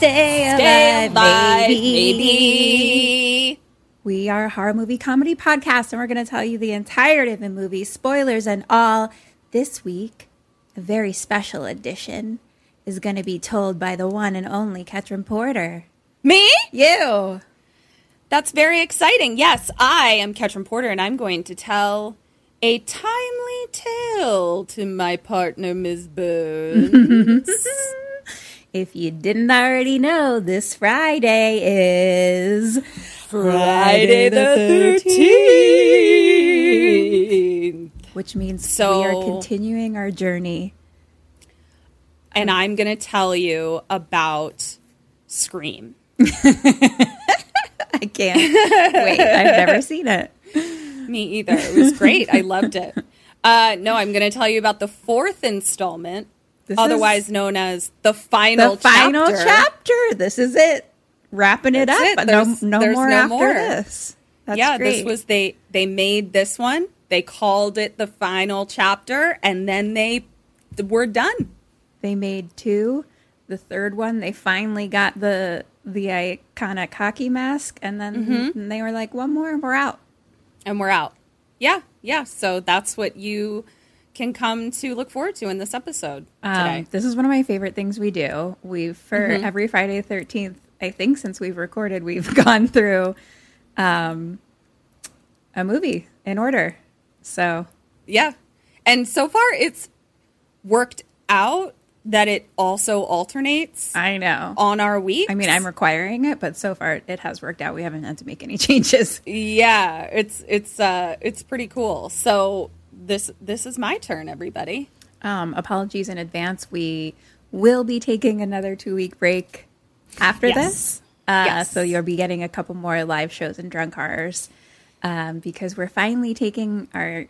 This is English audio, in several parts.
Kat's Stay Alive, baby. We are a horror movie comedy podcast, and we're going to tell you the entirety of the movie, spoilers and all. This week, a very special edition is going to be told by the one and only Ketrin Porter. Me? You. That's very exciting. Yes, I am Ketrin Porter, and I'm going to tell a timely tale to my partner, Ms. Burns. If you didn't already know, this Friday is Friday the 13th. which means So- we are continuing our journey. And I'm going to tell you about Scream. I can't wait. I've never seen it. Me either. It was great. I loved it. Uh, no, I'm going to tell you about the fourth installment, This otherwise is known as the final the final chapter. chapter. This is it. Wrapping it That's up. it. But no, There's- no there's more no after more. this. That's yeah, great. this was they they made this one. They called it the final chapter, and then they were done. They made two. The third one, they finally got the the iconic hockey mask, and then Mm-hmm. they were like, "One more, and we're out." and we're out. Yeah, yeah. So that's what you can come to look forward to in this episode today. Um, this is one of my favorite things we do. We've for Mm-hmm. every Friday thirteenth, I think since we've recorded, we've gone through um, a movie in order. So yeah, and so far it's worked out that it also alternates I know. on our week. I mean, I'm requiring it, but so far it has worked out. We haven't had to make any changes. yeah, it's it's uh it's pretty cool. So this this is my turn, everybody. Um, apologies in advance. We will be taking another two week break after Yes. this. Uh, Yes. So you'll be getting a couple more live shows and drunk horrors um, because we're finally taking our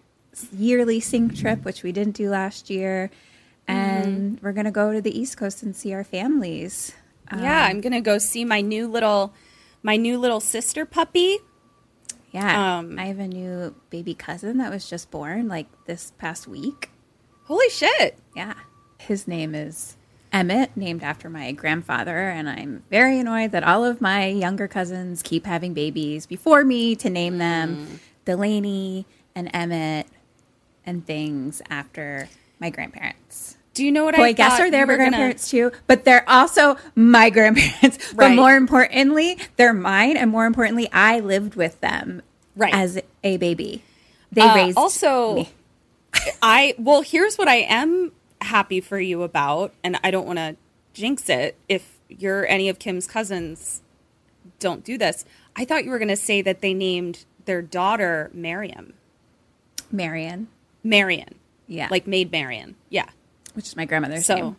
yearly sync trip, which we didn't do last year. And we're going to go to the East Coast and see our families. yeah, I'm gonna go see my new little my new little sister puppy. Yeah. Um, I have a new baby cousin that was just born like this past week. Holy shit. Yeah. His name is Emmett, named after my grandfather, and I'm very annoyed that all of my younger cousins keep having babies before me to name them Delaney and Emmett and things after my grandparents. Do you know what Who I guess are their were gonna- grandparents too, but they're also my grandparents. But more importantly, they're mine, and more importantly, I lived with them Right. as a baby. They Uh, raised also me. I well, here's what I am happy for you about, and I don't want to jinx it. If you're any of Kim's cousins, don't do this. I thought you were going to say that they named their daughter Miriam, Marion, Marion, yeah, like Maid Marion. Yeah. Which is my grandmother's So, name.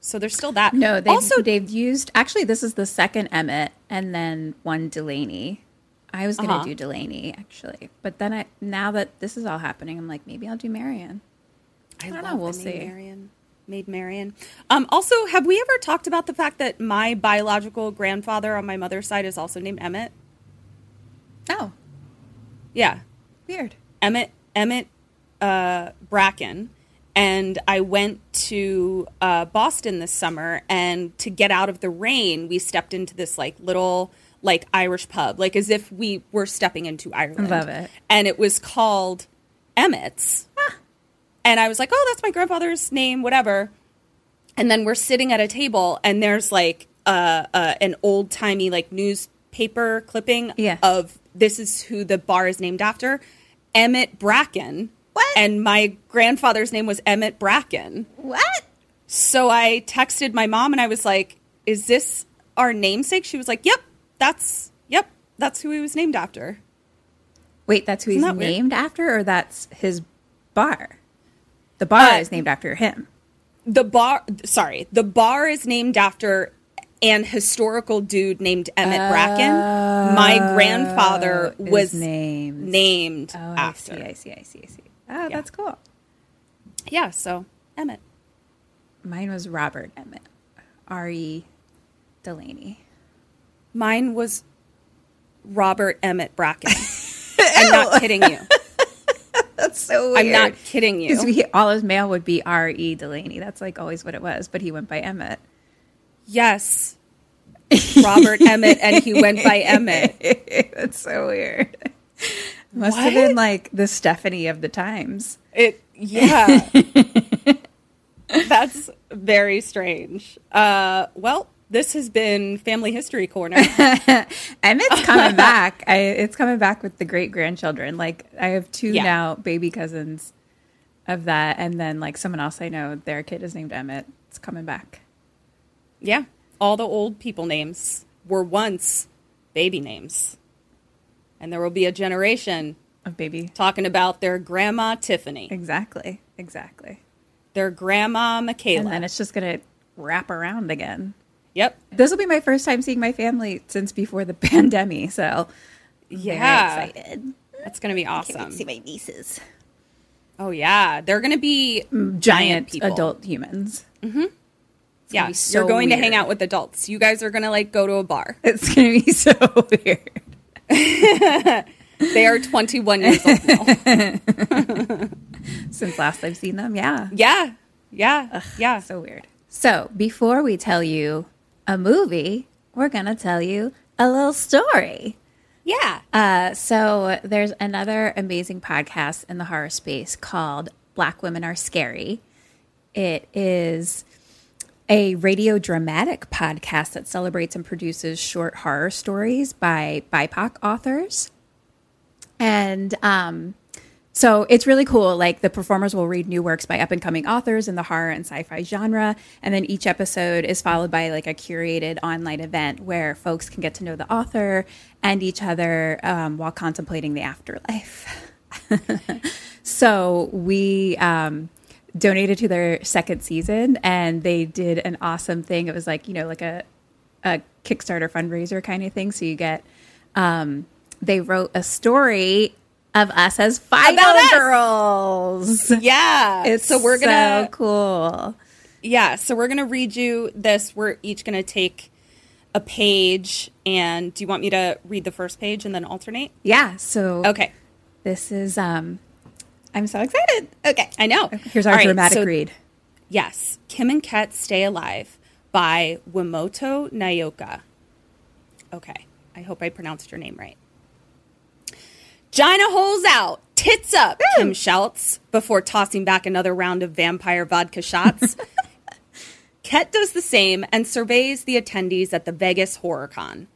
so there's still that. No, they've, also they've used actually this is the second Emmett and then one Delaney. I was gonna Uh-huh. do Delaney actually, but then I now that this is all happening, I'm like maybe I'll do Marion. I, don't love know, we'll see. Maid Made Maid Marian. Um, also, have we ever talked about the fact that my biological grandfather on my mother's side is also named Emmett? Oh, Yeah, weird. Emmett Emmett uh, Bracken, and I went to uh, Boston this summer, and to get out of the rain, we stepped into this like little like Irish pub, like as if we were stepping into Ireland. Love it. And it was called Emmett's, and I was like, oh, that's my grandfather's name, whatever. And then we're sitting at a table, and there's like uh, uh, an old timey like newspaper clipping Yeah. of this is who the bar is named after, Emmett Bracken. What? And my grandfather's name was Emmett Bracken. What? So I texted my mom and I was like, "Is this our namesake?" She was like, "Yep, that's yep, that's who he was named after." Wait, that's who he's Isn't that weird? named after, or that's his bar? The bar Uh, is named after him. The bar, sorry, the bar is named after an historical dude named Emmett Bracken. My grandfather was named. named Oh, I after. see, I see, I see, I see. Oh, that's cool. Yeah, so Emmett. Mine was Robert Emmett, R. E. Delaney. Mine was Robert Emmett Bracken. I'm not kidding you. That's so weird. I'm not kidding you. Because all his mail would be R. E. Delaney. That's like always what it was, but he went by Emmett. Yes. Robert Emmett, and he went by Emmett. That's so weird. Must have been like the Stephanie of the times. It, yeah. That's very strange. Uh, well, this has been Family History Corner. Emmett's coming back. I, it's coming back with the great grandchildren. Like I have two Yeah. now baby cousins of that, and then like someone else I know, their kid is named Emmett. It's coming back. yeah. All the old people names were once baby names. And there will be a generation Of baby. talking about their grandma Tiffany, Exactly. Exactly. their grandma Michaela. And then it's just gonna wrap around again. yep. This will be my first time seeing my family since before the pandemic, so Yeah. very excited. That's going to be awesome. to see my nieces. Oh, yeah. They're going to be mm, Giant people. adult humans. Mm-hmm. Yeah, be so you're going to hang out with adults. You guys are going to like go to a bar. It's gonna be so weird. They are 21 years old now. Since last I've seen them, yeah. Yeah, yeah, yeah. So weird. So before we tell you a movie, we're gonna tell you a little story. Yeah. Uh, so there's another amazing podcast in the horror space called Black Women Are Scary. It is a radio dramatic podcast that celebrates and produces short horror stories by BIPOC authors. And um, so it's really cool. Like the performers will read new works by up and coming authors in the horror and sci fi genre. And then each episode is followed by like a curated online event where folks can get to know the author and each other um, while contemplating the afterlife. so we um, donated to their second season and they did an awesome thing. It was like, you know, like a, a Kickstarter fundraiser kind of thing. So you get, um, they wrote a story of us as final us. girls. Yeah. It's so we're gonna cool. yeah. So we're gonna read you this. We're each gonna take a page. And do you want me to read the first page and then alternate? Yeah. So Okay. this is um, I'm so excited. Okay. I know. Here's our All right, dramatic so- read. Yes, Kim and Ket Stay Alive by Wimoto Nayoka. Okay, I hope I pronounced your name right. Gina holes out, tits up, Kim shouts before tossing back another round of vampire vodka shots. Ket does the same and surveys the attendees at the Vegas Horror Con.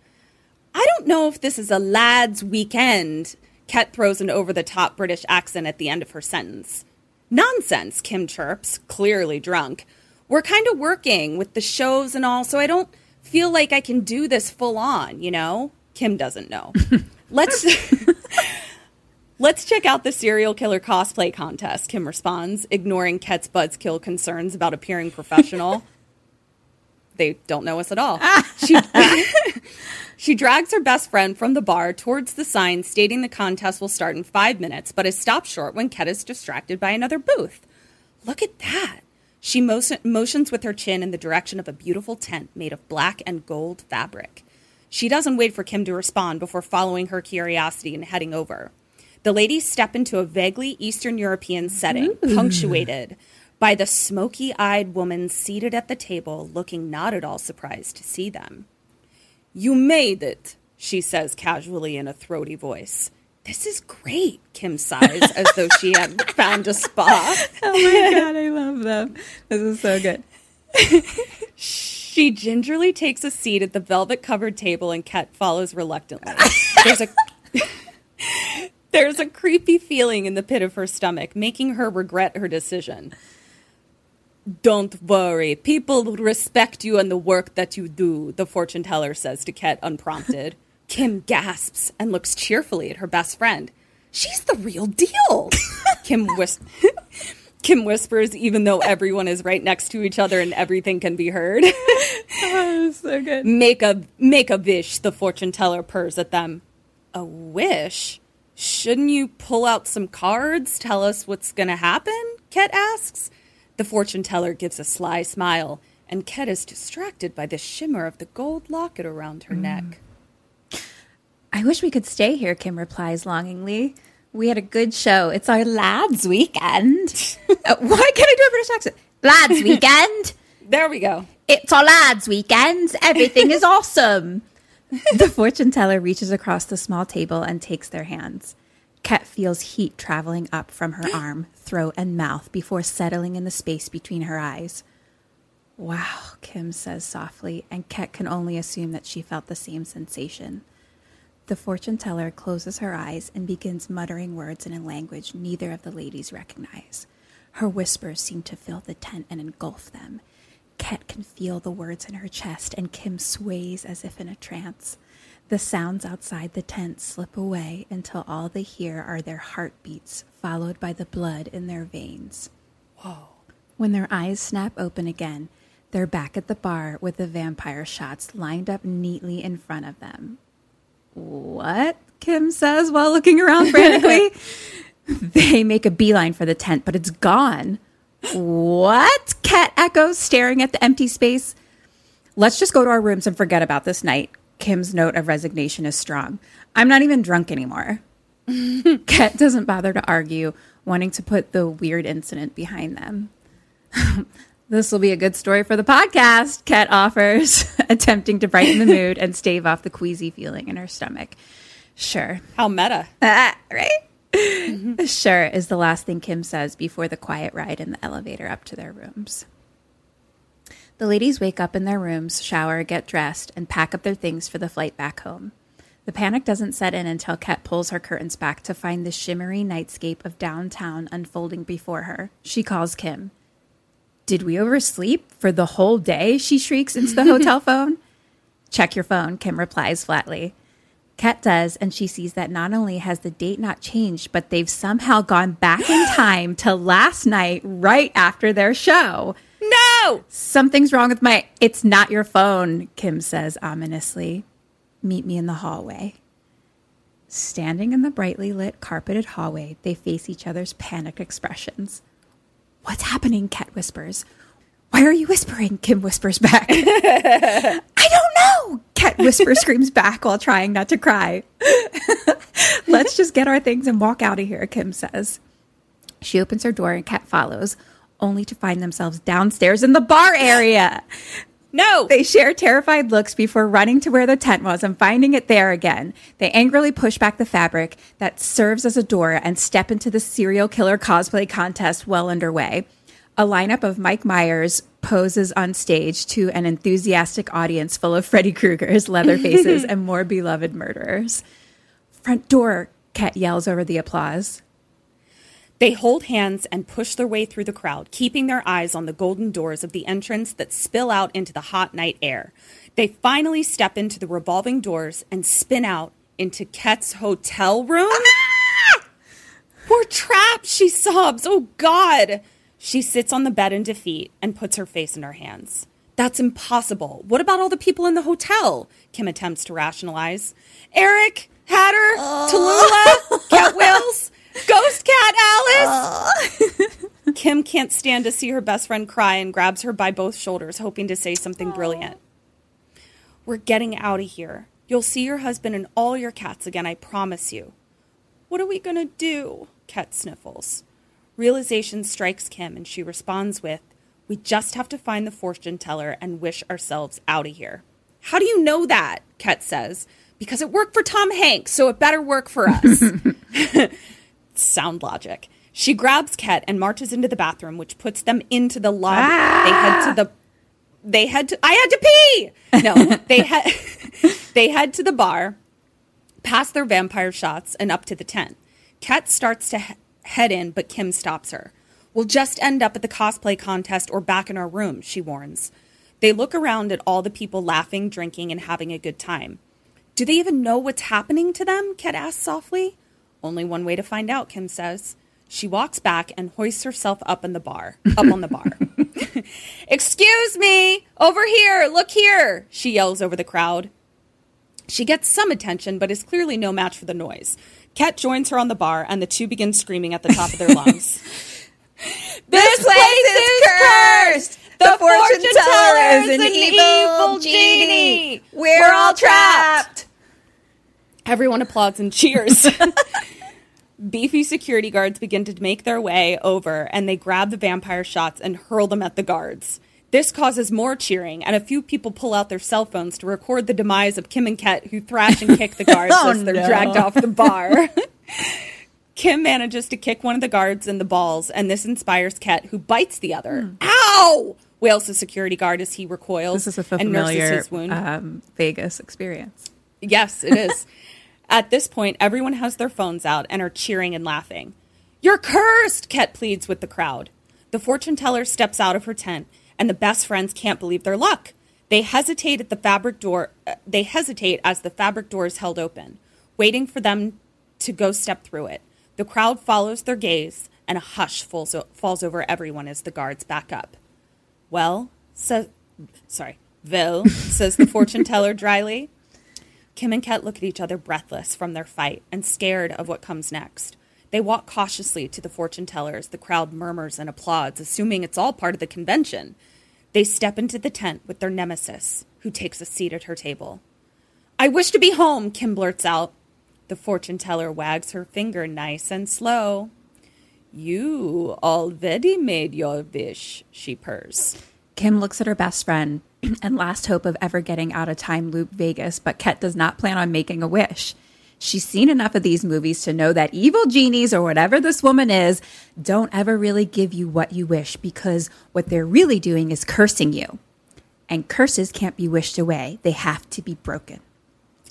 I don't know if this is a lad's weekend. Ket throws an over the top British accent at the end of her sentence. Nonsense, Kim chirps, clearly drunk. We're kind of working with the shows and all, so I don't feel like I can do this full on, you know? Kim doesn't know. Let's Let's check out the serial killer cosplay contest, Kim responds, ignoring Ket's buzzkill concerns about appearing professional. they don't know us at all. she, she drags her best friend from the bar towards the sign stating the contest will start in five minutes, but is stopped short when Ket is distracted by another booth. Look at that. She motions with her chin in the direction of a beautiful tent made of black and gold fabric. She doesn't wait for Kim to respond before following her curiosity and heading over. The ladies step into a vaguely Eastern European setting, punctuated by the smoky eyed woman seated at the table, looking not at all surprised to see them. You made it, she says casually in a throaty voice. This is great, Kim sighs, as though she had found a spot. Oh my god, I love them. This is so good. She gingerly takes a seat at the velvet covered table and Ket follows reluctantly. There's a There's a creepy feeling in the pit of her stomach, making her regret her decision. Don't worry, people respect you and the work that you do, the fortune teller says to Ket unprompted. Kim gasps and looks cheerfully at her best friend. She's the real deal. Kim whis- Kim whispers, even though everyone is right next to each other and everything can be heard. oh, So good. make a make a wish, the fortune teller purrs at them. A wish? Shouldn't you pull out some cards, tell us what's gonna happen? Ket asks. The fortune teller gives a sly smile, and Ket is distracted by the shimmer of the gold locket around her neck. I wish we could stay here, Kim replies longingly. We had a good show. It's our lads' weekend. Uh, why can't I do a British accent? Lads' weekend. There we go. It's our lads' weekend. Everything is awesome. The fortune teller reaches across the small table and takes their hands. Ket feels heat traveling up from her arm, throat, and mouth before settling in the space between her eyes. Wow, Kim says softly, and Ket can only assume that she felt the same sensation. The fortune teller closes her eyes and begins muttering words in a language neither of the ladies recognize. Her whispers seem to fill the tent and engulf them. Ket can feel the words in her chest, and Kim sways as if in a trance. The sounds outside the tent slip away until all they hear are their heartbeats, followed by the blood in their veins. Whoa. When their eyes snap open again, they're back at the bar with the vampire shots lined up neatly in front of them. What? Kim says while looking around frantically. they make a beeline for the tent, but it's gone. What? Ket echoes, staring at the empty space. Let's just go to our rooms and forget about this night. Kim's note of resignation is strong. I'm not even drunk anymore. Ket doesn't bother to argue, wanting to put the weird incident behind them. this will be a good story for the podcast, Ket offers, attempting to brighten the mood and stave off the queasy feeling in her stomach. Sure. How meta. Ah, right? Sure, is the last thing Kim says before the quiet ride in the elevator up to their rooms. The ladies wake up in their rooms, shower, get dressed, and pack up their things for the flight back home. The panic doesn't set in until Ket pulls her curtains back to find the shimmery nightscape of downtown unfolding before her. She calls Kim. Did we oversleep for the whole day? She shrieks into the hotel phone. Check your phone, Kim replies flatly. Ket does, and she sees that not only has the date not changed, but they've somehow gone back in time to last night, right after their show. Something's wrong with my. It's not your phone, Kim says ominously. Meet me in the hallway. Standing in the brightly lit, carpeted hallway, they face each other's panicked expressions. What's happening? Ket whispers. Why are you whispering? Kim whispers back. I don't know. Ket whispers, screams back while trying not to cry. Let's just get our things and walk out of here, Kim says. She opens her door and Ket follows, only to find themselves downstairs in the bar area. No. They share terrified looks before running to where the tent was and finding it there again. They angrily push back the fabric that serves as a door and step into the serial killer cosplay contest well underway. A lineup of Mike Myers poses on stage to an enthusiastic audience full of Freddy Krueger's, leather faces, and more beloved murderers. Front door, Ket yells over the applause. They hold hands and push their way through the crowd, keeping their eyes on the golden doors of the entrance that spill out into the hot night air. They finally step into the revolving doors and spin out into Ket's hotel room. Ah! We're trapped, she sobs. Oh, God. She sits on the bed in defeat and puts her face in her hands. That's impossible. What about all the people in the hotel? Kim attempts to rationalize. Eric, Hatter, oh. Tallulah, Cat Wills, Ghost Cat Alice. Oh. Kim can't stand to see her best friend cry and grabs her by both shoulders, hoping to say something brilliant. We're getting out of here. You'll see your husband and all your cats again, I promise you. What are we gonna do? Ket sniffles. Realization strikes Kim and she responds with, We just have to find the fortune teller and wish ourselves out of here. How do you know that? Ket says. Because it worked for Tom Hanks, so it better work for us. Sound logic. She grabs Ket and marches into the bathroom, which puts them into the lobby. They head to the they head to I had to pee. No, they head they head to the bar, past their vampire shots, and up to the tent. Ket starts to he- head in, but Kim stops her. We'll just end up at the cosplay contest or back in our room, she warns. They look around at all the people laughing, drinking, and having a good time. Do they even know what's happening to them? Ket asks softly. Only one way to find out, Kim says. She walks back and hoists herself up in the bar, up on the bar. Excuse me, over here, look here, she yells over the crowd. She gets some attention, but is clearly no match for the noise. Ket joins her on the bar, and the two begin screaming at the top of their lungs. this place is cursed! The fortune teller is an evil genie! We're all trapped! Everyone applauds and cheers. Beefy security guards begin to make their way over and they grab the vampire shots and hurl them at the guards. This causes more cheering, and a few people pull out their cell phones to record the demise of Kim and Ket, who thrash and kick the guards Oh, as they're no. dragged off the bar. Kim manages to kick one of the guards in the balls, and this inspires Ket, who bites the other. Ow! wails the security guard as he recoils. This is a and nurses his wound. um, Vegas experience. Yes, it is. At this point, everyone has their phones out and are cheering and laughing. You're cursed, Ket pleads with the crowd. The fortune teller steps out of her tent, and the best friends can't believe their luck. They hesitate at the fabric door. uh, they hesitate as the fabric door is held open, waiting for them to go step through it. The crowd follows their gaze, and a hush falls, falls over everyone as the guards back up. Well, says sorry, Vil says the fortune teller dryly. Kim and Ket look at each other breathless from their fight and scared of what comes next. They walk cautiously to the fortune tellers. the crowd murmurs and applauds, assuming it's all part of the convention. They step into the tent with their nemesis, who takes a seat at her table. I wish to be home, Kim blurts out. The fortune teller wags her finger nice and slow. You already made your wish, she purrs. Kim looks at her best friend and last hope of ever getting out of time loop Vegas, but Ket does not plan on making a wish. She's seen enough of these movies to know that evil genies or whatever this woman is don't ever really give you what you wish because what they're really doing is cursing you. And curses can't be wished away, they have to be broken.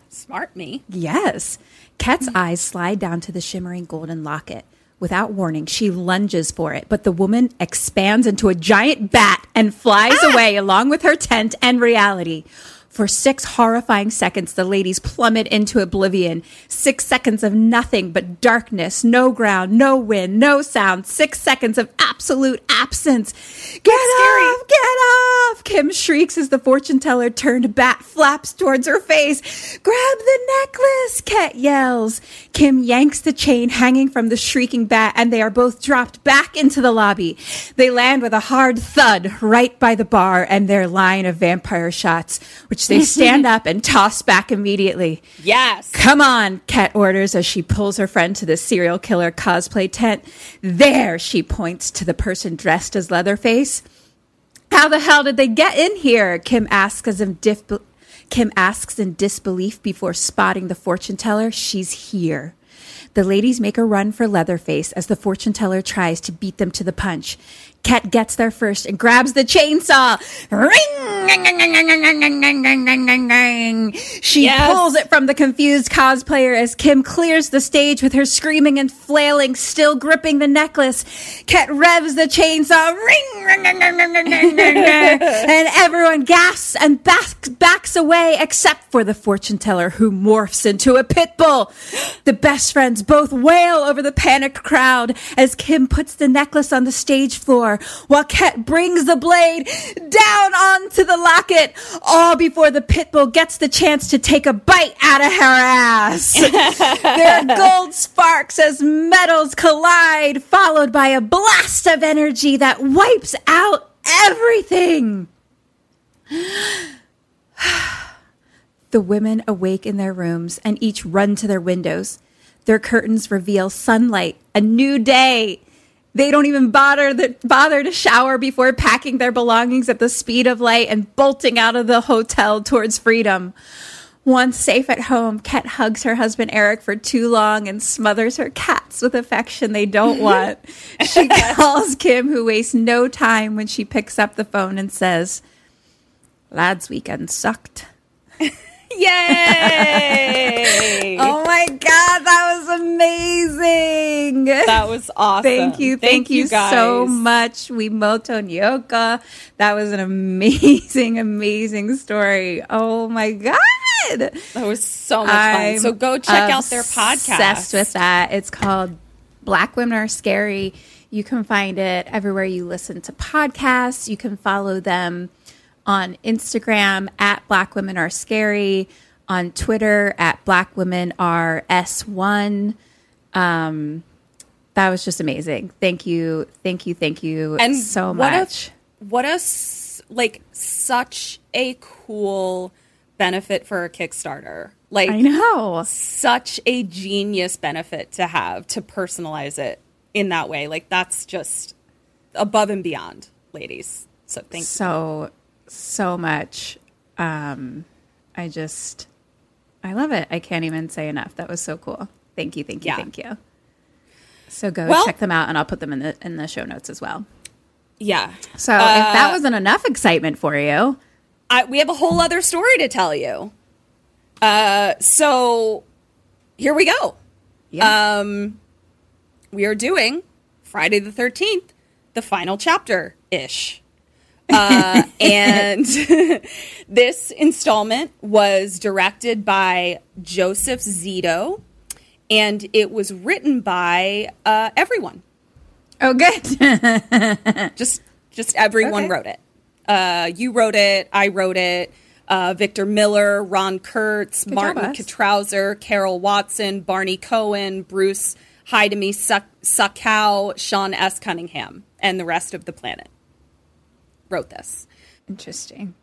Smart me. Yes. Ket's eyes slide down to the shimmering golden locket. Without warning, she lunges for it, but the woman expands into a giant bat and flies ah! away along with her tent and reality. For six horrifying seconds, the ladies plummet into oblivion. Six seconds of nothing but darkness, no ground, no wind, no sound. Six seconds of absolute absence. Get off! Get off! Kim shrieks as the fortune teller turned bat flaps towards her face. Grab the necklace! Ket yells. Kim yanks the chain hanging from the shrieking bat, and they are both dropped back into the lobby. They land with a hard thud right by the bar and their line of vampire shots, which They stand up and toss back immediately. Yes. Come on, Ket orders as she pulls her friend to the serial killer cosplay tent. There, she points to the person dressed as Leatherface. How the hell did they get in here? Kim asks as if dif- Kim asks in disbelief before spotting the fortune teller. She's here. The ladies make a run for Leatherface as the fortune teller tries to beat them to the punch. Ket gets there first and grabs the chainsaw. Ring! She Yes. pulls it from the confused cosplayer as Kim clears the stage with her screaming and flailing, still gripping the necklace. Ket revs the chainsaw. Ring! and everyone gasps and back, backs away except for the fortune teller who morphs into a pit bull. The best friends both wail over the panicked crowd as Kim puts the necklace on the stage floor while Ket brings the blade down onto the locket, all before the pit bull gets the chance to take a bite out of her ass. there are gold sparks as metals collide, followed by a blast of energy that wipes out everything. The women awake in their rooms and each run to their windows. Their curtains reveal sunlight, a new day. They don't even bother the, bother to shower before packing their belongings at the speed of light and bolting out of the hotel towards freedom. Once safe at home, Ket hugs her husband Eric for too long and smothers her cats with affection they don't want. she calls Kim, who wastes no time when she picks up the phone and says, Lads' weekend sucked. Yay! Oh my god, that was amazing. that was awesome. Thank you, thank, you, so guys. much, Wimoto Nyoka. That was an amazing, amazing story. Oh my god. That was so much I'm fun. So go check out their podcast. Obsessed with that. It's called Black Women Are Scary. You can find it everywhere you listen to podcasts. You can follow them on Instagram at Black Women Are Scary, on Twitter at Black Women Are S1. Um, that was just amazing. Thank you, thank you, thank you and so what much. A, what a like such a cool benefit for a Kickstarter. Like I know. such a genius benefit to have to personalize it in that way. Like that's just above and beyond, ladies. So thank you. so so much um i just i love it i can't even say enough that was so cool thank you thank you Yeah. thank you so go Well- check them out and i'll put them in the in the show notes as well Yeah. so if that wasn't enough excitement for you I, we have a whole other story to tell you. Uh, so here we go. yeah Um, we are doing Friday the 13th, the final chapter ish. Uh, and this installment was directed by Joseph Zito and it was written by uh, everyone. oh good Just just everyone Okay. wrote it. Uh, you wrote it. I wrote it. Uh, Victor Miller, Ron Kurz, job, Martin us. Kitrosser, Carol Watson, Barney Cohen, Bruce Hidemi Suck- Sakow, Sean S. Cunningham, and the rest of the planet wrote this. interesting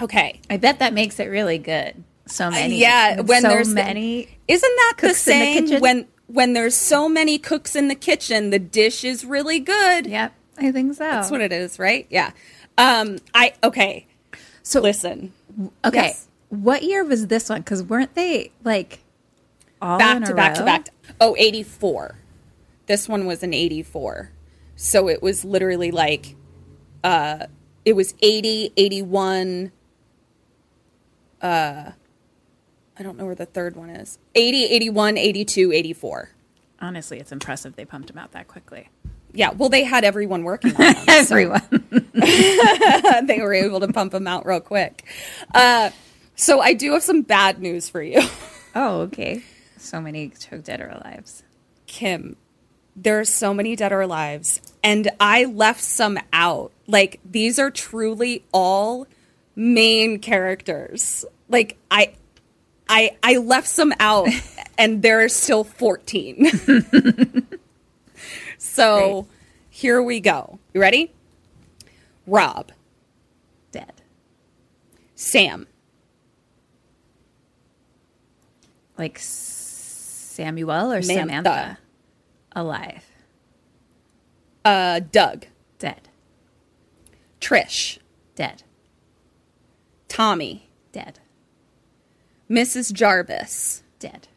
Okay. i bet that makes it really good so many Uh, yeah, when so there's many Isn't that the the same kitchen? when when there's so many cooks in the kitchen, the dish is really good. yep i think so That's what it is, right? Yeah. Um I okay. so Listen. okay Yes. what year was this one because weren't they like all back to back to back. to- Oh, 84. This one was an 84. So it was literally like uh it was 80, 81 uh I don't know where the third one is. 80, 81, 82, 84. Honestly, it's impressive they pumped them out that quickly. Yeah, well they had everyone working on them. Everyone. they were able to pump them out real quick. Uh so I do have some bad news for you. oh, okay. So many Dead or Alives. Kim, there are so many dead or alives, and I left some out. Like these are truly all main characters. Like I I I left some out and there are still 14. so Great. here we go. You ready? Rob. Dead. Sam. Like Samuel or Samantha? Samantha. Alive. Uh, Doug, Dead. Trish, Dead. Tommy, Dead. Mrs. Jarvis, Dead.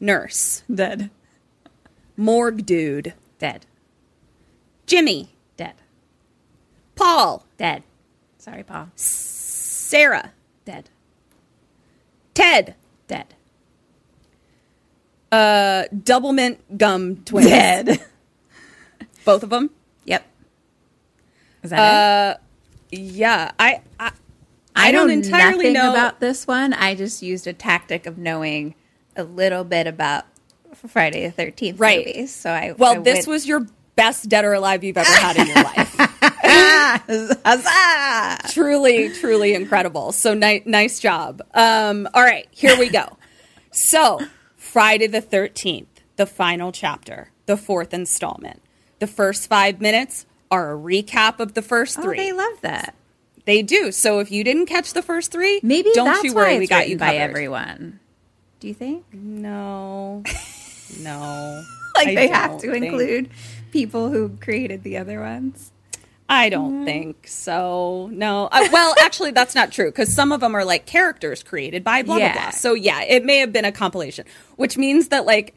Nurse, Dead. Morgue Dude, Dead. Jimmy, Dead. Paul, Dead. Sorry, Paul. Sarah, Dead. Ted, Dead. uh, Double Mint Gum Twins. Dead. Both of them. yep. Is that it? Yeah, I, I, I, don't know entirely know about this one. I just used a tactic of knowing a little bit about Friday the Thirteenth Right. movies. So I Well, I this went- was your best dead or alive you've ever had in your life. Truly, truly incredible. So ni- nice job. Um, all right, here we go. So Friday the thirteenth, the final chapter, the fourth installment. The first five minutes are a recap of the first Oh, three. they love that. They do. So if you didn't catch the first three, Maybe don't you worry. We got you by everyone. Do you think? No, no. Like I they have to think- include people who created the other ones. I don't think so. No. Uh, well, actually, that's not true because some of them are like characters created by blah Yeah. blah blah. So yeah, it may have been a compilation, which means that like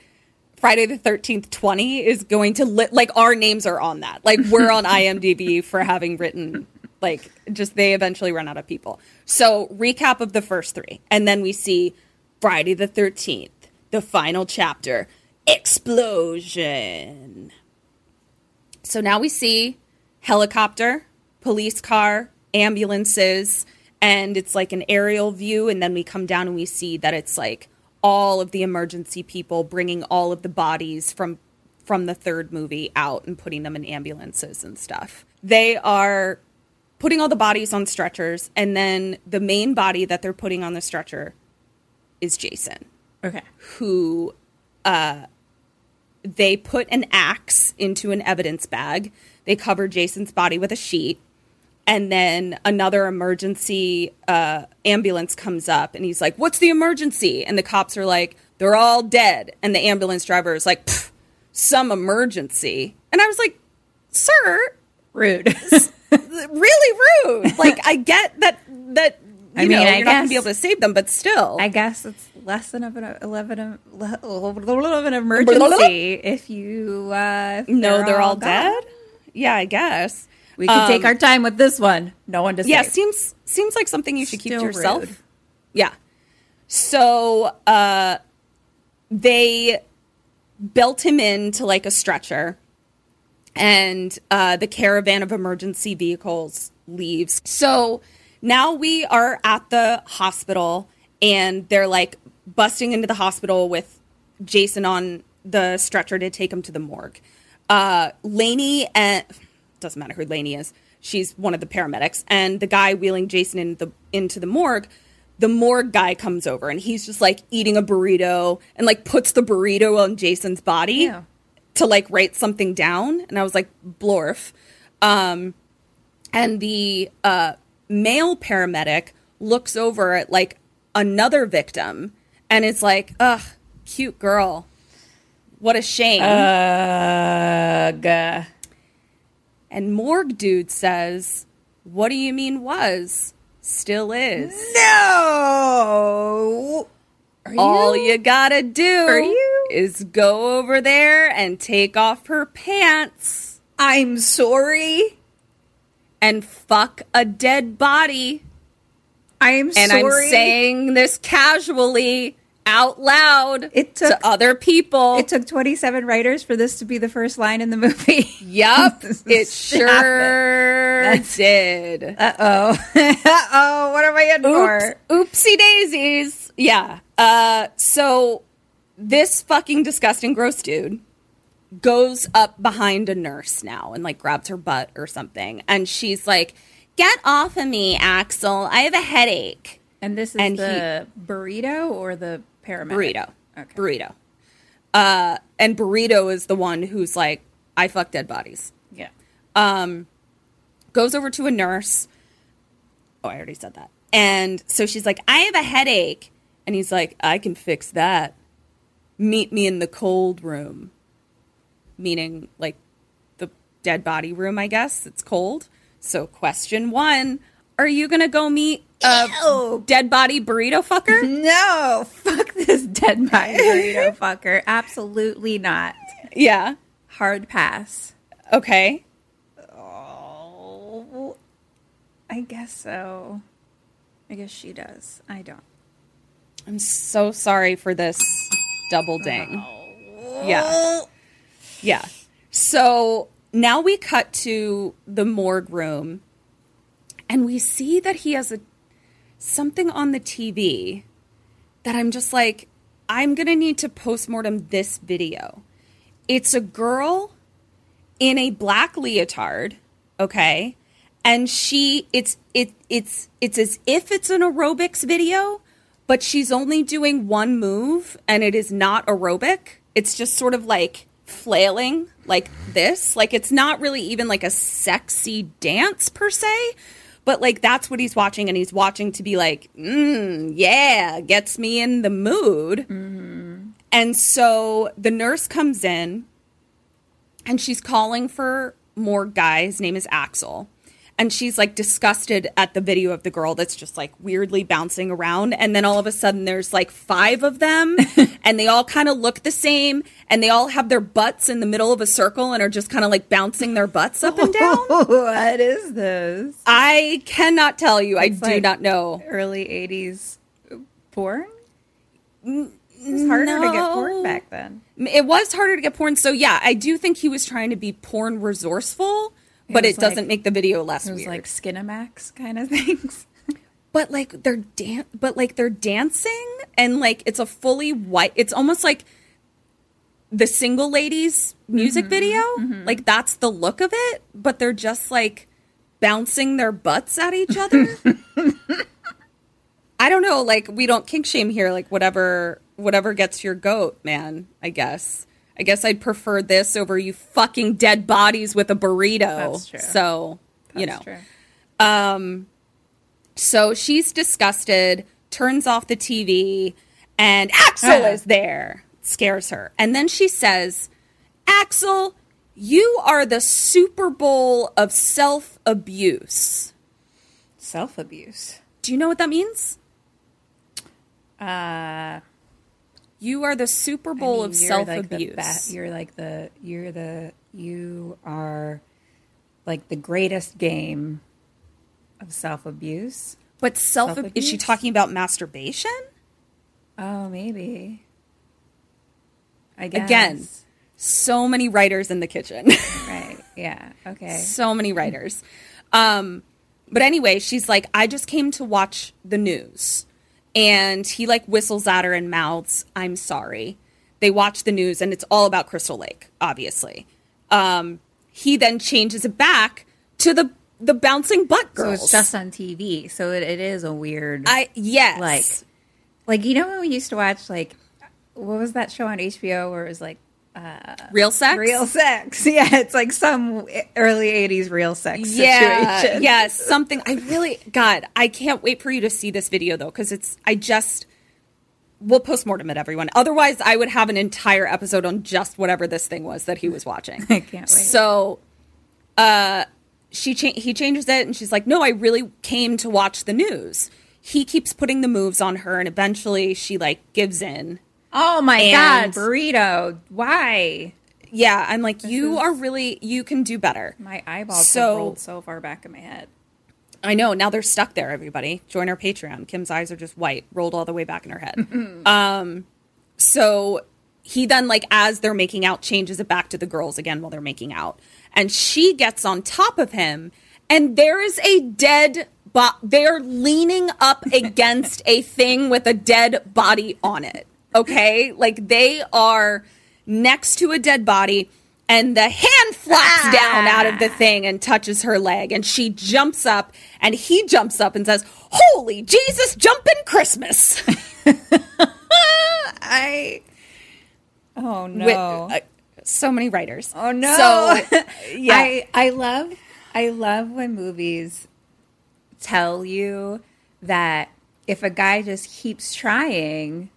Friday the Thirteenth Twenty is going to li- like our names are on that. Like we're on IMDb for having written like just they eventually run out of people. So recap of the first three, and then we see Friday the Thirteenth, the final chapter, explosion. So now we see helicopter, police car, ambulances, and it's like an aerial view. And then we come down and we see that it's like all of the emergency people bringing all of the bodies from from the third movie out and putting them in ambulances and stuff. They are putting all the bodies on stretchers, and then the main body that they're putting on the stretcher is Jason Okay. who uh, they put an axe into an evidence bag. They cover Jason's body with a sheet. And then another emergency uh, ambulance comes up and he's like, What's the emergency? And the cops are like, They're all dead. And the ambulance driver is like, Some emergency. And I was like, Sir, Rude. really rude. Like, I get that, that, you I mean, know, I you're not going to be able to save them, but still. I guess it's less than of an eleven of of an emergency if you uh, if no, they're, all, gone. dead? Yeah, I guess. We can take Um, our time with this one. No one to yeah save. seems seems like something you should keep to yourself rude. yeah so uh they built him into like a stretcher and uh the caravan of emergency vehicles leaves so now we are at the hospital and they're like busting into the hospital with jason on the stretcher to take him to the morgue uh laney and doesn't matter who Lainey is. She's one of the paramedics, and the guy wheeling Jason into the into the morgue. The morgue guy comes over, and he's just like eating a burrito, and like puts the burrito on Jason's body Ew. to like write something down. And I was like, blorf. Um, and the uh, male paramedic looks over at like another victim, and it's like, ugh, cute girl. What a shame. Ugh. And Morgue Dude says, What do you mean was? Still is. No. You? All you gotta do you? is go over there and take off her pants I'm sorry. and fuck a dead body. I'm And sorry. I'm saying this casually out loud It took- to other people. it took 27 writers for this to be the first line in the movie. Yep, it sure did. Uh oh. uh oh. What am I in for? Oopsie daisies. Yeah. Uh, so this fucking disgusting gross dude goes up behind a nurse now and like grabs her butt or something. And she's like, Get off of me, Axel. I have a headache. And this is And the burrito or the paramedic? Burrito. Okay. Burrito. Uh, and Burrito is the one who's like, I fuck dead bodies. Yeah. Um, goes over to a nurse. Oh, I already said that. And so she's like, I have a headache. And he's like, I can fix that. Meet me in the cold room. Meaning, like, the dead body room, I guess. It's cold. So, question one Are you to go meet a Ew. dead body burrito fucker? No, fuck this dead body burrito fucker. Absolutely not. yeah. Hard pass. Okay. Oh, I guess so. I guess she does. I don't. I'm so sorry for this double ding. Oh. Yeah. Yeah. So now we cut to the morgue room and we see that he has a something on the TV that I'm just like I'm to need to postmortem this video. It's a girl in a black leotard, okay? And she it's it it's it's as if it's an aerobics video, but she's only doing one move and it is not aerobic. It's just sort of like flailing like this. Like it's not really even like a sexy dance per se, but like that's what he's watching and he's watching to be like, mm, yeah, gets me in the mood. And so the nurse comes in and she's calling for more guy. His name is Axel. And she's like disgusted at the video of the girl that's just like weirdly bouncing around. And then all of a sudden there's like five of them and they all kind of look the same and they all have their butts in the middle of a circle and are just kind of like bouncing their butts up and down. what is this? I cannot tell you. I do like- not know. Early 80s porn? It was harder to get porn back then. It was harder to get porn. So yeah, I do think he was trying to be porn resourceful, but It it, was like- doesn't make the video less It was weird. like Skinamax kind of things. but like they're dan- but like they're dancing and like it's a fully white it's almost like the single ladies music mm-hmm. video. Mm-hmm. Like that's the look of it but they're just like bouncing their butts at each other. I don't know like we don't kink shame here like whatever whatever gets your goat man i guess i guess i'd prefer this over you fucking dead bodies with a burrito That's true. so you know true. um, so she's disgusted, turns off the TV, and Axel is there. Scares her. And then she says, Axel, you are the Super Bowl of self abuse. Self abuse. Do you know what that means? Uh, You are the Super Bowl of self abuse. you're like the you're the you are like the greatest game of self abuse. but self is she talking about masturbation? Oh, maybe. I guess. Again. So many writers in the kitchen. right? Yeah. Okay. so many writers. Um, but anyway, she's like, I just came to watch the news. And he like whistles at her and mouths, I'm sorry. They watch the news and it's all about Crystal Lake, obviously. Um, he then changes it back to the the bouncing butt girls. So it's just on TV. So it, it is a weird. I yes. like, like you know when we used to watch like, what was that show on HBO where it was like real sex? real sex? Yeah, it's like some early '80s real sex yeah, situation. yeah, something. I really, God, I can't wait for you to see this video though, because it's. I just, we'll postmortem it, everyone. Otherwise, I would have an entire episode on just whatever this thing was that he was watching. I can't wait. So, uh, she cha- he changes it, and she's like, "No, I really came to watch the news." He keeps putting the moves on her, and eventually, she like gives in. Oh my And- god, burrito! Why? Yeah, I'm like, you is- are really, you can do better. My eyeballs So- have rolled so far back in my head. I know. Now they're stuck there, everybody. Join our Patreon. Kim's eyes are just white, rolled all the way back in her head. um, so he then, like, as they're making out, changes it back to the girls again while they're making out. And she gets on top of him, and there is a dead bo- They're leaning up against a thing with a dead body on it. Okay? Like, they are next to a dead body. And the hand flaps down out of the thing and touches her leg. And she jumps up and he jumps up and says, Holy Jesus, jumping Christmas. I. Oh no! With, uh, so many writers. oh no! So, yeah. I I love I love when movies tell you that if a guy just keeps trying,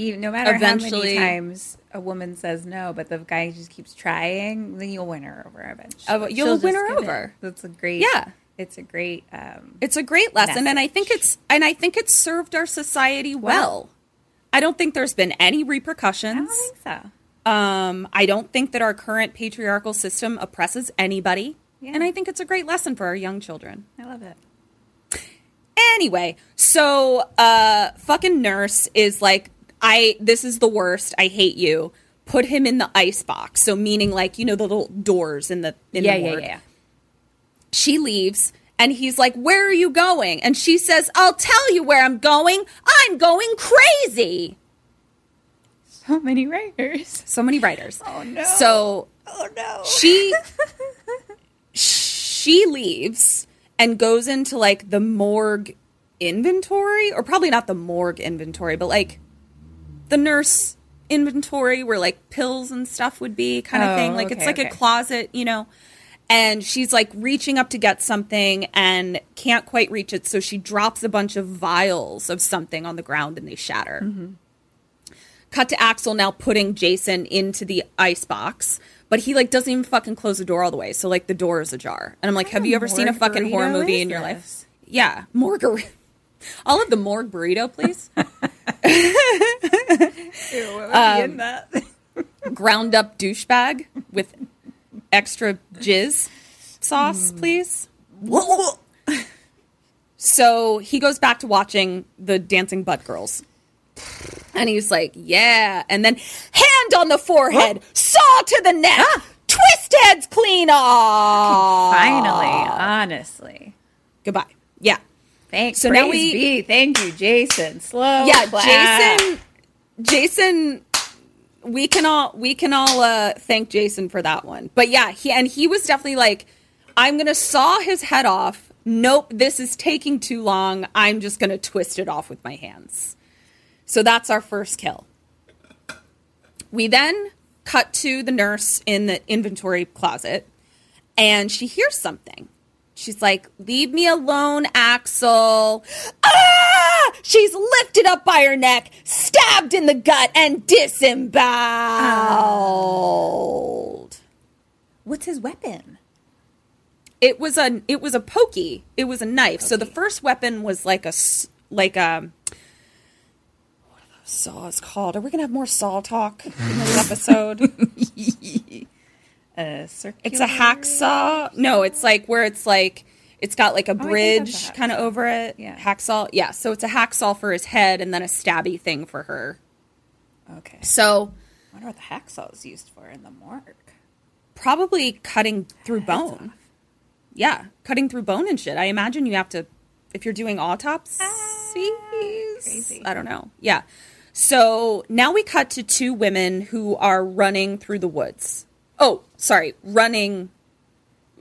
even no matter how many times a woman says no, but the guy just keeps trying, then you'll win her over eventually. You'll She'll win her over. That's a great. Yeah. it's a great. Um, It's a great lesson, and I think it's and I think it's served our society well. I don't think there's been any repercussions. I don't think so. Um, I don't think that our current patriarchal system oppresses anybody, Yeah. and I think it's a great lesson for our young children. I love it. Anyway, so uh fucking nurse is like I this is the worst. I hate you. Put him in the ice box. So meaning like, you know, the little doors in the in Yeah, the yeah, ward. yeah. She leaves and he's like, "Where are you going?" And she says, "I'll tell you where I'm going. I'm going crazy." So many writers. So many writers. Oh no. So Oh no. she she leaves and goes into like the morgue inventory or probably not the morgue inventory but like the nurse inventory where like pills and stuff would be kind of Oh, thing like it's okay, like a closet you know and she's like reaching up to get something and can't quite reach it so she drops a bunch of vials of something on the ground and they shatter Mm-hmm. cut to Axel now putting Jason into the ice box, but he like doesn't even fucking close the door all the way. So like the door is ajar. And I'm like, have you ever seen a fucking horror movie in your life? Yeah, morgue. I'll have the morgue burrito, please. in um, that. Ground up douchebag with extra jizz sauce, hmm. please. So he goes back to watching the dancing butt girls. And he's like, yeah. And then hand on the forehead, saw to the neck, twist heads clean off. Finally, honestly. Goodbye. Yeah. Thanks. So now we- be. Thank you, Jason. Slow. yeah, clap. Jason Jason we can all we can all uh thank Jason for that one. But yeah, he and he was definitely like I'm going to saw his head off. Nope, this is taking too long. I'm just going to twist it off with my hands. So that's our first kill. We then cut to the nurse in the inventory closet and she hears something. She's like, Leave me alone, Axel. Ah! She's lifted up by her neck, stabbed in the gut, and disemboweled. What's his weapon? It was a it was a pokey. It was a knife. So the first weapon was like a like a what are those saws called? Are we gonna have more saw talk in this episode? A circular. It's a hacksaw. No, it's like where it's like it's got like a Oh, bridge a kind of over it. Yeah. Hacksaw. Yeah. So it's a hacksaw for his head and then a stabby thing for her. Okay. So I wonder what the hacksaw is used for in the morgue. probably cutting through bone. Yeah, cutting through bone and shit. I imagine you have to if you're doing autopsies. Ah, crazy. I don't know. Yeah. So now we cut to two women who are running through the woods. Oh, sorry, running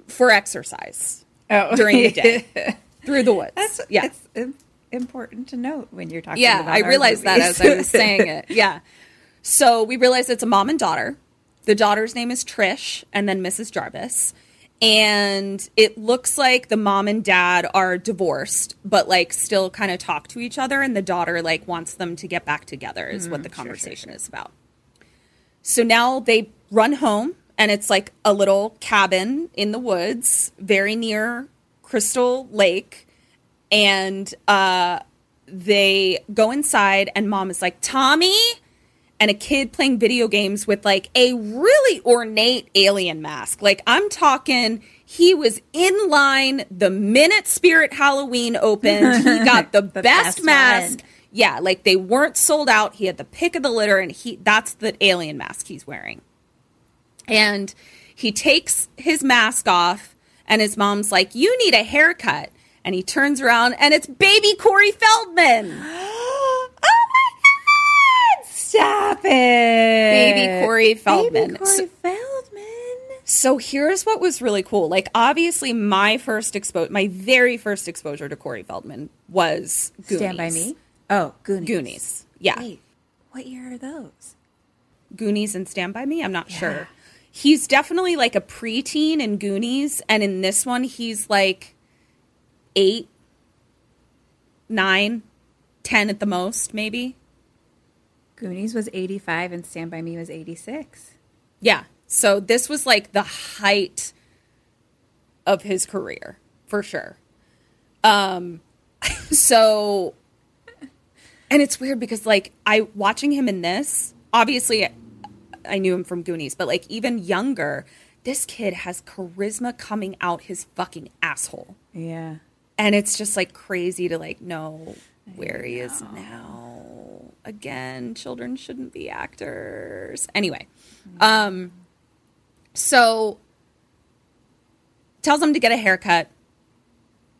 for exercise Oh, during the day through the woods. That's yeah. It's important to note when you're talking. Yeah, about I realized that as I was saying it. Yeah. So we realized it's a mom and daughter. The daughter's name is Trish and then Mrs. Jarvis. And it looks like the mom and dad are divorced, but like still kind of talk to each other. And the daughter like wants them to get back together, is what mm, the conversation is about. So now they run home, and it's like a little cabin in the woods, very near Crystal Lake. And uh, they go inside, and mom is like, Tommy? And a kid playing video games with like a really ornate alien mask. Like, I'm talking, he was in line the minute Spirit Halloween opened. He got the, best, best mask. one. Yeah, like they weren't sold out. He had the pick of the litter, and he that's the alien mask he's wearing. And he takes his mask off, and his mom's like, You need a haircut. And he turns around, and it's baby Corey Feldman. oh my god! Stop it, Baby Corey Feldman. Baby Corey So- Feldman. So here's what was really cool. Like, obviously, my first exposure, my very first exposure to Corey Feldman was Goonies. Stand by me. Oh, Goonies. Goonies. Yeah. Wait, what year are those? Goonies and Stand By Me? I'm not sure. He's definitely like a preteen in Goonies, and in this one, he's like eight, nine, ten at the most, maybe. Goonies was 85 and Stand By Me was 86. Yeah. So this was like the height of his career, for sure. Um so and it's weird because like I watching him in this, obviously I knew him from Goonies, but like even younger, this kid has charisma coming out his fucking asshole. Yeah. And it's just like crazy to like know where he is now. Again, children shouldn't be actors. Anyway, um so tells him to get a haircut.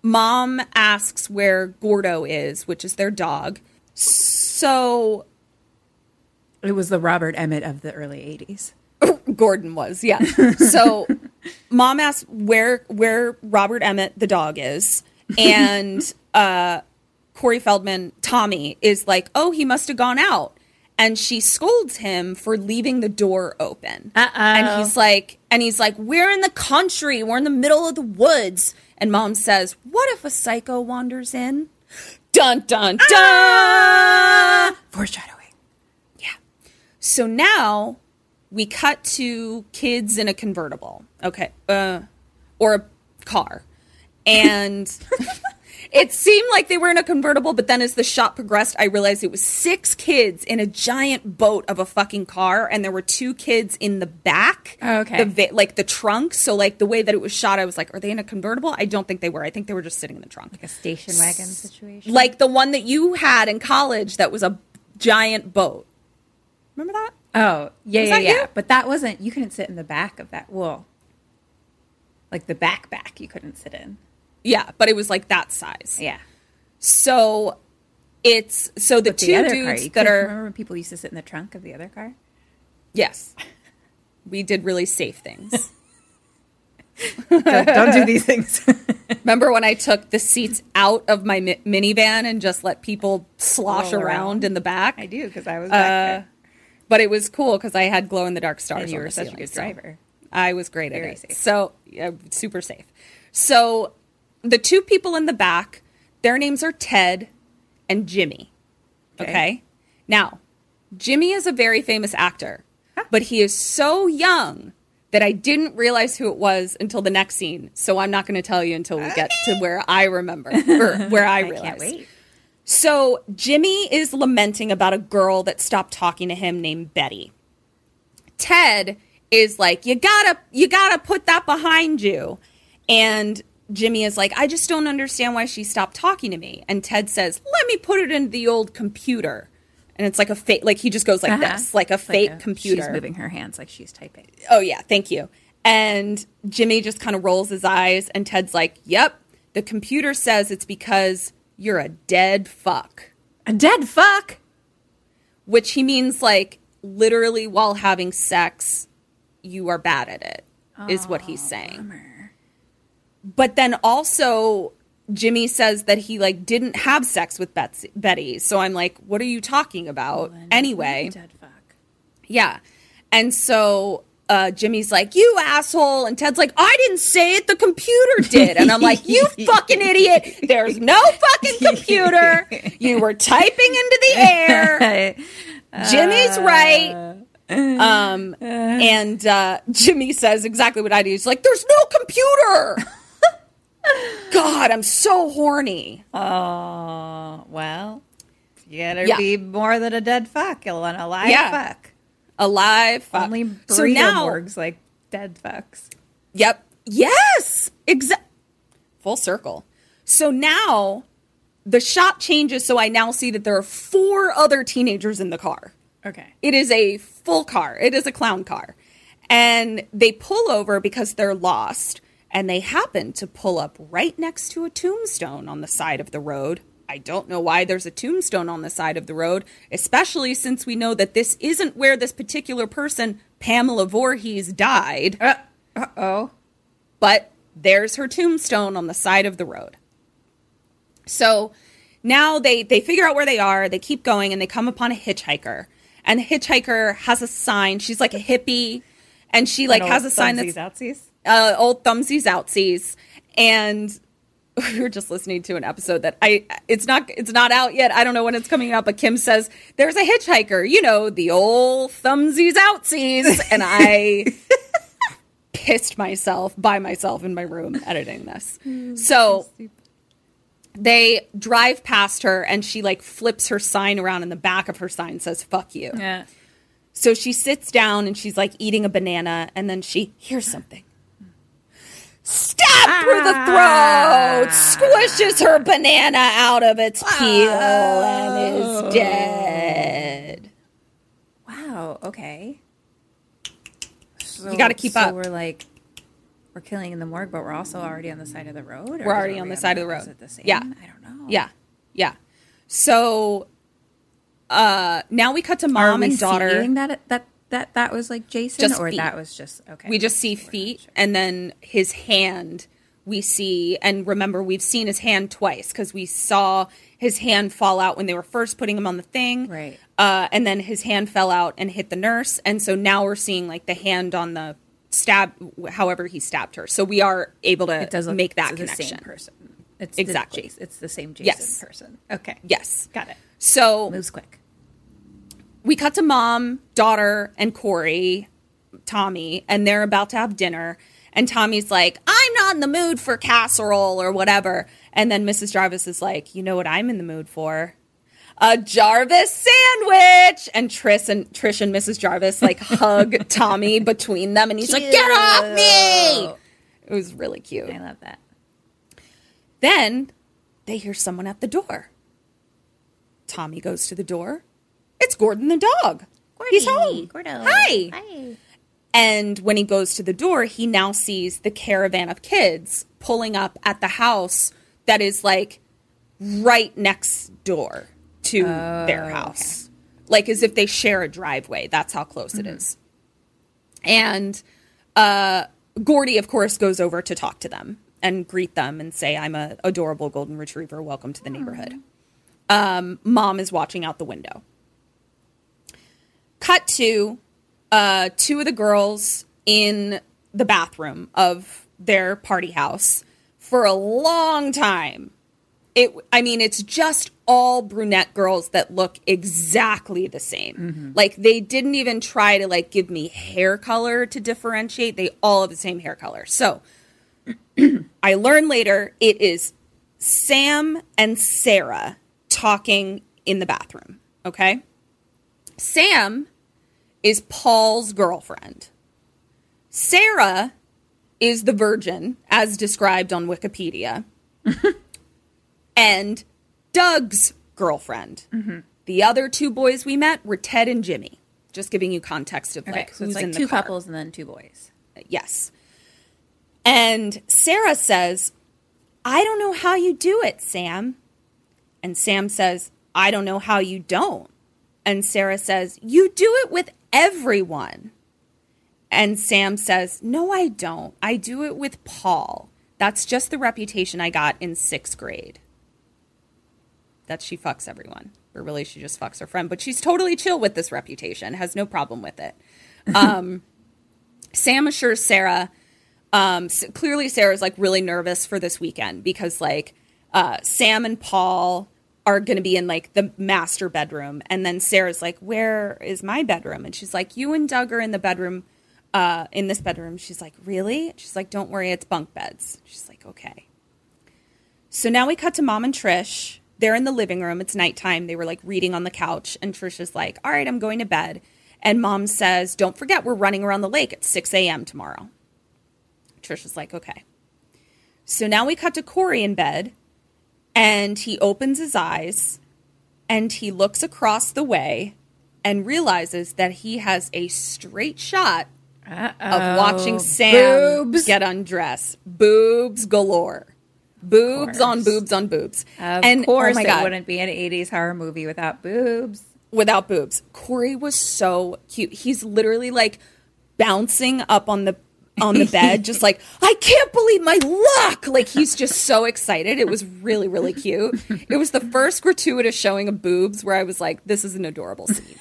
Mom asks where Gordo is, which is their dog. So It was the Robert Emmett of the early 80s. Gordon was, yeah. So mom asks where where Robert Emmett the dog is, and uh, Corey Feldman Tommy is like, oh, he must have gone out, and she scolds him for leaving the door open. Uh-oh. And he's like, and he's like, we're in the country, we're in the middle of the woods, and mom says, what if a psycho wanders in? Dun dun dun. Foreshadowing. So now we cut to kids in a convertible. Okay. Uh, or a car. And it seemed like they were in a convertible, but then as the shot progressed, I realized it was six kids in a giant boat of a fucking car, and there were two kids in the back. Oh, okay. The va- like the trunk. So, like, the way that it was shot, I was like, are they in a convertible? I don't think they were. I think they were just sitting in the trunk. Like a station wagon situation. Like the one that you had in college that was a giant boat. Remember that? Oh, yeah, Was yeah, that yeah. you? But that wasn't, you couldn't sit in the back of that. Well, like the back back you couldn't sit in. Yeah, but it was like that size. Yeah. So it's so the But the two other dudes car, you that couldn't- are Remember when people used to sit in the trunk of the other car? yes, we did really safe things. don't, don't do these things. Remember when I took the seats out of my mi- minivan and just let people slosh around, around. in the back? I do because I was back Uh, there. But it was cool because I had glow in the dark stars. And you were such a ceiling, good so driver. I was great Very at it. safe. So yeah, super safe. So the two people in the back, their names are Ted and Jimmy. Okay. Okay. Now, Jimmy is a very famous actor, but he is so young that I didn't realize who it was until the next scene. So I'm not going to tell you until we get to where I remember or where I I can't wait. So Jimmy is lamenting about a girl that stopped talking to him named Betty. Ted is like, "You gotta, you gotta put that behind you," and Jimmy is like, "I just don't understand why she stopped talking to me." And Ted says, "Let me put it into the old computer." And it's like a fake, like he just goes like Uh-huh. this, like a fake a- computer. She's moving her hands like she's typing. Oh yeah, thank you. And Jimmy just kind of rolls his eyes, and Ted's like, "Yep, the computer says it's because you're a dead fuck." A dead fuck. which he means like literally while having sex, you are bad at it, is what he's saying. But then also, Jimmy says that he like didn't have sex with Betsy, Betty. So I'm like, what are you talking about? anyway, Dead fuck. yeah. And so uh, Jimmy's like, you asshole. And Ted's like, I didn't say it. The computer did. And I'm like, you fucking idiot. There's no fucking computer. You were typing into the air. Jimmy's right. Um, and uh, Jimmy says exactly what I do. He's like, there's no computer. God, I'm so horny. Oh, well, you gotta Yeah. be more than a dead fuck. You'll want a live Yeah. fuck. Alive. Only burrito so now, morgues like dead fucks. Yep. Yes. Exact. Full circle. So now the shot changes. So I now see that there are four other teenagers in the car. Okay. It is a full car. It is a clown car. And they pull over because they're lost. And they happen to pull up right next to a tombstone on the side of the road. I don't know why there's a tombstone on the side of the road, especially since we know that this isn't where this particular person, Pamela Voorhees, died. Uh oh. But there's her tombstone on the side of the road. So now they they figure out where they are. They keep going and they come upon a hitchhiker. And the hitchhiker has a sign. She's like a hippie, and she like has a sign that's outsies. uh, old thumbsies outsies, and we were just listening to an episode that I it's not it's not out yet. I don't know when it's coming out, but Kim says there's a hitchhiker, you know, the old thumbsies outsies, and I pissed myself by myself in my room editing this. Mm, so they drive past her and she like flips her sign around and the back of her sign says fuck you. Yeah. So she sits down and she's like eating a banana, and then she hears something. Stab through the throat, squishes her banana out of its peel, and is dead. Wow. Okay. So, You gotta keep so up. We're like, we're killing in the morgue, but we're also already on the side of the road. We're already on the side of the road. Is it the same? Yeah. I don't know. Yeah, yeah. So uh now we cut to mom and daughter. that that that that was like Jason, Just or feet. that was just okay? We just see feet, and then his hand. We see, and remember, we've seen his hand twice because we saw his hand fall out when they were first putting him on the thing, Right. Uh, and then his hand fell out and hit the nurse, and so now we're seeing like the hand on the stab, however he stabbed her. So we are able to it does look make that the connection. same person. It's Exactly. The, Jason- it's the same Jason Yes. person. Okay. Yes, Got it. So Moves quick. We cut to mom, daughter, and Corey, Tommy, and they're about to have dinner. And Tommy's like, I'm not in the mood for casserole or whatever. And then Mrs. Jarvis is like, You know what I'm in the mood for? A Jarvis sandwich. And Trish and Trish and Mrs. Jarvis like hug Tommy between them, and he's like, Get off me! It was really cute. I love that. Then they hear someone at the door. Tommy goes to the door. It's Gordon the dog. He's home. Gordo. Hi. Hi. And when he goes to the door, he now sees the caravan of kids pulling up at the house that is like right next door to their house. Like as if they share a driveway. That's how close it is. And uh, Gordy, of course, goes over to talk to them and greet them and say, I'm a adorable golden retriever. Welcome to the neighborhood. Um, Mom is watching out the window. Cut to uh, two of the girls in the bathroom of their party house for a long time. It, I mean, it's just all brunette girls that look exactly the same. Like they didn't even try to like give me hair color to differentiate. They all have the same hair color. So I learn later it is Sam and Sarah talking in the bathroom. Okay. Sam is Paul's girlfriend. Sarah is the virgin, as described on Wikipedia, and Doug's girlfriend. Mm-hmm. The other two boys we met were Ted and Jimmy. Just giving you context of Okay, like so who's it's in like the two car. couples and then two boys. Yes. And Sarah says, I don't know how you do it, Sam. And Sam says, I don't know how you don't. And Sarah says, You do it with everyone. And Sam says, No, I don't. I do it with Paul. That's just the reputation I got in sixth grade. That she fucks everyone. But really, she just fucks her friend. But she's totally chill with this reputation, has no problem with it. Um, Sam assures Sarah. Um, s- clearly, Sarah's like really nervous for this weekend because like uh, Sam and Paul are going to be in like the master bedroom, and then Sarah's like, "Where is my bedroom?" And she's like, "You and Doug are in the bedroom, uh, in this bedroom." She's like, "Really?" She's like, "Don't worry, it's bunk beds." She's like, "Okay." So now we cut to Mom and Trish. They're in the living room. It's nighttime. They were like reading on the couch, and Trish is like, "All right, I'm going to bed." And Mom says, "Don't forget, we're running around the lake at 6 a.m. tomorrow." Trish is like, "Okay." So now we cut to Corey in bed, and he opens his eyes, and he looks across the way, and realizes that he has a straight shot of watching Sam Boobs. get undressed. Boobs galore. Boobs on boobs on boobs. Of and oh course, oh it God, wouldn't be an '80s horror movie without boobs. without boobs. Corey was so cute. He's literally like bouncing up on the on the bed, just like, I can't believe my luck. Like he's just so excited. It was really, really cute. It was the first gratuitous showing of boobs where I was like, this is an adorable scene.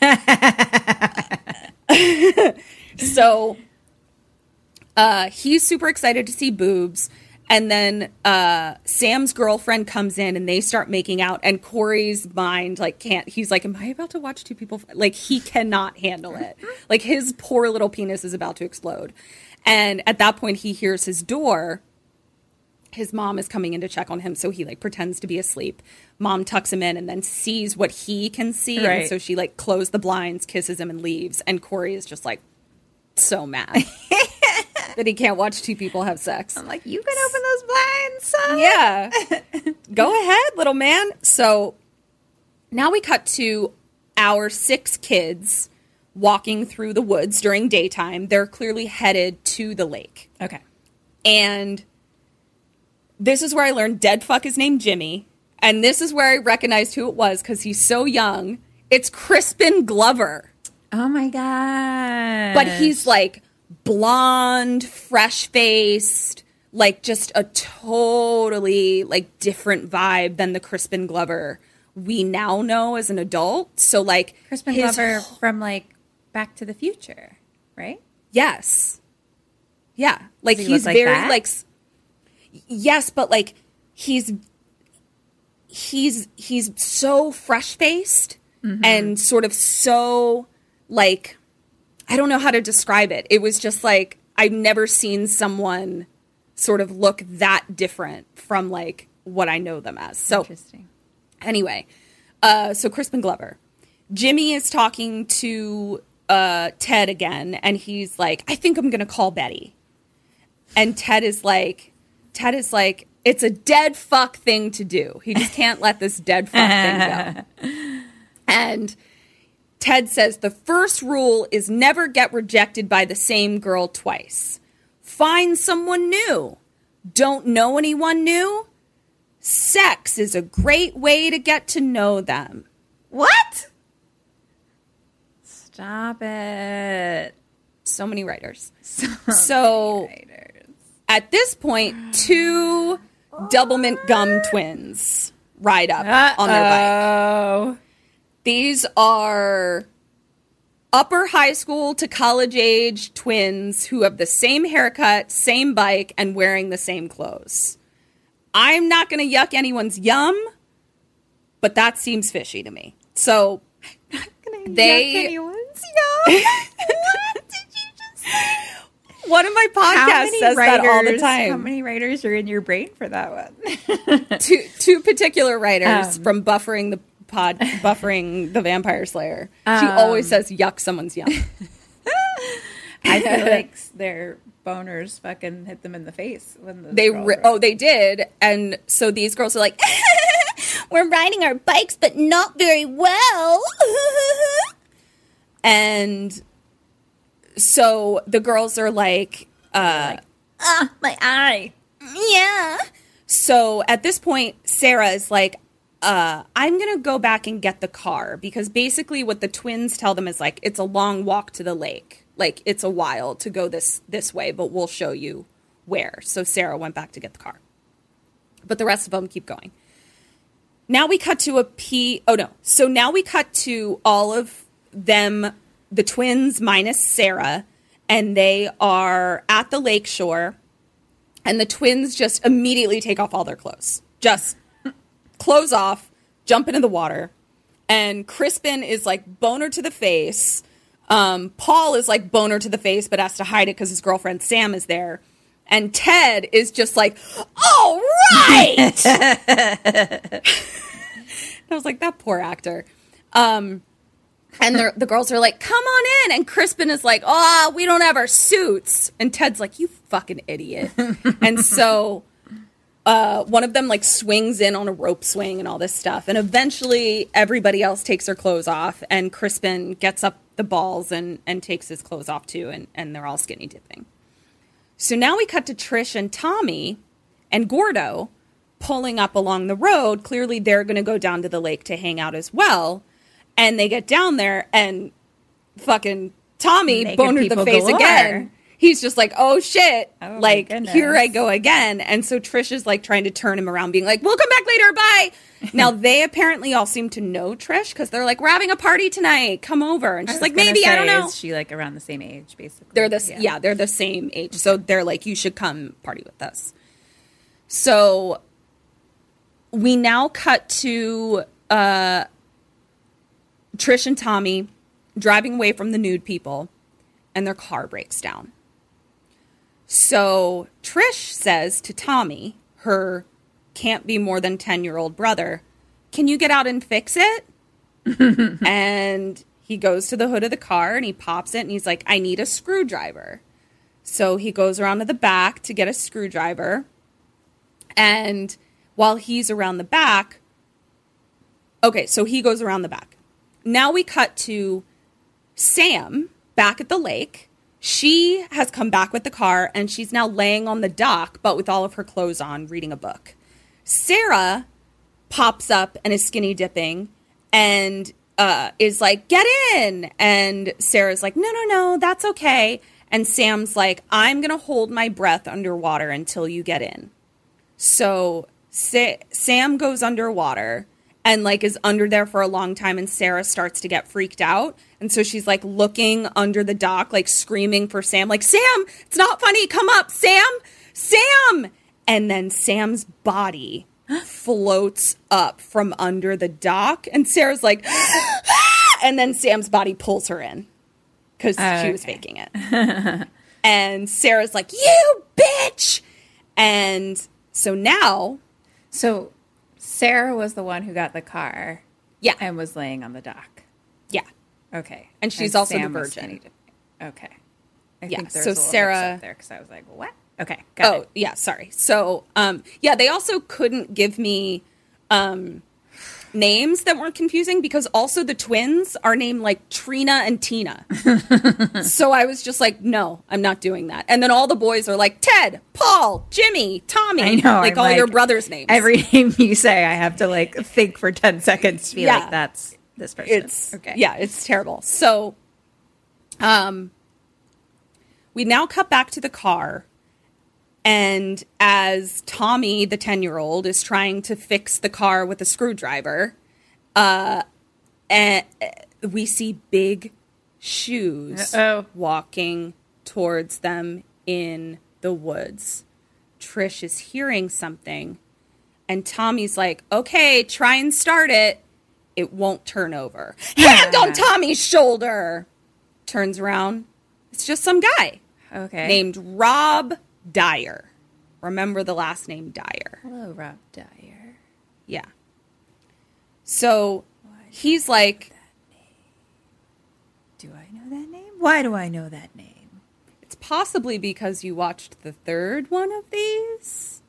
so uh, he's super excited to see boobs. And then uh, Sam's girlfriend comes in and they start making out. And Corey's mind, like, can't, he's like, Am I about to watch two people? f-" Like, he cannot handle it. Like, his poor little penis is about to explode. And at that point, he hears his door. His mom is coming in to check on him so he like pretends to be asleep. Mom tucks him in and then sees what he can see. And so she like closed the blinds kisses him and leaves. And corey is just like so mad that he can't watch two people have sex. I'm like, you can open those blinds, son. yeah. Go ahead little man. So now we cut to our six kids walking through the woods during daytime they're clearly headed to the lake Okay. and this is where I learned dead fuck is named Jimmy. And this is where I recognized who it was because he's so young. It's Crispin Glover. Oh my god. But he's like blonde, fresh faced, like just a totally like different vibe than the Crispin Glover we now know as an adult. So like Crispin his Glover from like Back to the Future, right? Yes. Yeah. Like he's like very that? like yes, but like he's he's he's so fresh faced Mm-hmm. and sort of so like I don't know how to describe it. It was just like I've never seen someone sort of look that different from like what I know them as. So Interesting. Anyway, uh, so Crispin Glover, Jimmy is talking to uh, Ted again, and he's like, "I think I'm gonna call Betty," and Ted is like, Ted is like, "It's a dead fuck thing to do. He just can't let this dead fuck thing go." And Ted says the first rule is never get rejected by the same girl twice. Find someone new. Don't know anyone new? Sex is a great way to get to know them. What? Stop it. So many writers. So writers. at this point, two Doublemint Gum twins ride up on their bike. These are upper high school to college age twins who have the same haircut, same bike, and wearing the same clothes. I'm not going to yuck anyone's yum, but that seems fishy to me. So they. One of my podcasts says that all the time. How many writers are in your brain for that one? two two particular writers Um. from buffering the pod buffering the vampire slayer she Um. always says yuck someone's yum I feel like their boners fucking hit them in the face when the they ri- oh they did and so these girls are like we're riding our bikes but not very well and so the girls are like uh ah my eye. yeah. So at this point, Sarah is like, uh, I'm going to go back and get the car because basically what the twins tell them is like, it's a long walk to the lake. Like it's a while to go this, this way, but we'll show you where. So Sarah went back to get the car, but the rest of them keep going. Now we cut to a P. Oh no. So now we cut to all of them, the twins minus Sarah, and they are at the lake shore and the twins just immediately take off all their clothes. Just clothes off, jump into the water. And Crispin is like boner to the face. Um, Paul is like boner to the face, but has to hide it because his girlfriend Sam is there. And Ted is just like, all right. I was like, that poor actor. Um, and the, the girls are like, come on in. And Crispin is like, oh, we don't have our suits. And Ted's like, you fucking idiot. and so uh, one of them like swings in on a rope swing and all this stuff. And eventually everybody else takes their clothes off. And Crispin gets up the balls and, and takes his clothes off too. And, and they're all skinny dipping. So now we cut to Trish and Tommy and Gordo pulling up along the road. Clearly, they're going to go down to the lake to hang out as well. And they get down there, and fucking Tommy Naked bonered the face galore. again. He's just like, oh shit. Oh, like, here I go again. And so Trish is like trying to turn him around, being like, we'll come back later. Bye. now, they apparently all seem to know Trish because they're like, we're having a party tonight. Come over. And she's like, maybe, I don't know. Is she like around the same age, basically? They're the yeah. they're the same age, so they're like, you should come party with us. So we now cut to uh, Trish and Tommy driving away from the nude people, and their car breaks down. So Trish says to Tommy, her can't be more than 10 year old brother, Can you get out and fix it? and he goes to the hood of the car and he pops it and he's like, I need a screwdriver. So he goes around to the back to get a screwdriver. And while he's around the back, okay, so he goes around the back. Now we cut to Sam back at the lake. She has come back with the car and she's now laying on the dock, but with all of her clothes on, reading a book. Sarah pops up and is skinny dipping and uh, is like, get in. And Sarah's like, no, no, no, that's okay. And Sam's like, I'm going to hold my breath underwater until you get in. So Sa- Sam goes underwater and like is under there for a long time and Sarah starts to get freaked out. And so she's like looking under the dock, like screaming for Sam, like, Sam, it's not funny. Come up, Sam, Sam. And then Sam's body floats up from under the dock. And Sarah's like, and then Sam's body pulls her in because she oh, was faking it. and Sarah's like, you bitch. And so now, So Sarah was the one who got the car yeah, and was laying on the dock. yeah. Okay. And she's also the Sam was virgin. Okay. I Yeah, think there's so a Sarah- up there because I was like, what? Okay. Got Oh, it. yeah, sorry. So, um, yeah, they also couldn't give me um, names that weren't confusing because also the twins are named like Trina and Tina. so I was just like, no, I'm not doing that. And then all the boys are like Ted, Paul, Jimmy, Tommy. I know. Like I'm all your brothers' names. Every name you say, I have to like think for 10 seconds to be Yeah. like, that's this person. it's okay. yeah it's terrible so um we now cut back to the car and as tommy the 10 year old is trying to fix the car with a screwdriver uh and we see big shoes Uh-oh. walking towards them in the woods trish is hearing something and tommy's like okay try and start it it won't turn over. Hand on Tommy's shoulder. Turns around. It's just some guy Okay. named Rob Dier. Remember the last name Dier. Hello, Rob Dier. Yeah. So he's like, Do I know that name? Why do I know that name? it's possibly because you watched the third one of these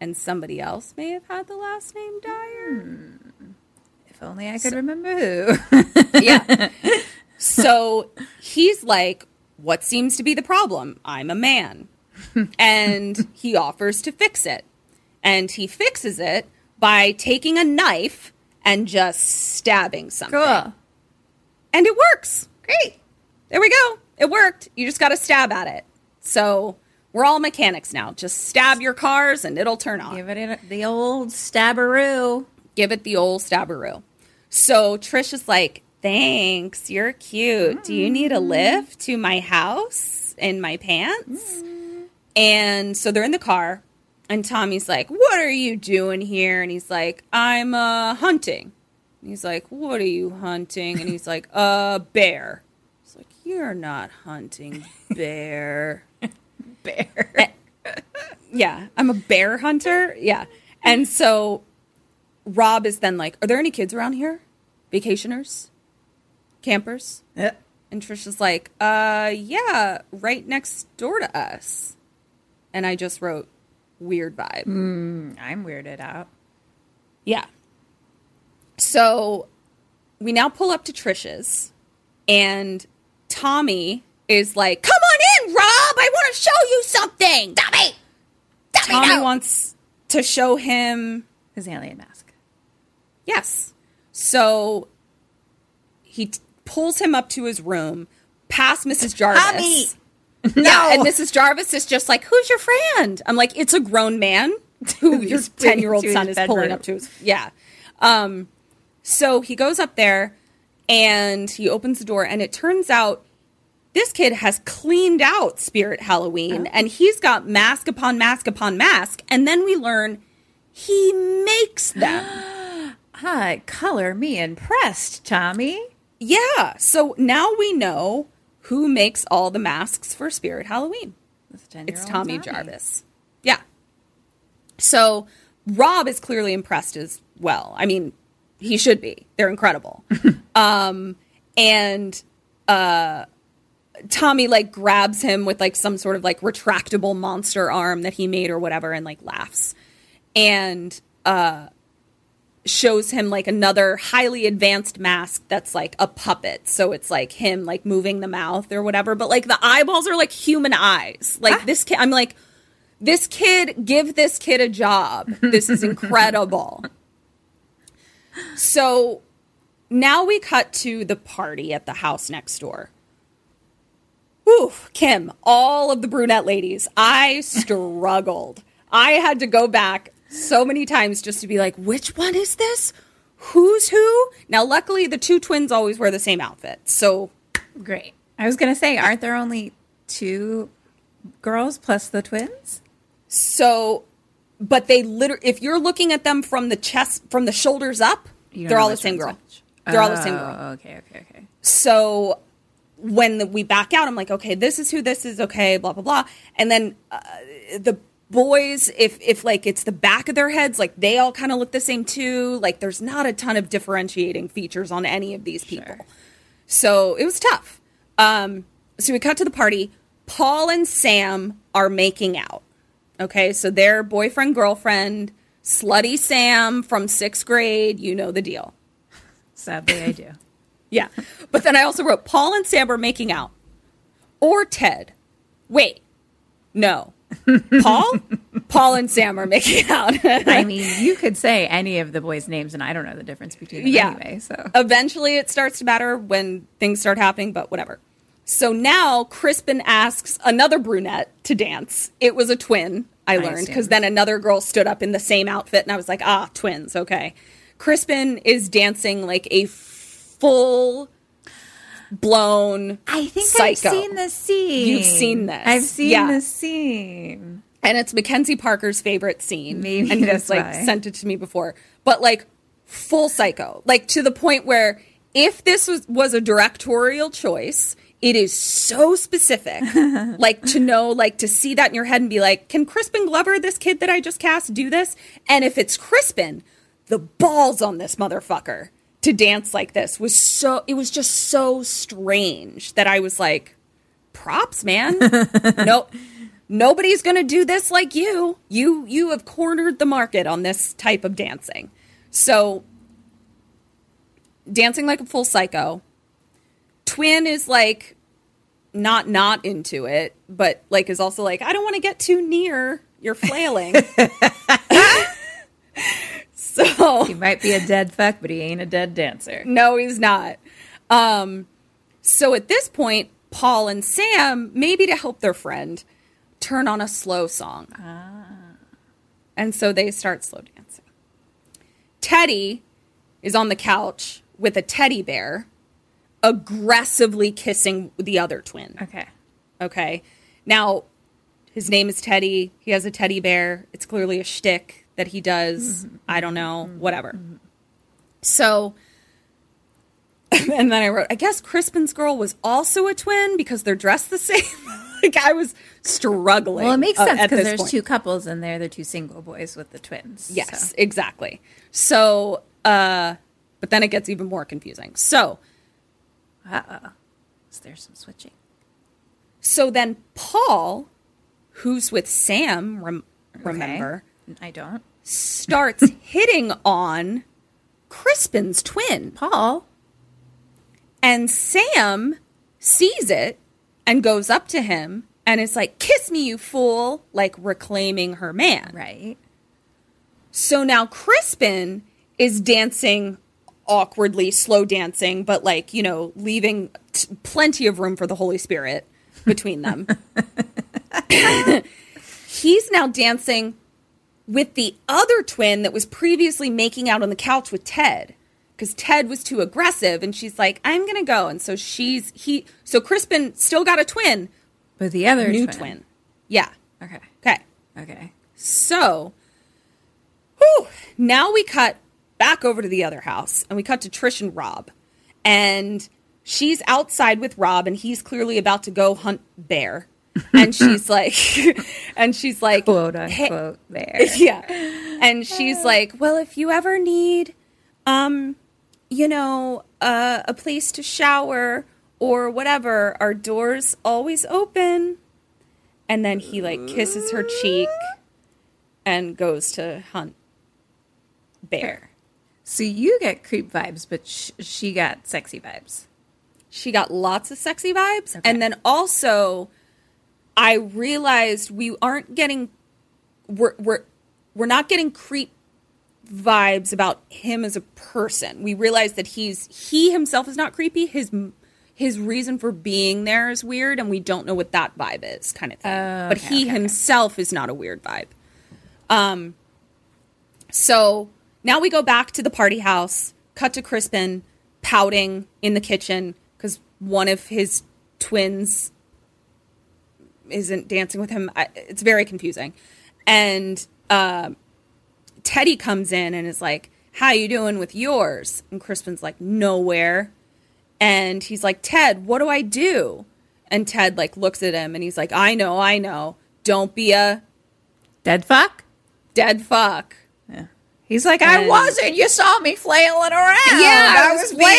and somebody else may have had the last name Dier. Hmm. If only I could remember who. yeah. So he's like, What seems to be the problem? I'm a man. And he offers to fix it. And he fixes it by taking a knife and just stabbing something. cool. And it works. Great. There we go. It worked. You just got to stab at it. So we're all mechanics now. Just stab your cars and it'll turn on Give it the old stabberoo. give it the old stabberoo. So Trish is like, Thanks, you're cute. Do you need a mm. lift to my house in my pants? Mm. And so they're in the car, and Tommy's like, What are you doing here? And he's like, I'm uh, hunting. And he's like, What are you hunting? And he's like, A bear. He's like, You're not hunting bear. Bear. Yeah, I'm a bear hunter. Yeah. And so Rob is then like, Are there any kids around here? Vacationers? Campers? Uh, And Trisha's like, Uh, yeah, right next door to us. And I just wrote, Weird vibe. Hmm, I'm weirded out. Yeah. So we now pull up to Trisha's, and Tommy is like, Come on in, Rob. I want to show you something. Tommy. Tommy no. wants to show him His alien mask. Yes. So he t- pulls him up to his room, past Mrs. Jarvis. Tommy! Yeah, and Mrs. Jarvis is just like, "Who's your friend?" I'm like, "It's a grown man who your ten year old son is pulling up to his yeah." Um, so he goes up there and he opens the door, and it turns out this kid has cleaned out Spirit Halloween and he's got mask upon mask upon mask. And then we learn he makes them. Hi, color me impressed, Tommy. yeah. So now we know who makes all the masks for Spirit Halloween. It's, 10 It's Tommy Jarvis. Yeah. So Rob is clearly impressed as well. I mean, he should be. They're incredible. um, and uh, Tommy like grabs him with like some sort of like retractable monster arm that he made or whatever, and like laughs, and uh, shows him like another highly advanced mask that's like a puppet. So it's like him like moving the mouth or whatever, but like the eyeballs are like human eyes. Like ah. this kid, I'm like, this kid, give this kid a job. This is incredible. so now we cut to the party at the house next door. Whew, Kim, all of the brunette ladies, I struggled. I had to go back so many times just to be like, which one is this? Who's who? Now, luckily, the two twins always wear the same outfit. So, Great. I was going to say, aren't there only two girls plus the twins? so, but they literally, if you're looking at them from the chest, from the shoulders up, they're all the same girl. which. They're all the same girl. Oh, okay, okay, okay. so when the, we back out, I'm like, okay, this is who this is. Okay, blah blah blah. And then uh, the boys, if if like it's the back of their heads, like they all kind of look the same too. Like there's not a ton of differentiating features on any of these people. So it was tough. Um, so we cut to the party. Paul and Sam are making out. Okay, so they're boyfriend girlfriend. Slutty Sam from sixth grade. You know the deal. Sadly, I do. Yeah. But then I also wrote Paul and Sam are making out. Or Ted. Wait. No. Paul? Paul and Sam are making out. I mean, you could say any of the boys' names, and I don't know the difference between them yeah. anyway. So Eventually it starts to matter when things start happening, but whatever. So now Crispin asks another brunette to dance. It was a twin, I learned, because then another girl stood up in the same outfit, and I was like, ah, twins, okay. Crispin is dancing like a full blown I think psycho. I've seen this scene. You've seen this. I've seen Yeah. this scene. and it's Mackenzie Parker's favorite scene. Maybe and he's like why. sent it to me before, but like full psycho, like to the point where if this was was a directorial choice, it is so specific, like to know, like to see that in your head and be like, can Crispin Glover, this kid that I just cast, do this? And if it's Crispin, the balls on this motherfucker to dance like this was so. It was just so strange that I was like, props, man. nope. Nobody's to do this like you. You you have cornered the market on this type of dancing. So dancing like a full psycho. Twin is like not not into it, but like is also like I don't want to get too near. You're flailing. so He might be a dead fuck, but he ain't a dead dancer. no, he's not. Um, so at this point, Paul and Sam, maybe to help their friend, turn on a slow song. And so they start slow dancing. Teddy is on the couch with a teddy bear, aggressively kissing the other twin. Okay. Okay. Now, his name is Teddy. He has a teddy bear. It's clearly a shtick that he does. I don't know. Whatever. So, and then I wrote, I guess Crispin's girl was also a twin because they're dressed the same. like I was struggling. Well, it makes uh, sense because this there's point. two couples and they're the two single boys with the twins. Yes, so. exactly. So, uh, but then it gets even more confusing. So, uh Is there some switching? so then Paul, who's with Sam, rem- remember, Okay. I don't. starts hitting on Crispin's twin. Paul. And Sam sees it and goes up to him and is like, Kiss me, you fool, like reclaiming her man. Right. So now Crispin is dancing awkwardly, slow dancing, but like, you know, leaving t- plenty of room for the Holy Spirit between them. He's now dancing with the other twin that was previously making out on the couch with Ted. because Ted was too aggressive, and she's like, "I'm gonna go," and so she's he. So Crispin still got a twin, But the other new twin. twin. Yeah. Okay. Okay. Okay. So, whew, now we cut back over to the other house and we cut to Trish and Rob. And she's outside with Rob and he's clearly about to go hunt bear. And she's like, and she's like, Quote "Hey-" unquote there. yeah. And she's like, "Well, if you ever need um you know, uh, a place to shower or whatever, our doors always open." And then he like kisses her cheek and goes to hunt bear. So you get creep vibes, but sh- she got sexy vibes. She got lots of sexy vibes. And then also I realized we aren't getting we're we're we're not getting creep vibes about him as a person. We realize that he's he himself is not creepy. His his reason for being there is weird, and we don't know what that vibe is, kind of thing. but okay, he okay, okay. himself is not a weird vibe. Um. So now we go back to the party house. Cut to Crispin pouting in the kitchen because one of his twins isn't dancing with him. I, it's very confusing. And uh, Teddy comes in and is like, "How you doing with yours?" And Crispin's like, "Nowhere." And he's like, "Ted, what do I do?" And Ted like looks at him and he's like, "I know, I know. Don't be a Dead fuck? dead fuck." He's like, I And- wasn't. You saw me flailing around. Yeah, I was being-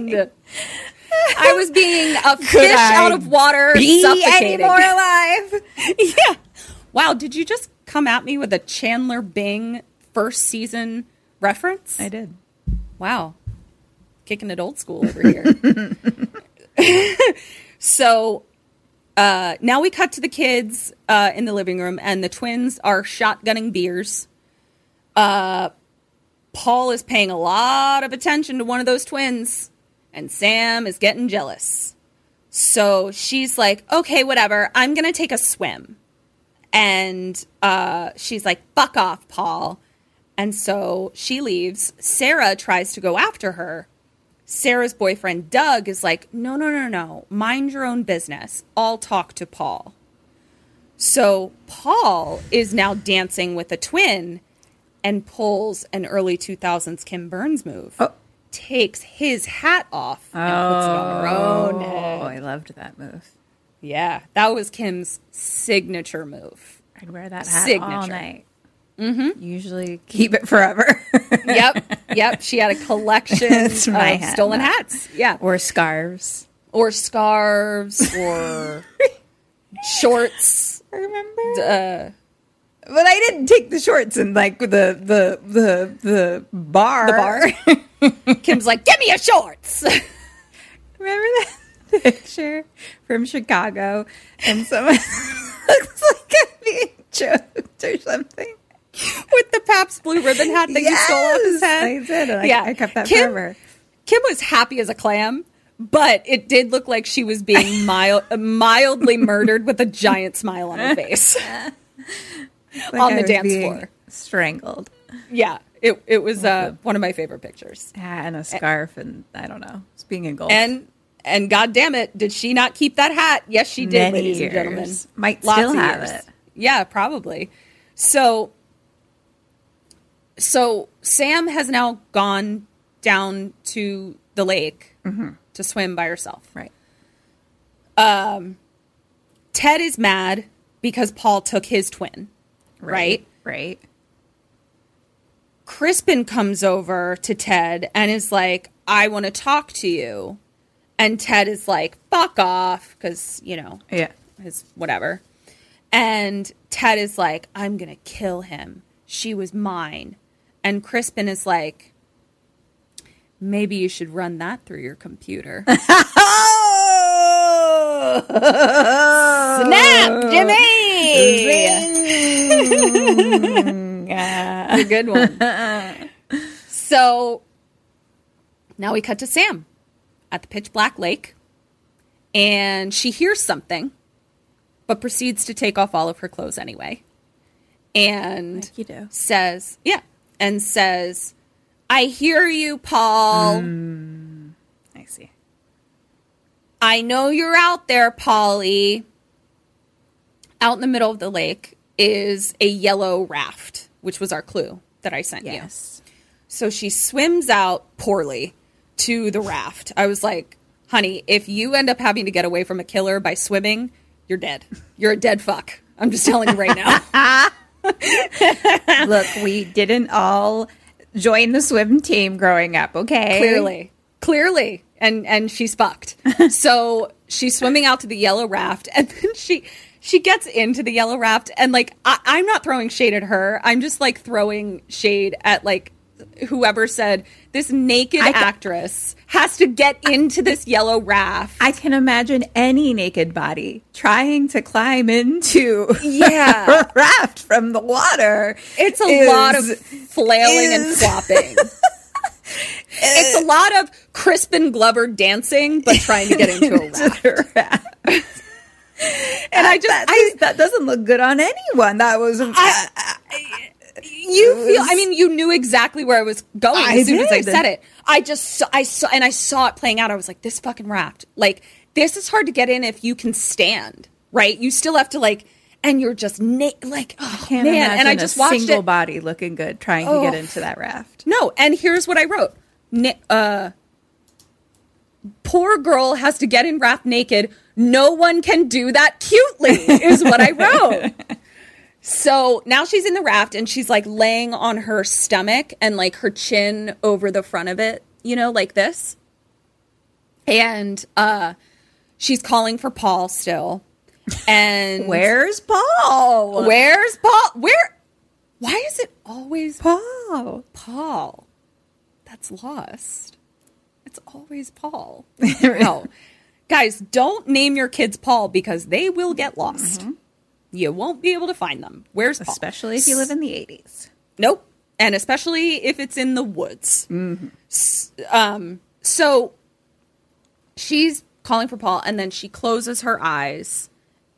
flailing around. I was being a fish out of water, Be any suffocating. more alive? yeah. Wow, did you just come at me with a Chandler Bing first season reference? I did. Wow. Kicking it old school over here. so uh, now we cut to the kids uh, in the living room, and the twins are shotgunning beers. Uh, Paul is paying a lot of attention to one of those twins, and Sam is getting jealous. So she's like, okay, whatever. I'm going to take a swim. And uh, she's like, fuck off, Paul. And so she leaves. Sarah tries to go after her. Sarah's boyfriend, Doug, is like, no, no, no, no. Mind your own business. I'll talk to Paul. So Paul is now dancing with a twin and pulls an early 2000s Kim Burns move. Oh. Takes his hat off and puts it on her own head. Oh, I loved that move. Yeah, that was Kim's signature move. I'd wear that hat all night. Mm-hmm. Usually keep it forever. Yep, yep. She had a collection of hat stolen hats. Yeah, or scarves. or scarves, or shorts. I remember? Uh, But I didn't take the shorts and like the the the the bar. the bar. Kim's like, "Give me your shorts." Remember that picture from Chicago and someone looks like I'm being choked or something. with the Pabst Blue Ribbon hat that you stole off his Yes, head. I did. I, Yeah. I kept that Kim- forever. Kim was happy as a clam, but it did look like she was being mild, mildly murdered with a giant smile on her face. Like on I the dance floor. strangled. Yeah, it it was uh, one of my favorite pictures. Hat and a scarf, and I don't know. It's being engulfed. And and god damn it, did she not keep that hat? Yes, she did, Many ladies and gentlemen. Might Lots still have years. it. Yeah, probably. So so Sam has now gone down to the lake to swim by herself. right. Um, Ted is mad because Paul took his twin. Right. Right. Crispin comes over to Ted and is like, I want to talk to you. And Ted is like, fuck off, because, you know, Yeah. his whatever. And Ted is like, I'm going to kill him. She was mine. And Crispin is like, maybe you should run that through your computer. Snap, Jimmy! Yeah. a good one. so now we cut to Sam at the pitch black lake, and she hears something, but proceeds to take off all of her clothes anyway. And Like says, Yeah, and says, I hear you, Paul. Mm. I see. I know you're out there, Polly. Out in the middle of the lake is a yellow raft, which was our clue that I sent you. Yes. So she swims out poorly to the raft. I was like, honey, if you end up having to get away from a killer by swimming, you're dead. You're a dead fuck. I'm just telling you right now. Look, we didn't all join the swim team growing up, okay? clearly clearly and and she's fucked so she's swimming out to the yellow raft and then she she gets into the yellow raft and like I, i'm not throwing shade at her i'm just like throwing shade at like whoever said this naked I actress has to get into this yellow raft I can imagine any naked body trying to climb into Yeah. a raft from the water. it's a is- lot of flailing and is- flopping it's a lot of crispin glover dancing but trying to get into a raft. and i just that, I, that doesn't look good on anyone. That was I- you feel i mean you knew exactly where i was going I as soon as i said it. I just saw i saw and i saw it playing out. I was like this fucking raft. Like this is hard to get in if you can stand right? You still have to like and you're just na- like oh can't man. And i just a watched single it body looking good trying to get into that raft. no and here's what i wrote. Na- uh poor girl has to get in raft naked no one can do that cutely is what i wrote So now she's in the raft and she's like laying on her stomach and like her chin over the front of it, you know, like this. And uh she's calling for Paul still. And Where's Paul? where's Paul? Where why is it always Paul? Paul? That's lost. Always Paul. no. Guys, don't name your kids Paul because they will get lost. You won't be able to find them. Where's Paul? Especially if you live in the 80s. Nope. And especially if it's in the woods. S- Um, so she's calling for Paul, and then she closes her eyes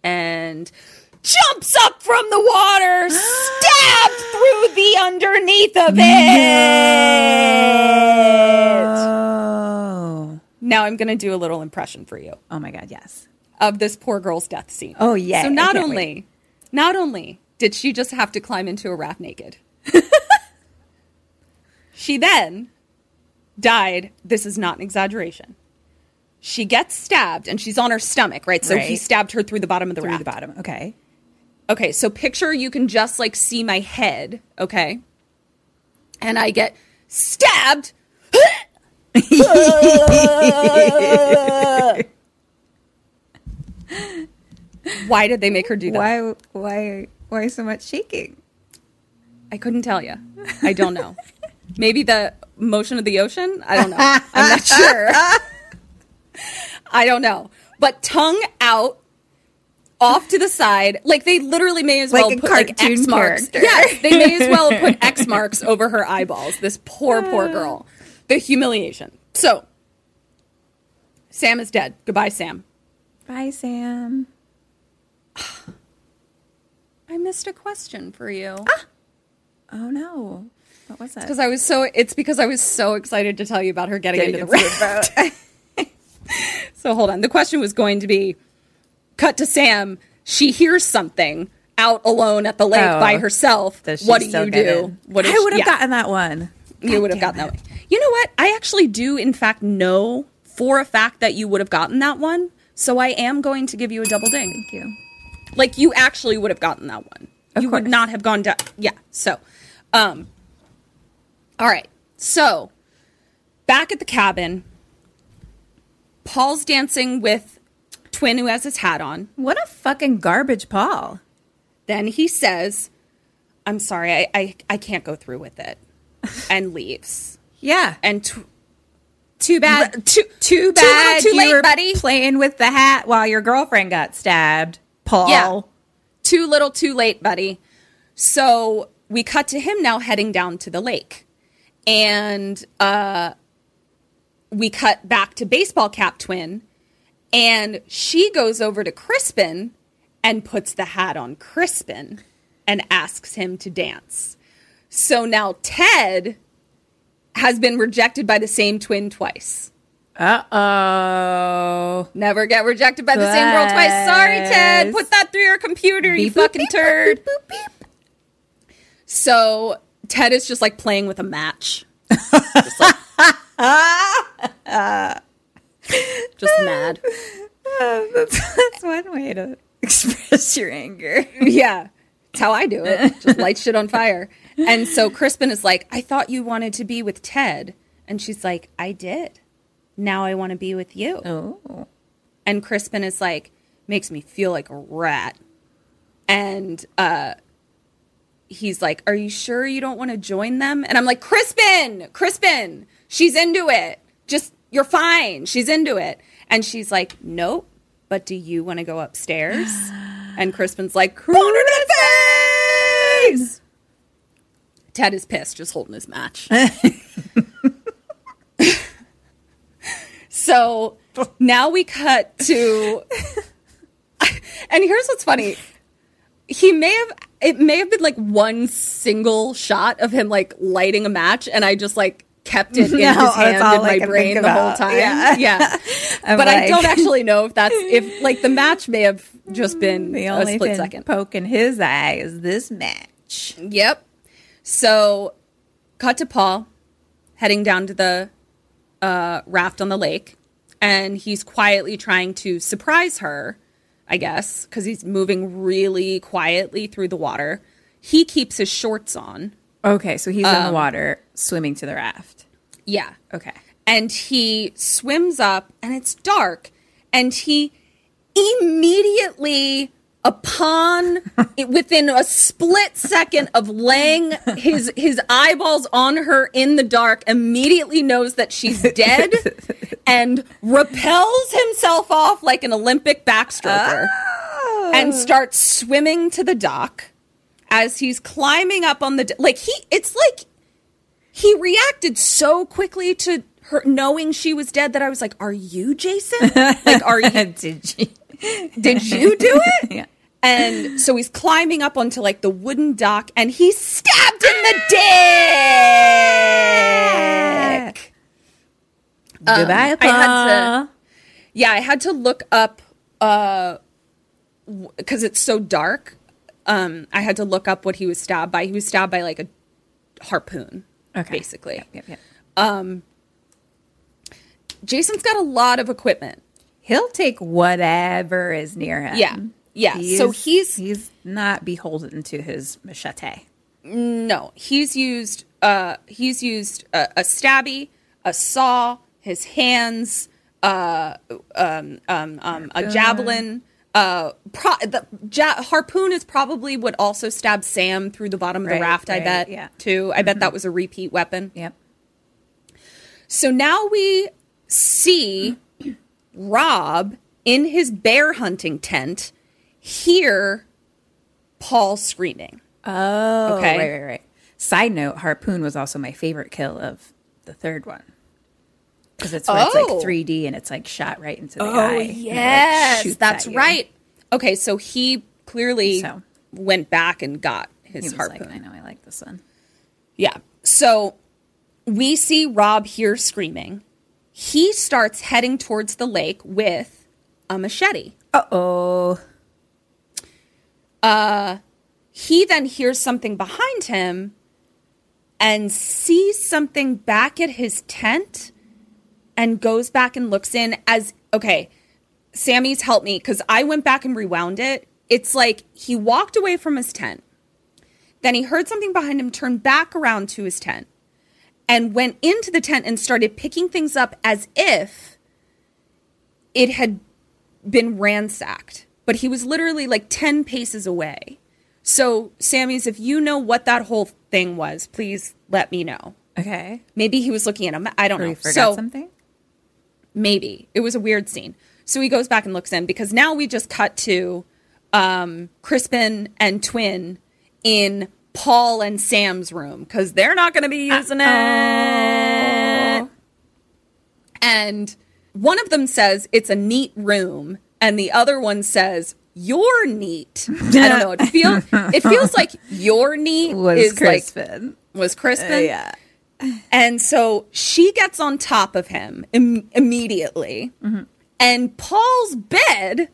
and jumps up from the water, stabbed through the underneath of it. Now I'm going to do a little impression for you Oh my God, yes. of this poor girl's death scene. Oh, yeah, So I not can't only, wait. not only did she just have to climb into a raft naked, she then died. This is not an exaggeration. She gets stabbed and she's on her stomach, right? So he Right. stabbed her through the bottom of the Through raft. the bottom. Okay. Okay, so picture you can just like see my head, okay? And I get stabbed. Why did they make her do that? Why, why, why so much shaking? I couldn't tell you. I don't know. Maybe the motion of the ocean? I don't know. I'm not sure. I don't know. But tongue out, off to the side, like they literally may as well put like X marks. character. Yes, they may as well put X marks over her eyeballs. This poor, poor uh. girl. The humiliation. So, Sam is dead. Goodbye, Sam. Bye, Sam. I missed a question for you. Ah! Oh no. What was that? Because I was so it's because I was so excited to tell you about her getting, Getting into the into the raft. so hold on. The question was going to be cut to Sam. She hears something out alone at the lake Oh. by herself. What do you do? What I would have yeah, gotten that one. you would have gotten that one. You know what? I actually do in fact know for a fact that you would have gotten that one. So I am going to give you a double ding. Thank you. Like you actually would have gotten that one. Of you would not have gone down. Yeah. So, um, all right. So, back at the cabin, Paul's dancing with Twin, who has his hat on. What a fucking garbage Paul. Then he says, "I'm sorry, I I, I can't go through with it," and leaves. Yeah. And tw- Too bad. too Too bad too you late, buddy. playing with the hat while your girlfriend got stabbed. Paul. Yeah. Too little, too late, buddy. So we cut to him now heading down to the lake. And uh, we cut back to baseball cap twin. And she goes over to Crispin and puts the hat on Crispin and asks him to dance. So now Ted has been rejected by the same twin twice. Uh oh. Never get rejected by the same girl twice. Sorry, Ted. Put that through your computer, you Beep, boop, fucking beep, turd. boop, boop, beep. So Ted is just like playing with a match. just like, just mad. that's, that's one way to express your anger. Yeah. That's how I do it. Just light shit on fire. And so Crispin is like, I thought you wanted to be with Ted. And she's like, I did. Now I want to be with you. Oh. And Crispin is like, makes me feel like a rat. And uh he's like, Are you sure you don't want to join them? And I'm like, Crispin, Crispin, she's into it. Just you're fine. She's into it. And she's like, Nope. But do you want to go upstairs? And Crispin's like, Boner to the face! Ted is pissed, just holding his match. so now we cut to and here's what's funny he may have it may have been like one single shot of him like lighting a match and i just like kept it in No, his hand in my brain the whole time Yeah. yeah, but i don't actually know if that's if like the match may have just mm, been The a only split thing second poking his eye is this match. Yep. So, cut to Paul heading down to the uh, raft on the lake, and he's quietly trying to surprise her, I guess, because he's moving really quietly through the water. He keeps his shorts on. Okay, so he's in Um, the water swimming to the raft. Yeah. Okay. And he swims up, and it's dark, and he immediately upon it, within a split second of laying his his eyeballs on her in the dark immediately knows that she's dead and repels himself off like an olympic backstroker and oh. starts swimming to the dock as he's climbing up on the like he it's like he reacted so quickly to her knowing she was dead that I was like, "Are you Jason? Like, are you? Did you? Did you do it?" Yeah. And so he's climbing up onto like the wooden dock, and he's stabbed in the dick. Goodbye, I had to- Yeah, I had to look up uh because it's so dark. Um, I had to look up what he was stabbed by. He was stabbed by like a harpoon, Okay. basically. Yep, yep, yep. Jason's got a lot of equipment. He'll take whatever is near him. Yeah. Yeah. so he's he's not beholden to his machete. no, he's used uh he's used a, a stabby, a saw, his hands, uh um um, um a javelin. Uh, pro- the ja- harpoon is probably what also stabbed Sam through the bottom of the Right, raft. I bet. yeah. Too. I bet that was a repeat weapon. Yep. So now we see Rob in his bear hunting tent hear Paul screaming. Oh, Okay. right, right, right. Side note: Harpoon was also my favorite kill of the third one because it's where it's Oh. like 3D and it's like shot right into the Oh, eye. and it, like, yes, that's right. Okay, so he clearly So. went back and got his harpoon. like, I know, I like this one. Yeah. So we see Rob here screaming. He starts heading towards the lake with a machete. Uh oh. Uh, he then hears something behind him and sees something back at his tent and goes back and looks in as okay sammy's helped me because i went back and rewound it. It's like he walked away from his tent. Then he heard something behind him turn back around to his tent and went into the tent and started picking things up as if it had been ransacked but he was literally like 10 paces away so, Sammy's, if you know what that whole thing was, please let me know. Okay. Maybe he was looking at him. I don't Or know. forgot so something? maybe it was a weird scene. So he goes back and looks in because now we just cut to um, Crispin and Twin in Paul and Sam's room because they're not going to be using it. And one of them says it's a neat room, and the other one says you're neat. I don't know. It feels it feels like your neat Was is like Crispin. was Crispin. Uh, yeah. And so she gets on top of him Im- immediately, and Paul's bed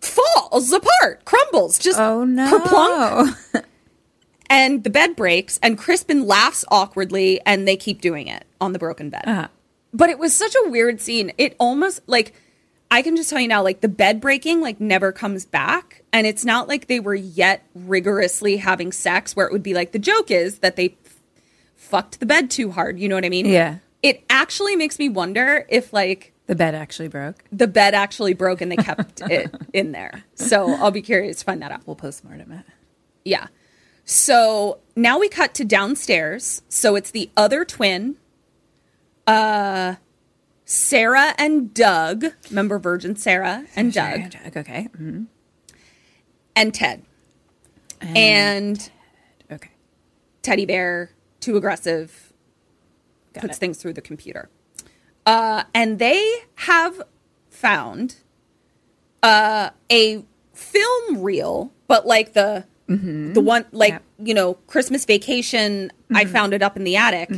falls apart, crumbles, just Oh no. kerplunk, and the bed breaks. And Crispin laughs awkwardly, and they keep doing it on the broken bed. Uh-huh. But it was such a weird scene. It almost like I can just tell you now, like the bed breaking, like never comes back, and it's not like they were yet rigorously having sex, where it would be like the joke is that they f- fucked the bed too hard. You know what I mean? Yeah. It actually makes me wonder if like The bed actually broke. the bed actually broke and they kept it in there. So I'll be curious to find that out. We'll postmortem it. Yeah. So now we cut to downstairs. So it's the other twin, uh, Sarah and Doug. Remember Virgin Sarah and Doug Okay. mhm. and Ted. And Okay. teddy bear, too aggressive, puts it. things through the computer. Uh, and they have found uh, a film reel, but like the the one like you know Christmas Vacation. I found it up in the attic,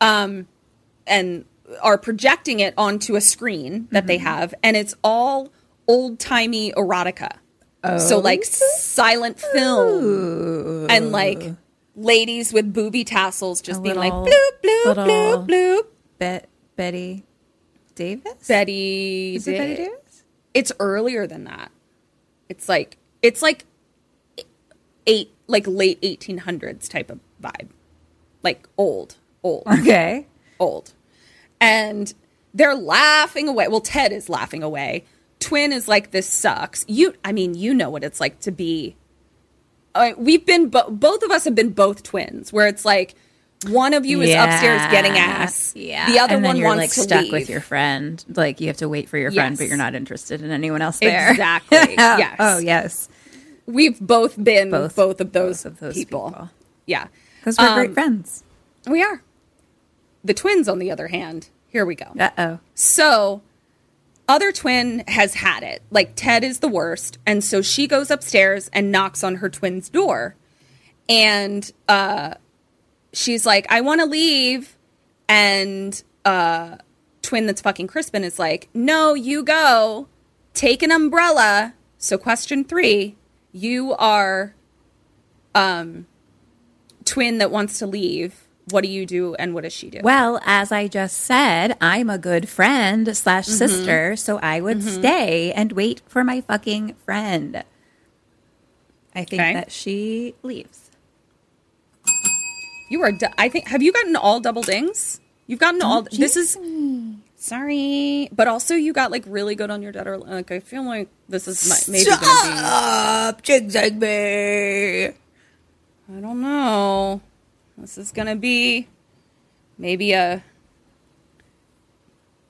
um, and are projecting it onto a screen that they mm-hmm. have, and it's all old timey erotica. So like oh. silent film and like ladies with booby tassels just A being little- like bloop bloop bloop bloop. Bet Bette Davis? Bette, Is it Bette Davis? Davis? It's earlier than that. It's like it's like eight like late eighteen hundreds type of vibe, like old, old, Okay. old, and they're laughing away. Well, Ted is laughing away. Twin is like, "This sucks." You, I mean, you know what it's like to be. Uh, we've been bo- both of us have been both twins, where it's like one of you is upstairs getting ass, Yeah. the other one wants like to stuck leave. with your friend. Like you have to wait for your friend, but you're not interested in anyone else there. Exactly. yes. Oh yes. We've both been Both- both, of those, both of those people. people. Yeah. Because we're Um, great friends. We are. The twins, on the other hand, here we go. Uh oh. So, other twin has had it. Like, Ted is the worst. And so she goes upstairs and knocks on her twin's door. And uh, she's like, I want to leave. And uh, twin that's fucking Crispin is like, No, you go. Take an umbrella. So, question three you are um, twin that wants to leave. What do you do and what does she do? Well, as I just said, I'm a good friend slash Mm-hmm. sister, so I would stay and wait for my fucking friend. I think Okay. that she leaves. You are. Du- I think. Have you gotten all double dings? You've gotten all. This is. Sorry, but also you got like really good on your dead or like. I feel like this is my, maybe gonna Stop me. be. I don't know. This is gonna be maybe a.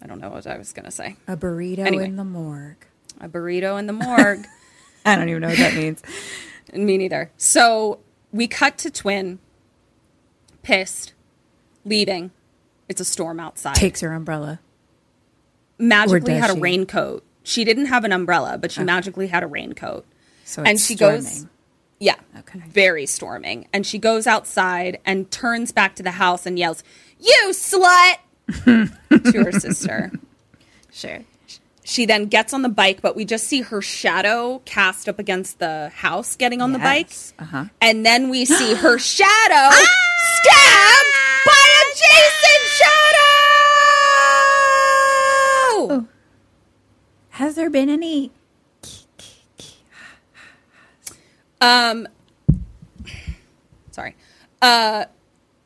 I don't know what I was gonna say. A burrito Anyway. in the morgue. A burrito in the morgue. I don't even know what that means. Me neither. So we cut to twin, pissed, leaving. It's a storm outside. Takes her umbrella. magically had a she? raincoat. She didn't have an umbrella, but she ah. magically had a raincoat. So and she storming. goes, yeah, Okay. very storming. And she goes outside and turns back to the house and yells, "You slut!" to her sister. Sure. She then gets on the bike, but we just see her shadow cast up against the house getting on the bike. Uh-huh. And then we see her shadow stabbed by a Jason shadow. Has there been any? Um, sorry. Uh,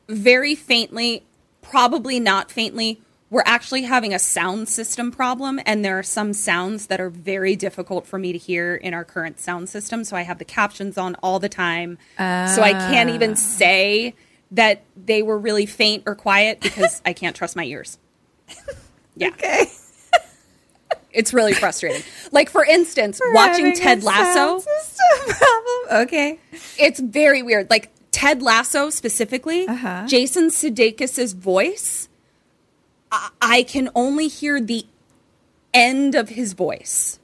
very faintly, probably not faintly. We're actually having a sound system problem, and there are some sounds that are very difficult for me to hear in our current sound system. So I have the captions on all the time. So I can't even say that they were really faint or quiet because I can't trust my ears. Yeah. Okay. It's really frustrating. Like, for instance, watching Ted Lasso. Okay. it's very weird. Like Ted Lasso specifically, Uh-huh. Jason Sudeikis' voice, I-, I can only hear the end of his voice.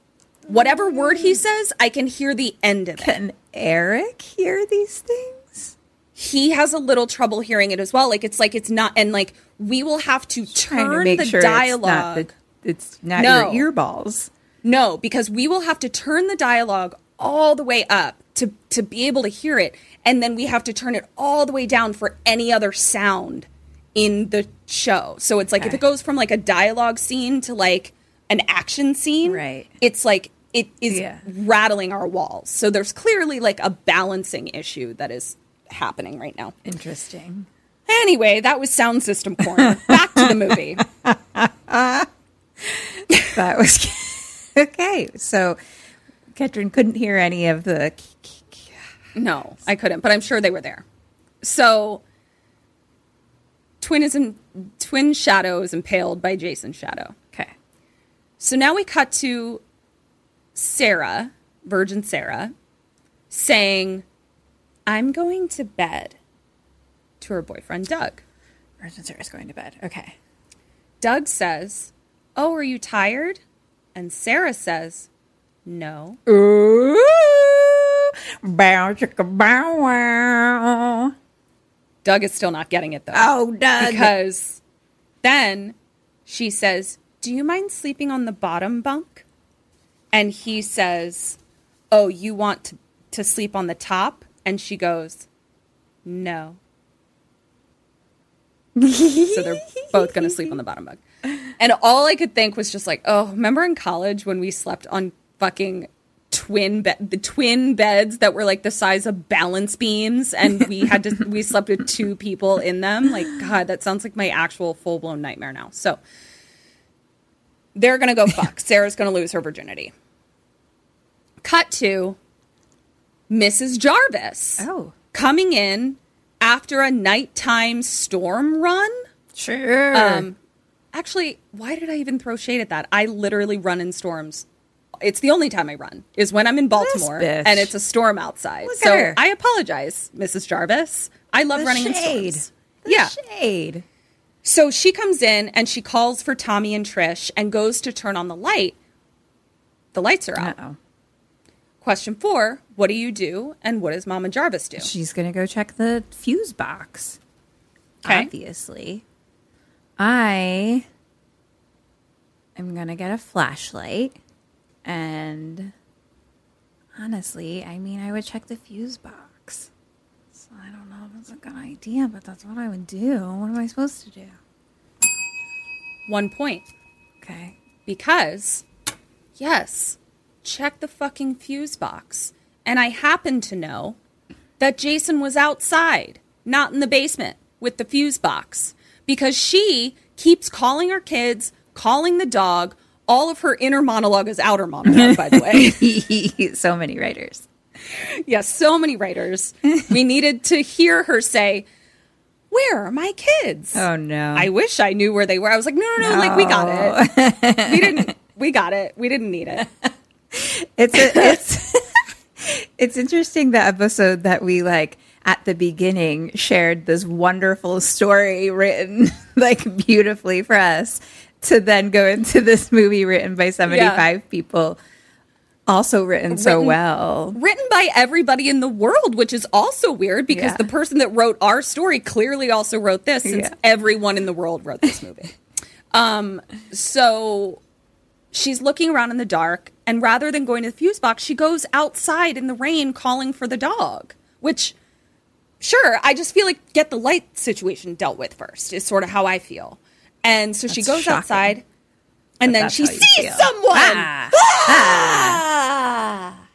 Whatever word he says, I can hear the end of it. Can Eric hear these things? he has a little trouble hearing it as well. Like it's like it's not, and like we will have to Trying turn to make the sure dialogue. It's not, the, it's not No. your earballs. No, because we will have to turn the dialogue all the way up to to be able to hear it, and then we have to turn it all the way down for any other sound in the show. So it's like if it goes from like a dialogue scene to like an action scene, Right. It's like it is Yeah. rattling our walls. So there's clearly like a balancing issue that is happening right now. Interesting. Anyway, that was sound system corner. Back to the movie. That was okay. So Ketrin couldn't hear any of the. No, I couldn't, but I'm sure they were there. So, twin is in, twin shadow is impaled by Jason's shadow. Okay. So now we cut to Sarah, Virgin Sarah, saying, "I'm going to bed." To her boyfriend Doug. Virgin Sarah's going to bed. Okay. Doug says, "Oh, are you tired?" And Sarah says, "No." Ooh, bow chicka bow wow. Doug is still not getting it though. Oh, Doug. Because then she says, Do you mind sleeping on the bottom bunk? And he says, Oh, you want to, to sleep on the top? And she goes, No. so they're both going to sleep on the bottom bunk. And all I could think was just like, Oh, remember in college when we slept on fucking twin bed the twin beds that were like the size of balance beams and we had to we slept with two people in them? Like god that sounds like my actual full-blown nightmare now. So they're gonna go fuck. Sarah's gonna lose her virginity. Cut to mrs jarvis Oh, coming in after a nighttime storm run. Sure. um, actually, why did I even throw shade at that? I literally run in storms. It's the only time I run is when I'm in Baltimore and it's a storm outside. Look so. I apologize, Mrs. Jarvis. I love The running shade. in storms. The yeah. shade. So she comes in and she calls for Tommy and Trish and goes to turn on the light. The lights are out. Uh-oh. Question four What do you do? And what does Mama Jarvis do? She's gonna go check the fuse box. Okay. Obviously, I am gonna get a flashlight, and honestly, I mean, I would check the fuse box. So I don't know if it's a good idea, but that's what I would do. What am I supposed to do? One point. Okay. because yes, check the fucking fuse box. And I happen to know that Jason was outside, not in the basement with the fuse box because she keeps calling her kids, calling the dog. All of her inner monologue is outer monologue, by the way. so many writers. yes, so many writers. We needed to hear her say, Where are my kids? Oh no! I wish I knew where they were. I was like, no, no, no, like we got it. we didn't. We got it. We didn't need it. it's a, it's it's interesting the episode that we like at the beginning shared this wonderful story written like beautifully for us to then go into this movie written by 75 people also written, so well Written by everybody in the world, which is also weird because Yeah. the person that wrote our story clearly also wrote this, since Yeah. everyone in the world wrote this movie. um, so she's looking around in the dark, and rather than going to the fuse box, she goes outside in the rain calling for the dog, which. Sure, I just feel like get the light situation dealt with first is sort of how I feel. And so she goes shocking. outside and then she sees feel. someone. Ah. Ah.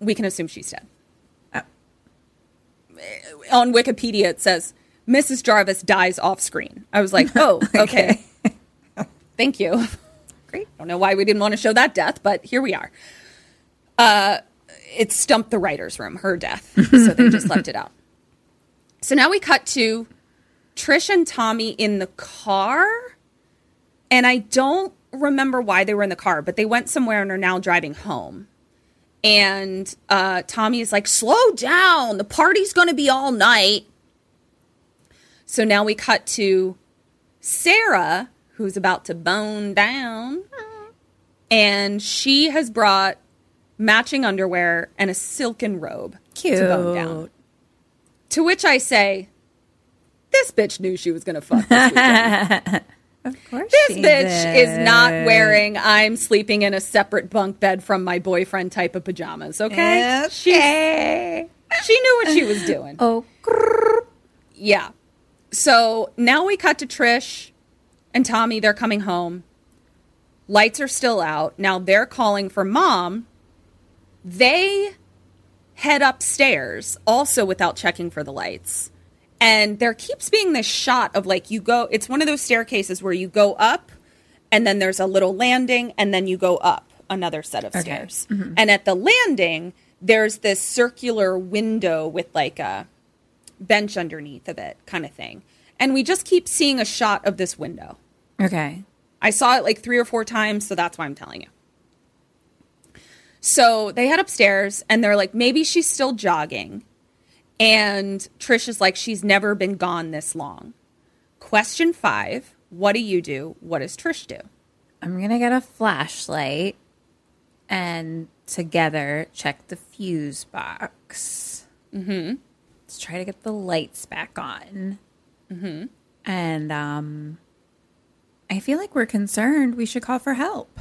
We can assume she's dead. Oh. On Wikipedia, it says Mrs. Jarvis dies off screen. I was like, oh, okay. Thank you. Great. I don't know why we didn't want to show that death, but here we are. Uh, it stumped the writer's room, her death. So they just left it out. So now we cut to Trish and Tommy in the car. And I don't remember why they were in the car, but they went somewhere and are now driving home. And uh, Tommy is like, slow down. The party's going to be all night. So now we cut to Sarah, who's about to bone down. And she has brought matching underwear and a silken robe. Cute. to bone down. To which I say, this bitch knew she was going to fuck. Of course, This she bitch is not wearing I'm sleeping in a separate bunk bed from my boyfriend type of pajamas, okay? Okay. She knew what she was doing. Oh, Yeah. So now we cut to Trish and Tommy. They're coming home. Lights are still out. Now they're calling for mom. They head upstairs also without checking for the lights. And there keeps being this shot of like you go, it's one of those staircases where you go up and then there's a little landing and then you go up another set of stairs. Mm-hmm. And at the landing, there's this circular window with like a bench underneath of it kind of thing. And we just keep seeing a shot of this window. okay. I saw it like three or four times, so that's why I'm telling you. So they head upstairs and they're like, maybe she's still jogging. And Trish is like, she's never been gone this long. Question five What do you do? What does Trish do? I'm gonna get a flashlight and together check the fuse box. Mm-hmm. Let's try to get the lights back on. Mm-hmm. And um, I feel like we're concerned. We should call for help.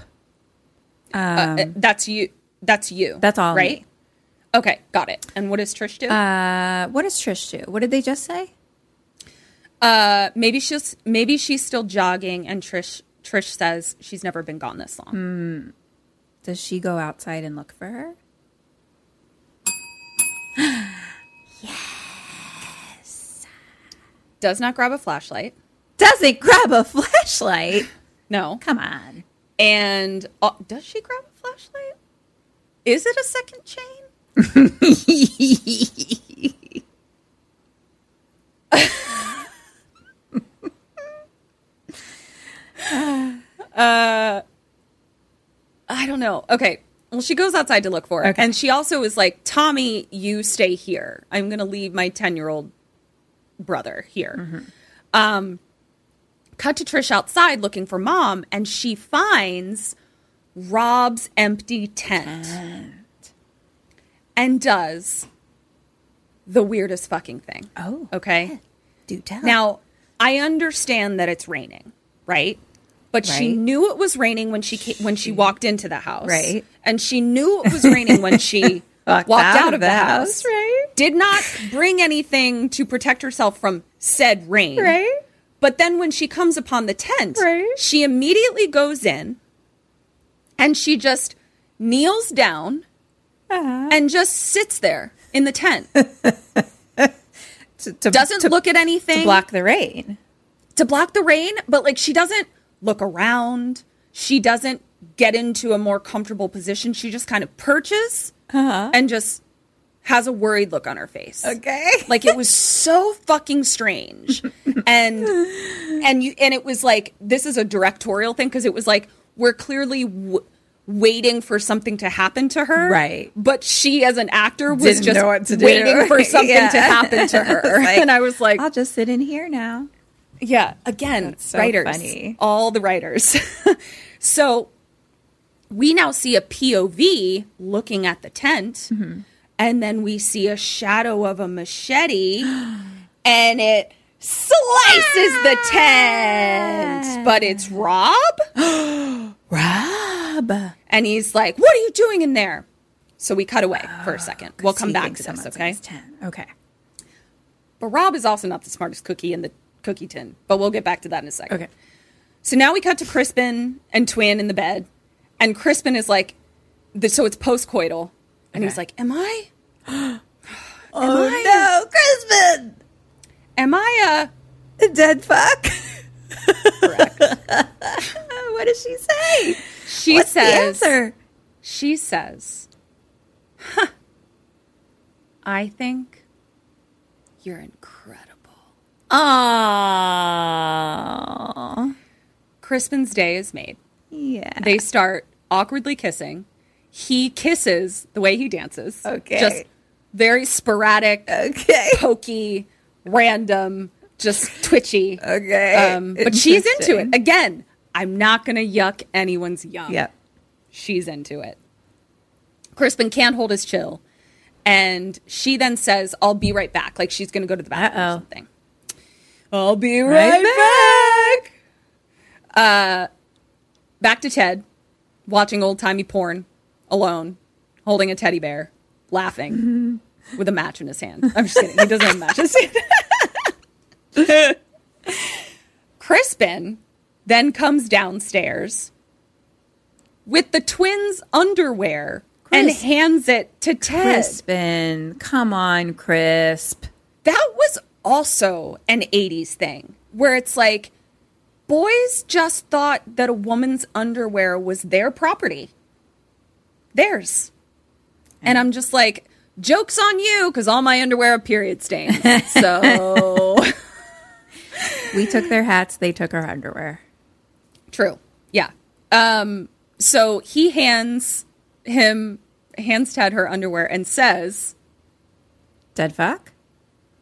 Uh, that's you. That's you. That's all right? Okay, got it. And what does Trish do? Uh, what does Trish do? What did they just say? Uh, maybe she's maybe she's still jogging, and Trish Trish says she's never been gone this long. Does she go outside and look for her? Yes. Does not grab a flashlight. Doesn't grab a flashlight. No. Come on. And uh, does she grab a flashlight? Is it a second chain? uh, I don't know. Okay. Well, she goes outside to look for it. Okay. And she also is like, Tommy, you stay here. I'm going to leave my 10 year old brother here. Um, cut to Trish outside looking for mom, and she finds Rob's empty tent and does the weirdest fucking thing. Oh, Okay. do tell. Now, I understand that it's raining, right? But she knew it was raining when she ca- when she walked into the house, Right. And she knew it was raining when she walked, out, of the house, right? Did not bring anything to protect herself from said rain, Right. But then when she comes upon the tent, Right. she immediately goes in and she just kneels down Uh-huh. and just sits there in the tent. To, to, Doesn't to, look at anything to block the rain. to block the rain, but like she doesn't look around. She doesn't get into a more comfortable position. She just kind of perches and just has a worried look on her face. Okay. Like it was so fucking strange. and and you and it was like this is a directorial thing because it was like we're clearly w- waiting for something to happen to her. Right. But she as an actor was Didn't just to do. waiting for something Yeah. to happen to her. Like, and I was like, I'll just sit in here now. yeah, again, so writers, funny. all the writers. so we now see a POV looking at the tent, Mm-hmm. and then we see a shadow of a machete, and it slices the tent. But it's Rob, Rob. and he's like, "What are you doing in there?" So we cut away for a second. We'll come back to this, okay? Okay. But Rob is also not the smartest cookie in the cookie tin. But we'll get back to that in a second. Okay. So now we cut to Crispin and Twin in the bed, and Crispin is like, so it's postcoital, and he's like, "Am I? Oh no, Crispin! Am I A dead fuck? Correct. what does she say? She What's says. answer? She says, huh, "I think you're incredible." Oh, Crispin's day is made. yeah. They start awkwardly kissing. He kisses the way he dances. Okay. Just very sporadic, Okay. pokey, random, just twitchy. Okay. Um, but she's into it. Again, I'm not going to yuck anyone's yum. Yep. She's into it. Crispin can't hold his chill. And she then says, I'll be right back. Like she's going to go to the bathroom Uh-oh. or something. I'll be right, back. Uh, back to Ted, watching old timey porn alone, holding a teddy bear, laughing with a match in his hand. I'm just kidding. He doesn't have a match in his hand. Crispin then comes downstairs with the twins' underwear and hands it to Ted. Crispin, come on, Crisp. That was also an 80s thing where it's like boys just thought that a woman's underwear was their property. Theirs. And I'm just like, joke's on you because all my underwear have period stains. So We took their hats, they took our underwear. true. Yeah. Um, so he hands him, hands Ted her underwear and says, Dead fuck?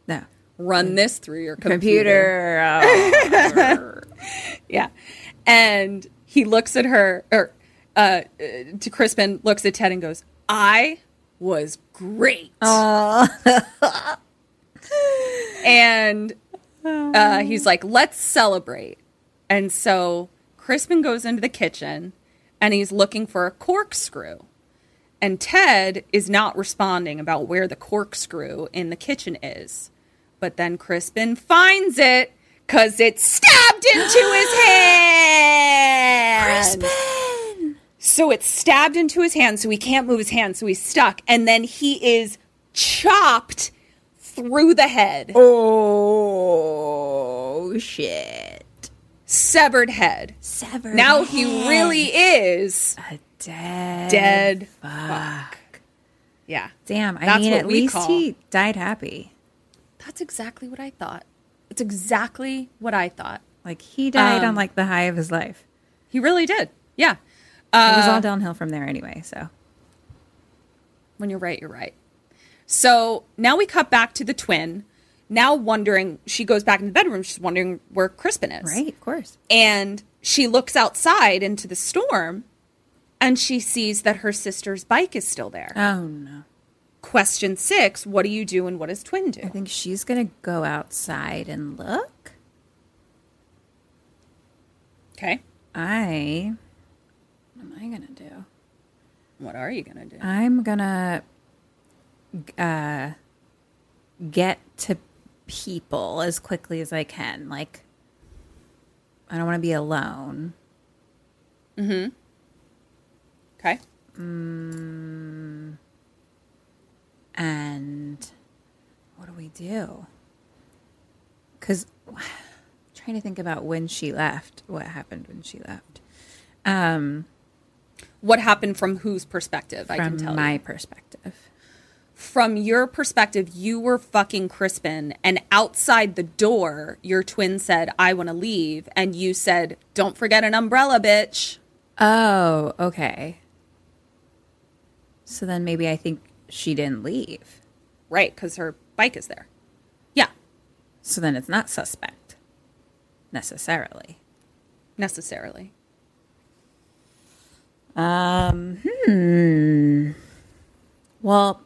No. run this through your computer. Computer. Oh. Yeah. And he looks at her, or uh, uh, to Crispin, looks at Ted and goes, I was great. and uh, he's like, let's celebrate. And so Crispin goes into the kitchen and he's looking for a corkscrew. And Ted is not responding about where the corkscrew in the kitchen is. But then Crispin finds it because it's stabbed into his hand. Crispin! So it's stabbed into his hand, so he can't move his hand, so he's stuck. And then he is chopped through the head, Oh, shit. severed head. Severed. Now he really is a dead. dead. Fuck. Yeah. Damn. I That's mean, what at we least call- he died happy. That's exactly what I thought. It's exactly what I thought. Like he died Um, on like the high of his life. He really did. Yeah. It was Uh, all downhill from there anyway. So When you're right, you're right. So now we cut back to the twin. Now wondering, she goes back in the bedroom. She's wondering where Crispin is. right, of course. And she looks outside into the storm and she sees that her sister's bike is still there. Oh no. Question six What do you do and what does twin do? I think she's gonna go outside and look. Okay. I. What am I gonna do? What are you going to do? I'm gonna uh, get to people as quickly as I can. Like, I don't want to be alone. Mm hmm. Okay. Mm, and what do we do? Because trying to think about when she left. What happened when she left? Um, What happened from whose perspective? I can from tell my you. perspective. From your perspective, you were fucking Crispin, and outside the door, your twin said, I want to leave. And you said, Don't forget an umbrella, bitch. Oh, okay. So then maybe I think she didn't leave. Right, because her bike is there. Yeah, So then it's not suspect necessarily. necessarily. Um, hmm. Well,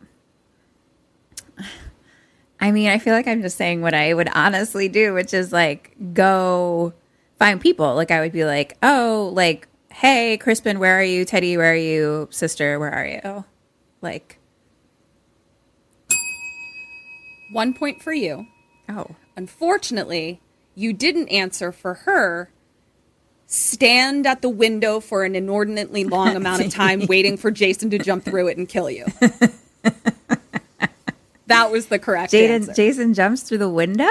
I mean, I feel like I'm just saying what I would honestly do, which is like go find people. Like I would be like, oh, like, hey, Crispin, where are you? Teddy, where are you? Sister, where are you? Like, One point for you. oh, Unfortunately, you didn't answer for her. Stand at the window for an inordinately long amount of time waiting for Jason to jump through it and kill you. that was the correct Jaden, answer. Jason jumps through the window.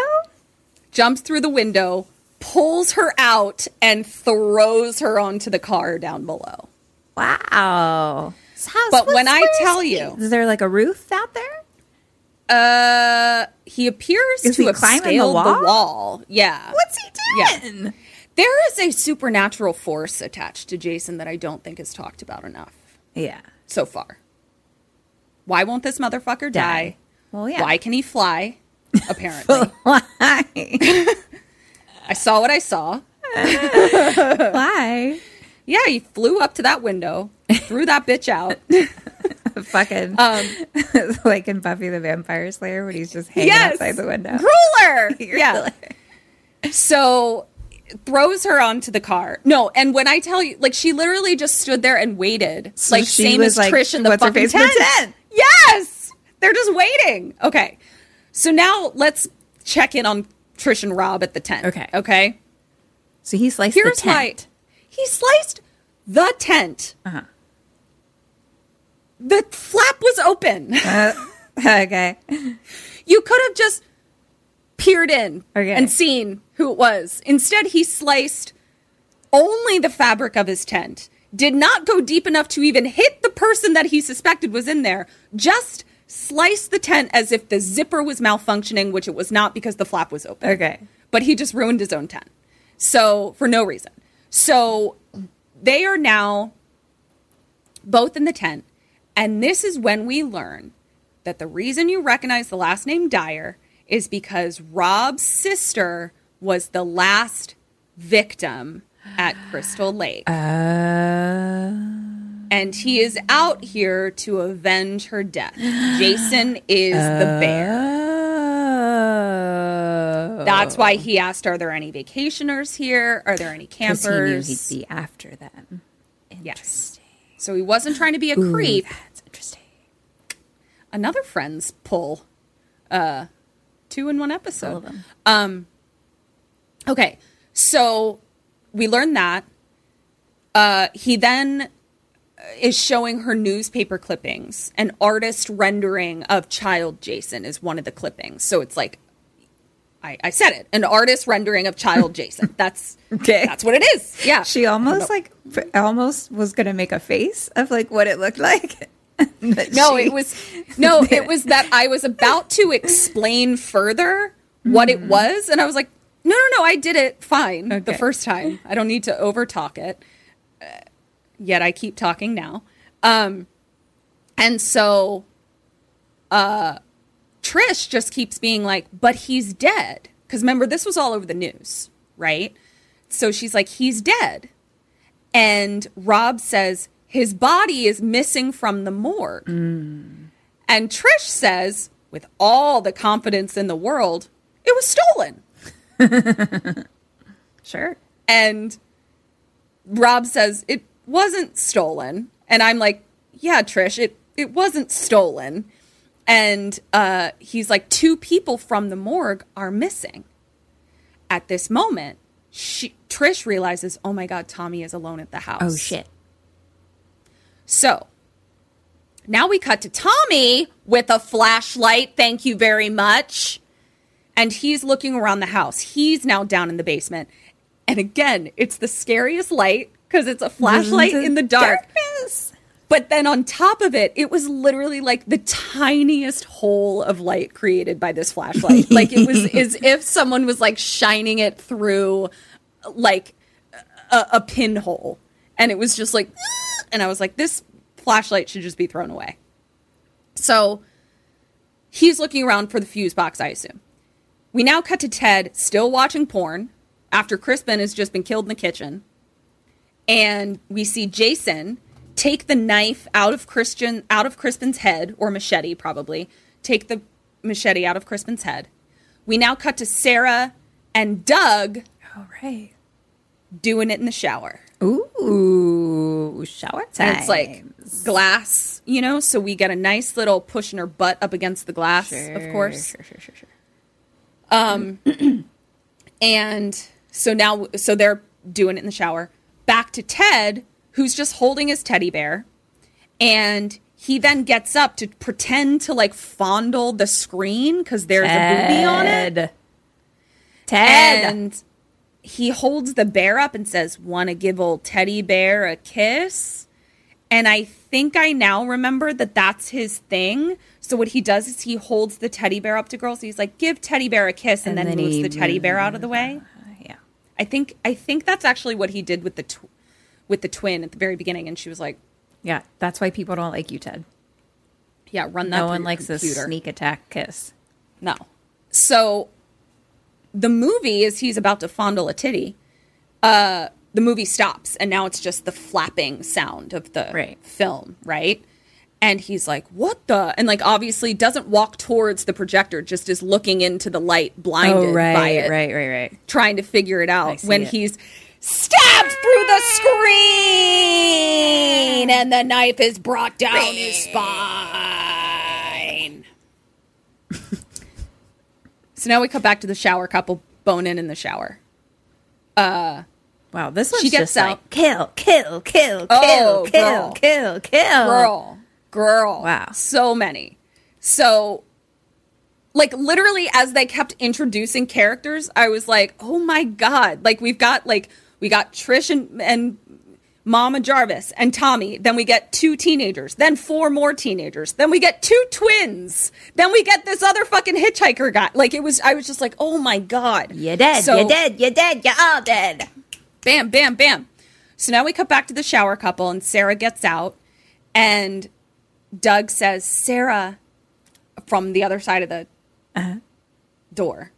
jumps through the window, pulls her out, and throws her onto the car down below. Wow. But when I tell you- is there like a roof out there? Uh, he appears Is to he have climbing the wall? the wall. Yeah. What's he Yeah. There is a supernatural force attached to Jason that I don't think is talked about enough Yeah. so far. Why won't this motherfucker die? Die. Well, yeah. Why can he fly? Apparently. Why? I saw what I saw. Why? Yeah, he flew up to that window, threw that bitch out. Fucking Um, like in Buffy the Vampire Slayer when he's just hanging yes, outside the window. ruler. Yeah. So throws her onto the car. No, and when I tell you, like she literally just stood there and waited, So like same as like, Trish in the her fucking face in the tent. tent? Yes, they're just waiting. Okay, so now let's check in on Trish and Rob at the tent. Okay. okay. So he sliced Here's the tent. my. He sliced the tent. Uh-huh. The flap was open. okay. You could have just peered in Okay. and seen who it was. Instead, he sliced only the fabric of his tent, did not go deep enough to even hit the person that he suspected was in there, just sliced the tent as if the zipper was malfunctioning, which it was not because the flap was open. Okay. But he just ruined his own tent. So, for no reason. So, they are now both in the tent. And this is when we learn that the reason you recognize the last name Dier is because Rob's sister was the last victim at Crystal Lake. and he is out here to avenge her death. Jason is the bear. Oh. That's why he asked, Are there any vacationers here? Are there any campers? he knew he'd be after them. Yes. So he wasn't trying to be a creep. That's interesting. Another Friends pull. Uh, two in one episode. All of them. Um, okay, so we learned that. Uh, he then is showing her newspaper clippings. An artist rendering of child Jason is one of the clippings. So it's like, I, I said it, an artist rendering of child Jason. That's Okay. That's what it is. Yeah. She almost like almost was gonna make a face of like what it looked like. No, she- it was no, it was that I was about to explain further what it was, and I was like, no, no, no, I did it fine the first time. I don't need to over talk it. Uh, yet I keep talking now. Um, and so, uh, Trish just keeps being like, but he's dead. Because remember, this was all over the news, right? So she's like, he's dead. And Rob says, his body is missing from the morgue. And Trish says, with all the confidence in the world, it was stolen. sure. And Rob says, it wasn't stolen. And I'm like, yeah, Trish, it, it wasn't stolen. And uh, he's like, two people from the morgue are missing. At this moment, she, Trish realizes, oh my God, Tommy is alone at the house. Oh shit. So now we cut to Tommy with a flashlight. Thank you very much. And he's looking around the house. He's now down in the basement. And again, it's the scariest light because it's a flashlight in the dark. Darkness. But then on top of it, it was literally like the tiniest hole of light created by this flashlight. like it was as if someone was like shining it through like a, a pinhole. And it was just like, and I was like, this flashlight should just be thrown away. So he's looking around for the fuse box, I assume. We now cut to Ted still watching porn after Crispin has just been killed in the kitchen and we see Jason take the knife out of Christian out of Crispin's head or machete probably take the machete out of Crispin's head. We now cut to Sarah and Doug All right. doing it in the shower. Ooh, shower time. And it's like glass, you know, so we get a nice little pushing her butt up against the glass, of course. Sure, sure, sure, sure. Um, and so now, so they're doing it in the shower. Back to Ted, who's just holding his teddy bear. And he then gets up to pretend to like fondle the screen because there's a movie on it. Ted. Ted. And he holds the bear up and says, Want to give old teddy bear a kiss? And I think I now remember that that's his thing. So what he does is he holds the teddy bear up to girls. He's like, "Give teddy bear a kiss," and, And then, then moves he the teddy bear out of the way. yeah. I think I think that's actually what he did with the tw- with the twin at the very beginning, and she was like, Yeah, that's why people don't like you, Ted. "Yeah, run that." No one likes a sneak attack kiss. No. So the movie is he's about to fondle a titty. Uh, the movie stops, and now it's just the flapping sound of the Right. film, right? And he's like, "What the?" And like obviously doesn't walk towards the projector, just is looking into the light, blinded Oh, by it, right, right, right. trying to figure it out. When it. he's stabbed through the screen, and the knife is brought down his spine. so now we come back to the shower couple boning in the shower. Uh, Wow, this one's She gets just like kill, kill, kill, kill, Oh, kill, girl. kill, kill. girl, girl. Wow. So many. So, like, literally, as they kept introducing characters, I was like, oh my God. Like, we've got, like, we got Trish and, and Mama Jarvis and Tommy. Then we get two teenagers. Then four more teenagers. Then we get two twins. Then we get this other fucking hitchhiker guy. Like, it was, I was just like, oh my God. You're dead, So- you're dead, you're dead, you're all dead. Bam, bam, bam. So now we cut back to the shower couple, and Sarah gets out, and Doug says, Sarah, from the other side of the uh-huh. door,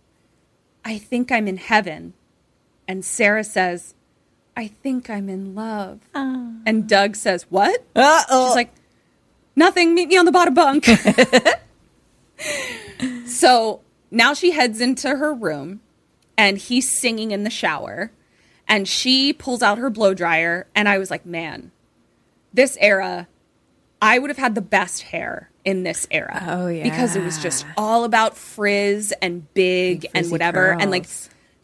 I think I'm in heaven. And Sarah says, I think I'm in love. And Doug says, What? Uh-oh. She's like, Nothing, meet me on the bottom bunk. so now she heads into her room and he's singing in the shower and she pulls out her blow dryer and I was like, man, this era, I would have had the best hair in this era. Oh, yeah. Because it was just all about frizz and big, Big and whatever. And like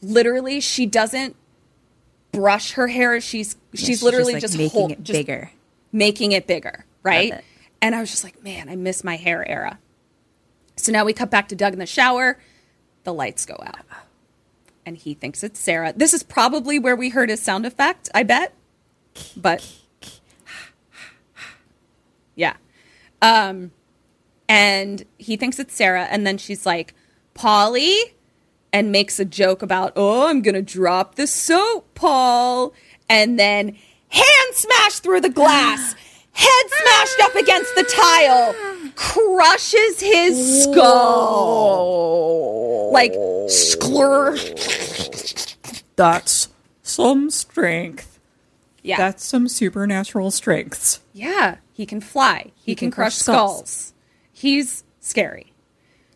literally she doesn't brush her hair. She's she's she's literally just, just, making hold- it bigger. making it bigger, right? it. And I was just like, man, I miss my hair era. So now we cut back to Doug in the shower. The lights go out. And he thinks it's Sarah. This is probably where we heard his sound effect, I bet. But yeah. Um and he thinks it's Sarah and then she's like, "Polly?" and makes a joke about, "Oh, I'm going to drop the soap, Paul." And then hand smash through the glass. Head smashed up against the tile. Crushes his skull. Like sklur. That's some strength. Yeah. That's some supernatural strengths. Yeah, he can fly. He, can, can crush crush skulls. skulls. He's scary.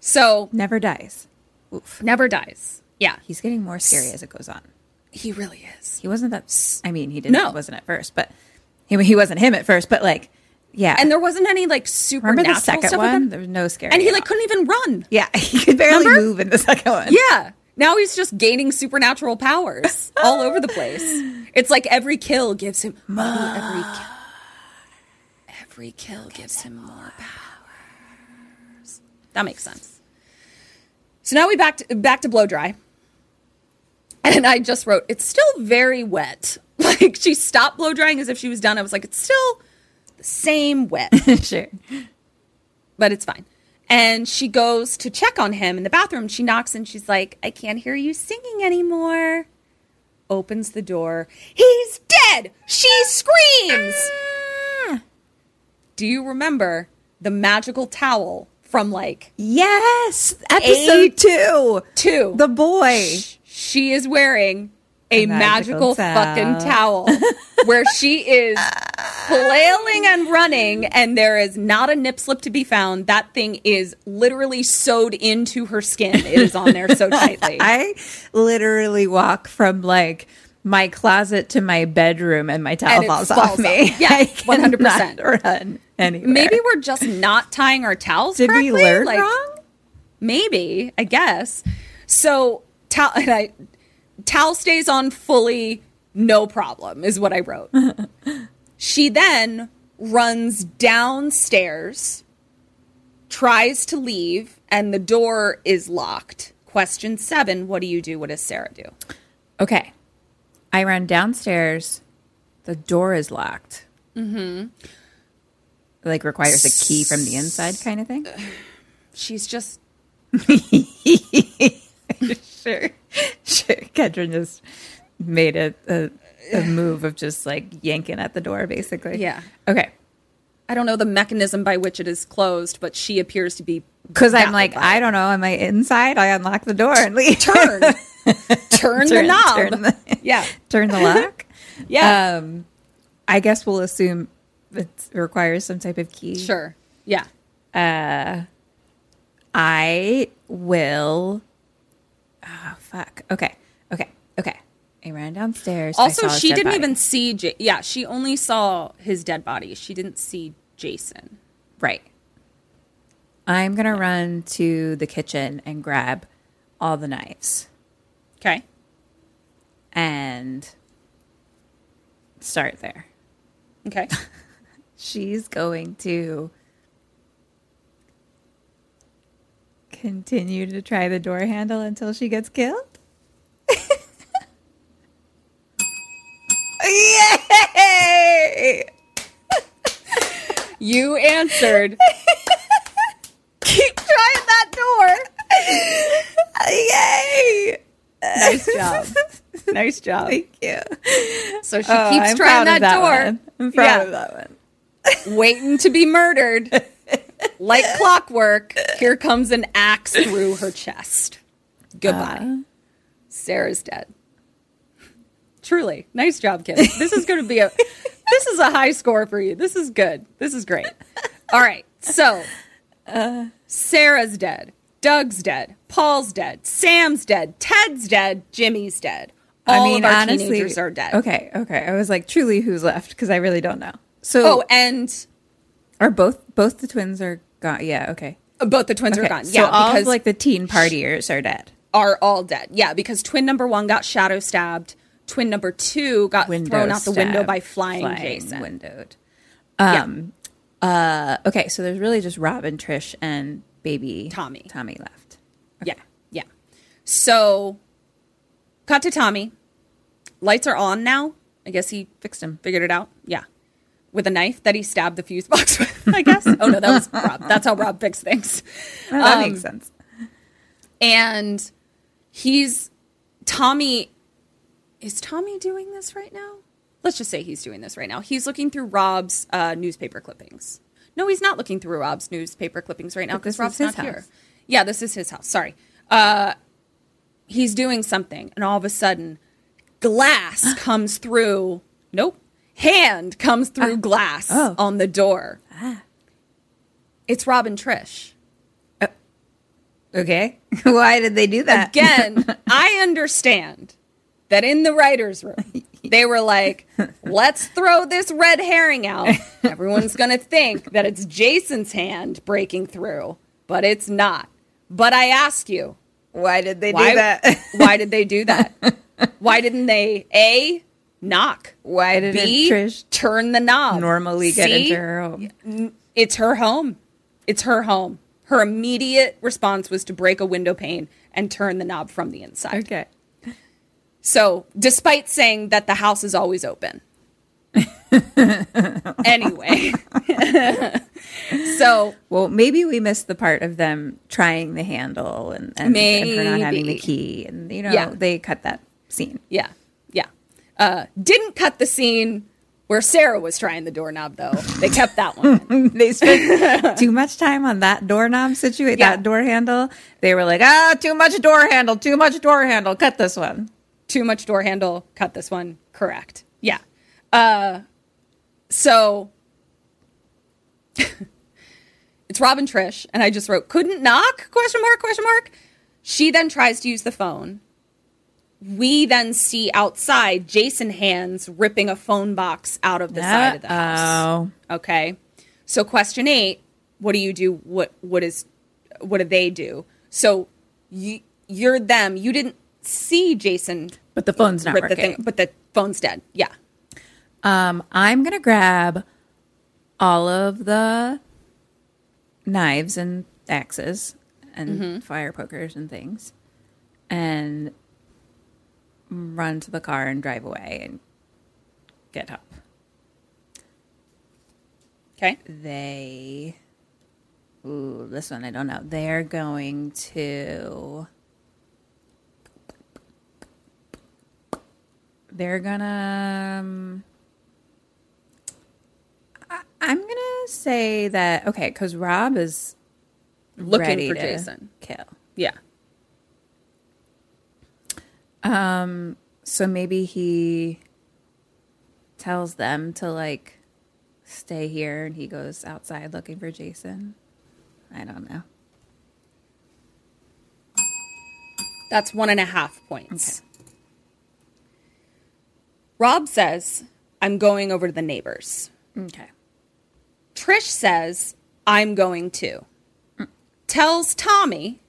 So Never dies. Oof. never dies. Yeah, He's getting more scary as it goes on. he really is. He wasn't that. s- I mean, he didn't. No. wasn't at first, but he he wasn't him at first. But like, yeah. And there wasn't any like supernatural remember the second one? There was no scary. and he like couldn't even run. Yeah, he could barely Remember? move in the second one. Yeah. Now he's just gaining supernatural powers all over the place. It's like every kill gives him every kill. Every kill gives him more powers. That makes sense. So now we back to, back to blow dry. And I just wrote, it's still very wet. Like she stopped blow drying as if she was done. I was like, it's still the same wet sure. but it's fine. And she goes to check on him in the bathroom. She knocks and she's like, I can't hear you singing anymore. Opens the door. He's dead! She screams! Ah. Do you remember the magical towel from like Yes, episode two. two? The boy. she is wearing a, magical, magical fucking towel where she is flailing and running and there is not a nip slip to be found that thing is literally sewed into her skin it is on there so tightly I literally walk from like my closet to my bedroom and my towel And falls, falls off me. off. Yeah, 100%. cannot Run anywhere. maybe we're just not tying our towels did we learn Like, wrong? maybe i guess so towel and i towel stays on fully no problem is what i wrote she then runs downstairs tries to leave and the door is locked question seven what do you do what does sarah do Okay, I run downstairs. The door is locked. Mm-hmm. Like requires a key from the inside, kind of thing. she's just Sure, sure. Kedron just made a, a a move of just like yanking at the door, basically. Yeah. Okay. i don't know the mechanism by which it is closed but she appears to be Because I'm like, I don't know. Am I inside? I unlock the door and leave. turn turn, the knob turn the- yeah Turn the lock. yeah Um, I guess we'll assume it requires some type of key. Sure. Yeah. I will. Oh fuck. Okay. Okay. Okay. I ran downstairs. Also, she didn't body. even see. J- yeah, she only saw his dead body. She didn't see Jason. Right. I'm gonna run to the kitchen and grab all the knives Okay. and start there. Okay. She's going to continue to try the door handle until she gets killed. Yay! you answered. Keep trying that door. Yay! Nice job. Nice job. Thank you. So she Oh, keeps I'm trying of that, door, one. I'm proud Yeah. of that one. waiting to be murdered. like clockwork, here comes an axe through her chest. Goodbye. Uh. Sarah's dead. Truly, nice job, kid. This is going to be a this is a high score for you. This is good. This is great. All right, so Uh. Sarah's dead. Doug's dead. Paul's dead. Sam's dead. Ted's dead. Jimmy's dead. All of our teenagers are dead. Okay, okay. I was like, truly, who's left? Because I really don't know. So, Oh, and are both both the twins are gone? Yeah. Okay. both the twins okay. are gone. So Yeah, all because of, like the teen partiers are dead. are all dead. Yeah, because twin number one got shadow stabbed. Twin number two got Window thrown out the window by flying, Jason. Windowed. Yeah. Um. Uh. Okay. So there's really just Rob and Trish and baby Tommy. Tommy left. Yeah, yeah. So, cut to Tommy. Lights are on now. I guess he Fixed him. figured it out. With a knife that he stabbed the fuse box with. I guess. oh no, that was Rob. That's how Rob fixed things. Oh, that Um, makes sense. And he's Tommy. Is Tommy doing this right now? Let's just say he's doing this right now. He's looking through Rob's uh, newspaper clippings. No, he's not looking through Rob's newspaper clippings right now because Rob's not here. Yeah, this is his house. Sorry. Uh, he's doing something, and all of a sudden, glass comes through. Nope. Hand comes through ah. glass Oh. on the door. Ah. It's Rob and Trish. Uh, okay. Why did they do that? Again, I understand that in the writer's room, they were like, let's throw this red herring out. Everyone's going to think that it's Jason's hand breaking through, but it's not. But I ask you, Why did they why, do that? why did they do that? Why didn't they, A, knock? Why did B, Trish turn the knob? normally get C, into her home? it's her home. It's her home. Her immediate response was to break a window pane and turn the knob from the inside. Okay. So, despite saying that the house is always open. anyway. so, Well, maybe we missed the part of them trying the handle and, and, and her not having the key. And, you know, Yeah. they cut that scene. yeah. Uh, didn't cut the scene where Sarah was trying the doorknob, though. They kept that one. they spent too much time on that doorknob situation, Yeah. that door handle. They were like, ah, too much door handle, too much door handle. Cut this one. too much door handle cut this one correct yeah uh so it's rob and trish and i just wrote couldn't knock question mark question mark she then tries to use the phone we then see outside jason hands ripping a phone box out of the side of the house Oh, Okay. So question eight, what do you do? What what is what do they do? So you you're them. You didn't see Jason but the phone's not working. thing, but the phone's dead. Yeah. Um, I'm gonna grab all of the knives and axes and Mm-hmm. fire pokers and things, and run to the car and drive away and get up. Okay. They, ooh, this one I don't know. They're going to. They're gonna. um, I, I'm gonna say that okay, because Rob is Looking ready for to Jason. kill. Yeah. Um, so maybe he tells them to like stay here and he goes outside looking for Jason. I don't know. That's one and a half points. Rob says, I'm going over to the neighbors. Okay. Trish says, I'm going too. Mm. Tells Tommy,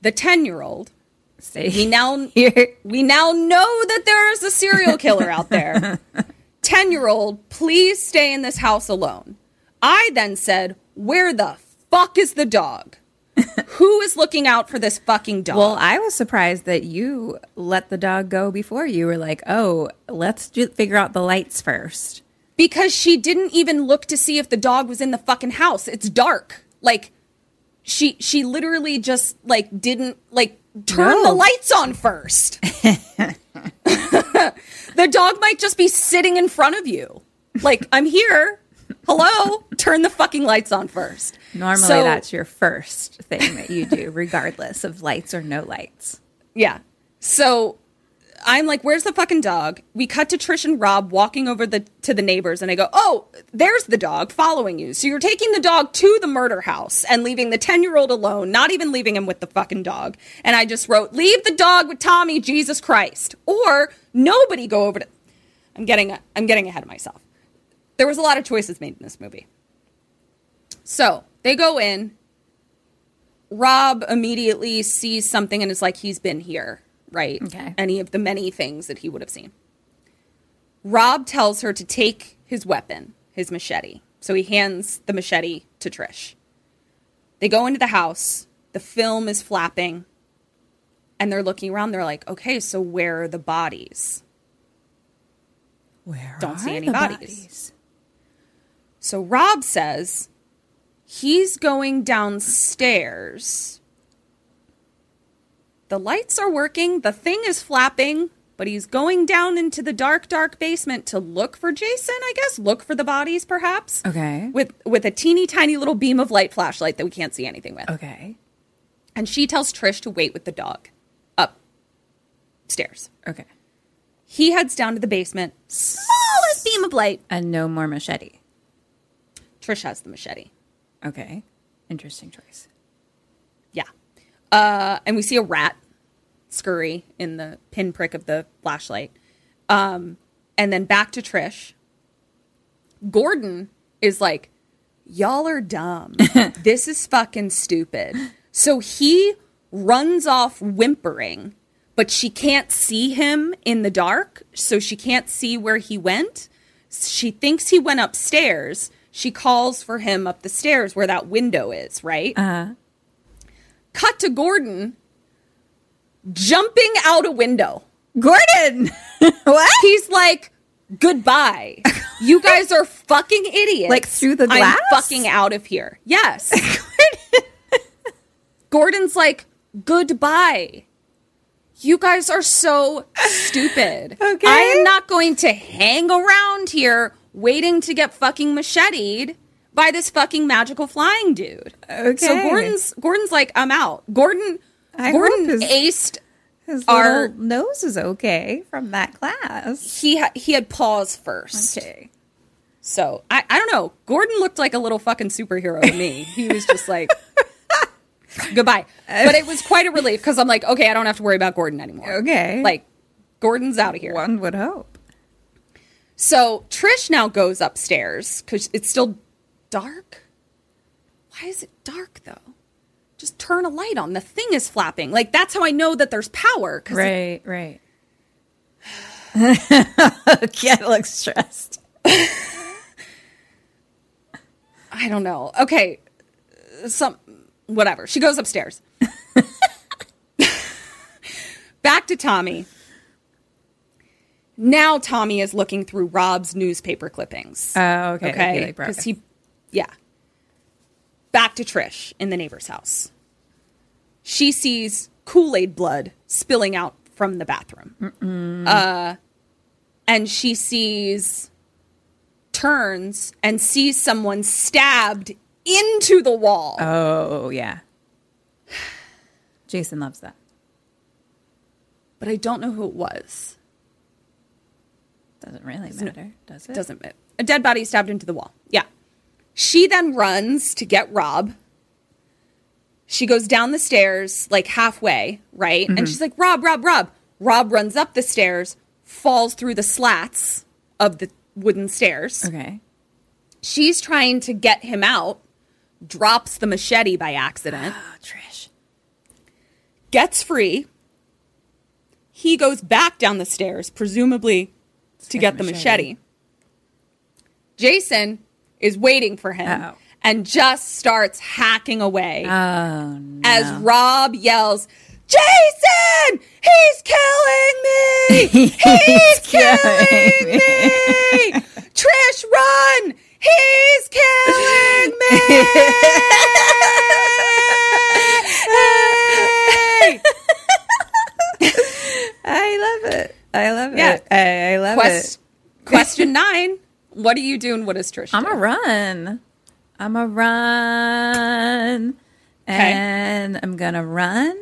the 10 year old, Stay we now, here. we now know that there is a serial killer out there. 10 year old, please stay in this house alone. I then said, Where the fuck is the dog? Who is looking out for this fucking dog? Well, I was surprised that you let the dog go before you were like, "Oh, let's ju- figure out the lights first. because she didn't even look to see if the dog was in the fucking house. It's dark. Like she she literally just like didn't like turn No. the lights on first. the dog might just be sitting in front of you. Like I'm here. Hello, turn the fucking lights on first. Normally, So- that's your first thing that you do, regardless of lights or no lights. Yeah. So I'm like, where's the fucking dog? We cut to Trish and Rob walking over the to the neighbors, and I go, oh, there's the dog following you. So you're taking the dog to the murder house and leaving the 10 year old alone, not even leaving him with the fucking dog. And I just wrote, leave the dog with Tommy, Jesus Christ, or nobody go over to. I'm getting I'm getting ahead of myself. There was a lot of choices made in this movie. So they go in. Rob immediately sees something and is like, he's been here, right? Okay. Any of the many things that he would have seen. Rob tells her to take his weapon, his machete. So he hands the machete to Trish. They go into the house. The film is flapping. And they're looking around. They're like, okay, so where are the bodies? Where Don't see any the bodies. So Rob says he's going downstairs. The lights are working, the thing is flapping, but he's going down into the dark, dark basement to look for Jason, I guess. Look for the bodies, perhaps. Okay. With with a teeny tiny little beam of light flashlight that we can't see anything with. Okay. And she tells Trish to wait with the dog upstairs. Okay. He heads down to the basement. Smallest beam of light. And no more machete. Trish has the machete. Okay. Interesting choice. Uh, and we see a rat scurry in the pinprick of the flashlight. Um, and then back to Trish. Gordon is like, Y'all are dumb. this is fucking stupid. So he runs off whimpering, but she can't see him in the dark. So she can't see where he went. She thinks he went upstairs. She calls for him up the stairs where that window is, right? Uh-huh. Cut to Gordon jumping out a window. Gordon! what? He's like, goodbye. You guys are fucking idiots. Like through the glass? I'm fucking out of here. Yes. Gordon's like, goodbye. You guys are so stupid. Okay. I am not going to hang around here waiting to get fucking macheted by this fucking magical flying dude. Okay. So Gordon's Gordon's like, I'm out. Gordon I Gordon his- aced His Our- nose is okay from that class. he ha- he had paws first. Okay. So I, I don't know. Gordon looked like a little fucking superhero to me. He was just like goodbye. But it was quite a relief because I'm like, okay, I don't have to worry about Gordon anymore. Okay. Like Gordon's out of here. One would hope. So Trish now goes upstairs because it's still dark. Why is it dark though? Just turn a light on. The thing is flapping. Like that's how I know that there's power. 'cause it- Right, right. Cat looks stressed. I don't know. Okay, some whatever. She goes upstairs. Back to Tommy. Now Tommy is looking through Rob's newspaper clippings. Oh, okay. okay, He, like, because he, yeah. Back to Trish in the neighbor's house. She sees Kool Aid blood spilling out from the bathroom. Uh, and she sees turns and sees someone stabbed into the wall. Oh, yeah. Jason loves that. but I don't know who it was. Doesn't really matter, does it? Doesn't it? A dead body stabbed into the wall. She then runs to get Rob. She goes down the stairs like halfway, right? And mm-hmm. she's like, Rob, Rob, Rob. Rob runs up the stairs, falls through the slats of the wooden stairs. Okay. She's trying to get him out, drops the machete by accident, Oh, Trish. gets free. He goes back down the stairs, presumably to get the machete. Jason is waiting for him Oh. and just starts hacking away Oh, no. as Rob yells, Jason! He's killing me! He's killing me! Trish, run! He's killing me! I love it. I love Yeah. it. I, I love Quest- it. question nine. What are you doing? What is Trish I'm a run. I'm a run. And I'm going to run.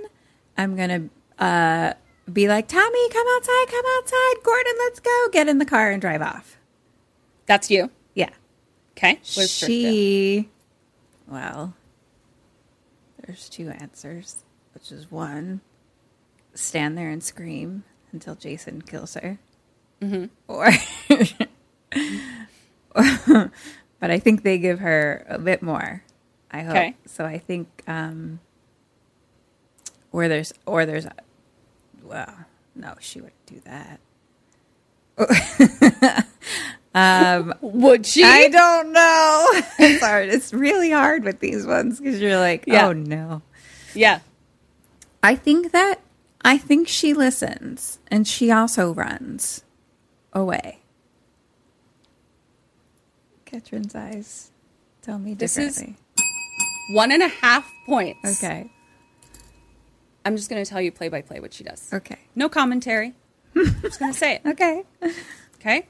I'm going to uh, be like, Tommy, come outside, come outside. Gordon, let's go. Get in the car and drive off. That's you. Yeah. Okay. What does Trish she, well, there's two answers, which is one, stand there and scream until Jason kills her. Mm-hmm. Or, but I think they give her a bit more. I hope. Okay. So I think, um, or there's, or there's, well, no, she wouldn't do that. Would she? I don't know. It's hard. It's really hard with these ones because you're like, Yeah. oh no. yeah. I think that I think she listens and she also runs away. Katrina's eyes tell me This is- differently. One and a half points. okay. I'm just going to tell you play by play what she does. Okay. No commentary. I'm just going to say it. Okay. Okay.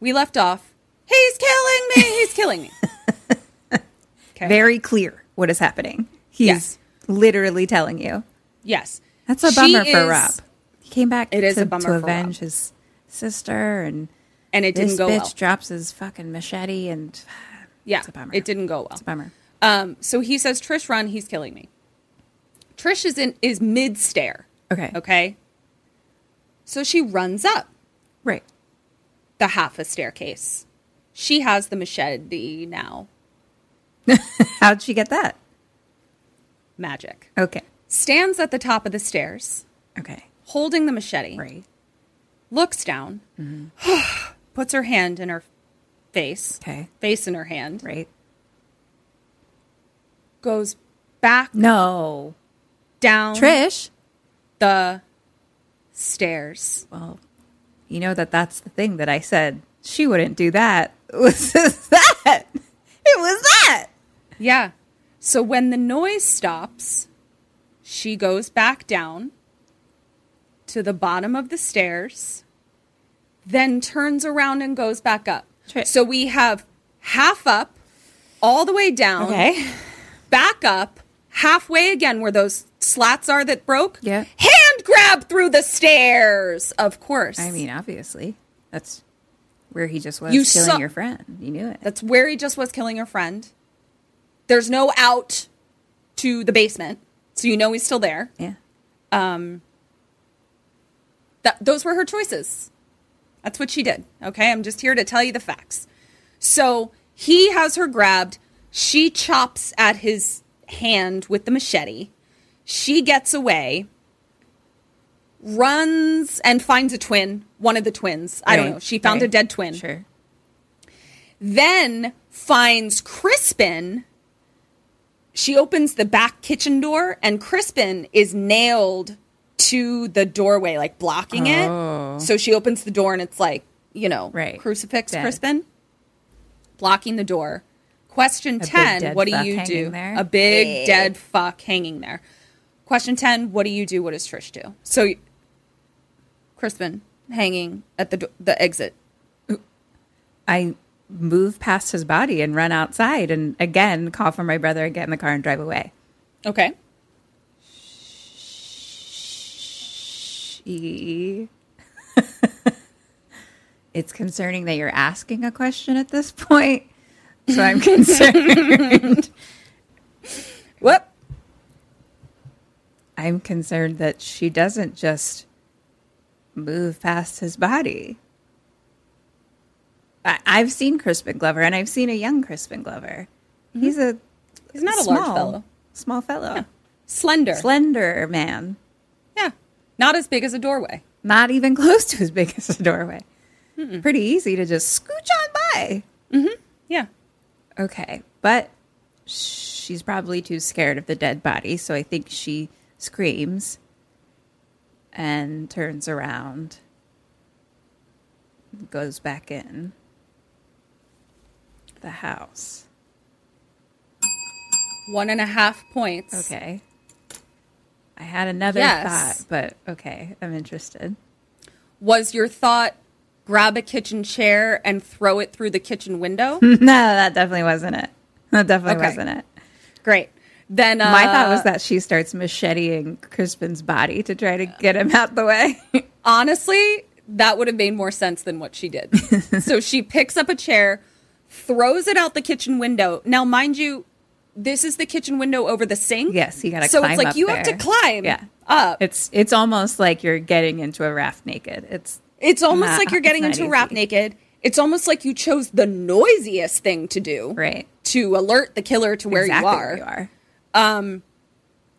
We left off. He's killing me. He's killing me. Okay. Very clear what is happening. He's Yes. literally telling you. yes. That's a She bummer for is- Rob. He came back It is to, a bummer to for avenge Rob. his sister and And it this didn't go bitch well. drops his fucking machete and Yeah. it's a bummer. It didn't go well. it's a bummer. Um, so he says, Trish, run. He's killing me. Trish is in is mid stare. Okay. Okay. So she runs up Right. the half a staircase. She has the machete now. How'd she get that? Magic. Okay. Stands at the top of the stairs, Okay. holding the machete. Right. Looks down, puts her hand in her face, Okay. face in her hand, Right. goes back No. down Trish. the stairs. Well, you know that that's the thing that I said she wouldn't do that. Was that? It was that. Yeah. So when the noise stops, she goes back down to the bottom of the stairs, then turns around and goes back up. Tri- so we have half up, all the way down, Okay. back up, halfway again where those slats are that broke. Yeah. Hand grab through the stairs, of course. I mean, obviously, that's where he just was You killing saw- your friend. You knew it. That's where he just was killing your friend. There's no out to the basement, so you know he's still there. yeah. Um, that those were her choices. That's what she did. Okay, I'm just here to tell you the facts. So he has her grabbed. She chops at his hand with the machete. She gets away, runs and finds a twin, one of the twins. I don't know. She found a dead twin. Sure. then finds Crispin. She opens the back kitchen door, and Crispin is nailed to the doorway, like blocking it. Oh. So she opens the door, and it's like, you know, Oh. Right. crucifix Dead. Crispin, blocking the door. Question big 10 What do you do? there? A big dead fuck hanging there. Question 10 What do you do? What does Trish do? So, Crispin hanging at the, the exit. I move past his body and run outside and again call for my brother and get in the car and drive away. Okay. She it's concerning that you're asking a question at this point. So I'm concerned. Whoop. I'm concerned that she doesn't just move past his body. I, I've seen Crispin Glover, and I've seen a young Crispin Glover. Mm-hmm. He's a He's not a large small- fellow. small fellow, Slender. slender man, yeah. Not as big as a doorway. not even close to as big as a doorway. Pretty easy to just scooch on by. Mm-hmm. Yeah. Okay, but she's probably too scared of the dead body, so I think she screams and turns around, goes back in the house. One and a half points. Okay. I had another Yes. thought, but okay, I'm interested. Was your thought grab a kitchen chair and throw it through the kitchen window? no, that definitely wasn't it. That definitely Okay. wasn't it. Great. Then uh, My thought was that she starts macheting Crispin's body to try to get him out the way. honestly, that would have made more sense than what she did. so she picks up a chair, throws it out the kitchen window. Now, mind you, this is the kitchen window over the sink. Yes, you gotta So climb it's like you have to climb Yeah. up. It's it's almost like you're getting into a raft naked. It's It's almost Nah, like you're getting not into a rap easy. naked. It's almost like you chose the noisiest thing to do right. to alert the killer to where exactly you are. where you are.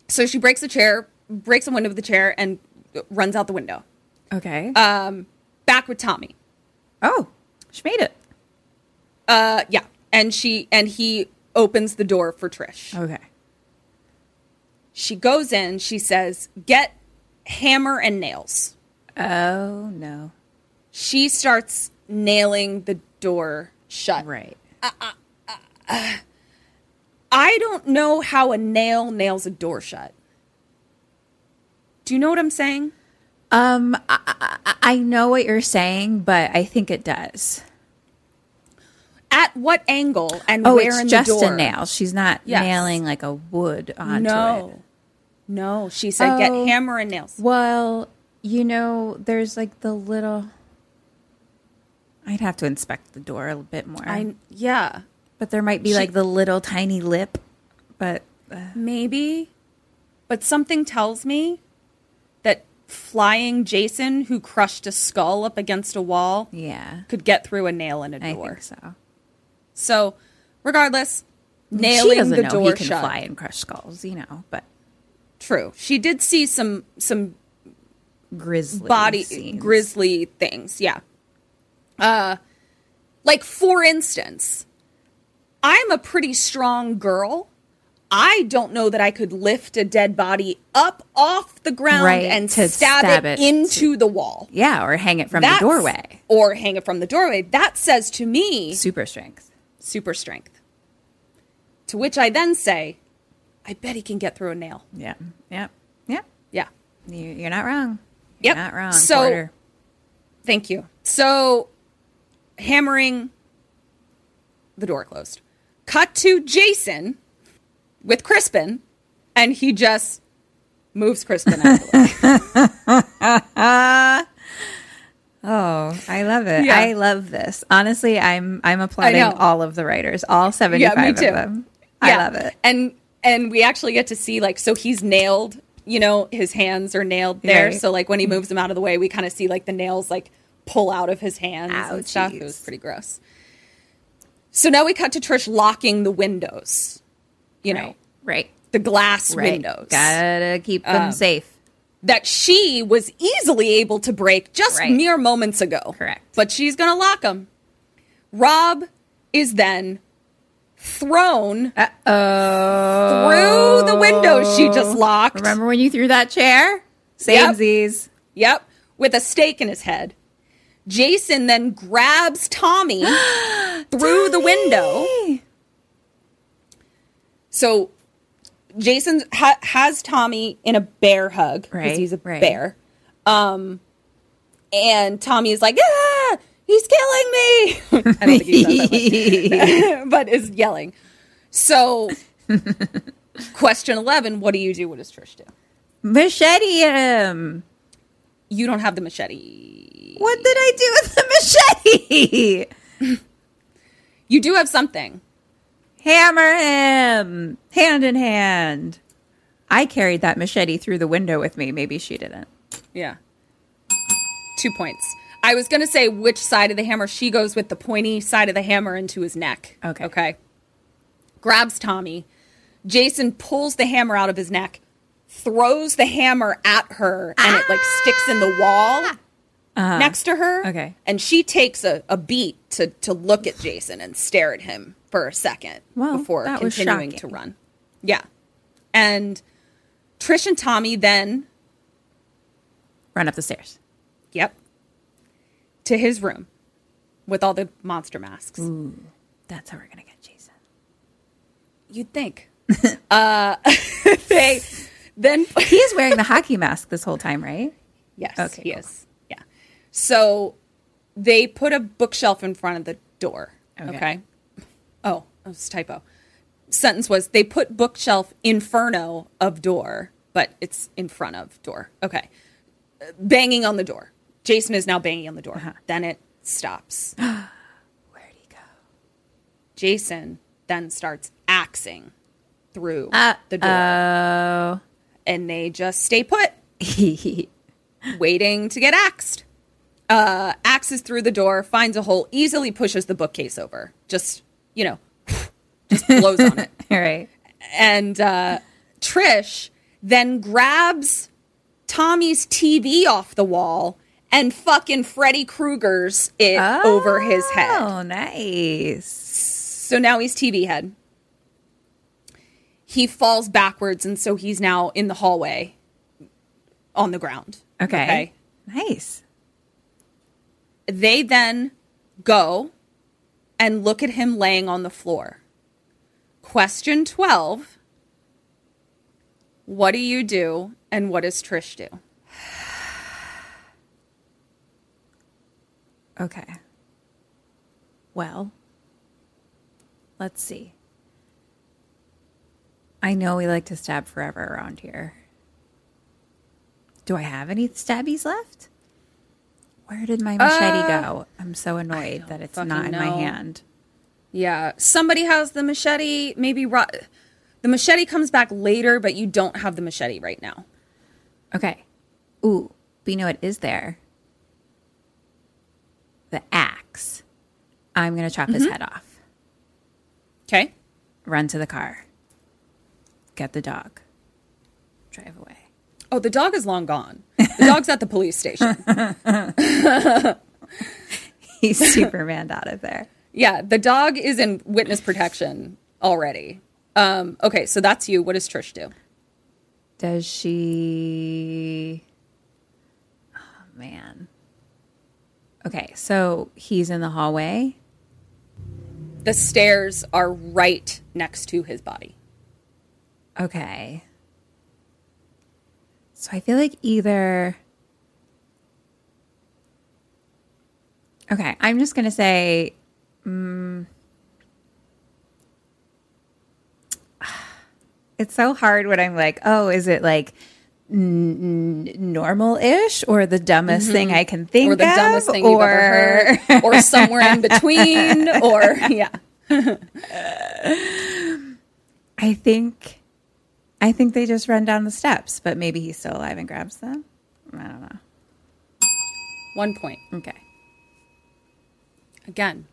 So she breaks the chair, breaks the window of the chair, and runs out the window. Okay. Back with Tommy. oh, she made it. Uh, yeah, and she and he opens the door for Trish. Okay. She goes in. She says, "Get hammer and nails." Oh no. She starts nailing the door shut. Right. Uh, uh, uh, I don't know how a nail nails a door shut. Do you know what I'm saying? Um, I, I, I know what you're saying, but I think it does. At what angle and Oh, where it's in just the door? a nail. She's not Yes. nailing like a wood onto No, it. no. She said, "Get Oh. hammer and nails." Well, you know, there's like the little. I'd have to inspect the door a little bit more. I yeah, but there might be She- like the little tiny lip. But uh, maybe, but something tells me that flying Jason, who crushed a skull up against a wall, yeah, could get through a nail in a door. think so. So, regardless, nailing the know door he can shut. fly and crush skulls, you know. But True. She did see some some grizzly body scenes. grisly things. Yeah. Uh, like for instance, I'm a pretty strong girl. I don't know that I could lift a dead body up off the ground Right, and to stab, stab it, it into the wall. Yeah, or hang it from That's- the doorway. Or hang it from the doorway. That says to me Super strength. Super strength. To which I then say, I bet he can get through a nail. Yeah. Yeah. Yeah. Yeah. You- You're not wrong. You're Yep. not wrong. So- Porter. Thank you. So, hammering the door closed. Cut to Jason with Crispin, and he just moves Crispin out of the way. Oh, I love it. Yeah. I love this. Honestly, I'm I'm applauding all of the writers, all 75 Yeah, me too. of them. I Yeah. love it. And and we actually get to see like so he's nailed, you know, his hands are nailed there. Right. So like when he moves them out of the way, we kind of see like the nails like pull out of his hands and stuff. It was pretty gross. So now we cut to Trish locking the windows. You know, Right. Right. the glass Right. windows. Gotta keep them Um, safe. That she was easily able to break just Right. mere moments ago. Correct. But she's going to lock him. Rob is then thrown Oh. through the window she just locked. Remember when you threw that chair? Yep. Samesies. Yep, with a stake in his head. Jason then grabs Tommy through the window. So Jason ha- has Tommy in a bear hug because Right, he's a right. bear. Um, and Tommy is like, ah, he's killing me. I don't think he that but is yelling. So, question 11 What do you do? What does Trish do? Machete him. You don't have the machete. What did I do with the machete? You do have something. Hammer him hand in hand. I carried that machete through the window with me. Maybe she didn't. Yeah. Two points. I was going to say which side of the hammer. She goes with the pointy side of the hammer into his neck. Okay. Okay. Grabs Tommy. Jason pulls the hammer out of his neck, throws the hammer at her, and it like sticks in the wall next to her. Uh-huh. Okay. And she takes a, a beat to, to look at Jason and stare at him for a second Well, before continuing to run. Yeah. And Trish and Tommy then Run up the stairs. Yep. To his room with all the monster masks. That's how we're gonna get Jason. You'd think. uh, they then He is wearing the hockey mask this whole time, right? yes, Okay, he cool. is. Yeah. So they put a bookshelf in front of the door. Okay. Okay. Oh, it was a typo. Sentence was they put bookshelf inferno of door, but it's in front of door. Okay. Uh, Banging on the door. Jason is now banging on the door. Uh-huh. Then it stops. Where'd he go? Jason then starts axing through Uh, the door, Oh. and they just stay put, waiting to get axed. Uh, axes through the door, finds a hole, easily pushes the bookcase over. Just you know, just blows on it. All right. And uh, Trish then grabs Tommy's TV off the wall and fucking Freddy Krueger's it over his head. Oh, nice. So now he's TV head. He falls backwards, and so he's now in the hallway on the ground. Okay. Nice. They then go and look at him laying on the floor. Question 12 What do you do, and what does Trish do? Okay. Well, let's see. I know we like to stab forever around here. Do I have any stabbies left? Where did my machete uh, go? I'm so annoyed that it's not in my hand. Yeah, somebody has the machete. Maybe ro- the machete comes back later, but you don't have the machete right now. Okay. Ooh, but you know what is there? The axe. I'm going to chop his mm-hmm. head off. Okay. Run to the car. Get the dog. Drive away. Oh, the dog is long gone. The dog's at the police station. He's Superman out of there. Yeah, the dog is in witness protection already. Um, okay, so that's you. What does Trish do? Does she? Oh man. Okay, so he's in the hallway. The stairs are right next to his body. Okay. So I feel like either. Okay, I'm just gonna say. mm, it's so hard when I'm like, oh, is it like normal ish or the dumbest thing I can think of? Or the of? dumbest thing you've ever heard. Or somewhere in between. Or, yeah. I think I think they just run down the steps, but maybe he's still alive and grabs them. I don't know. One point. Okay. Again,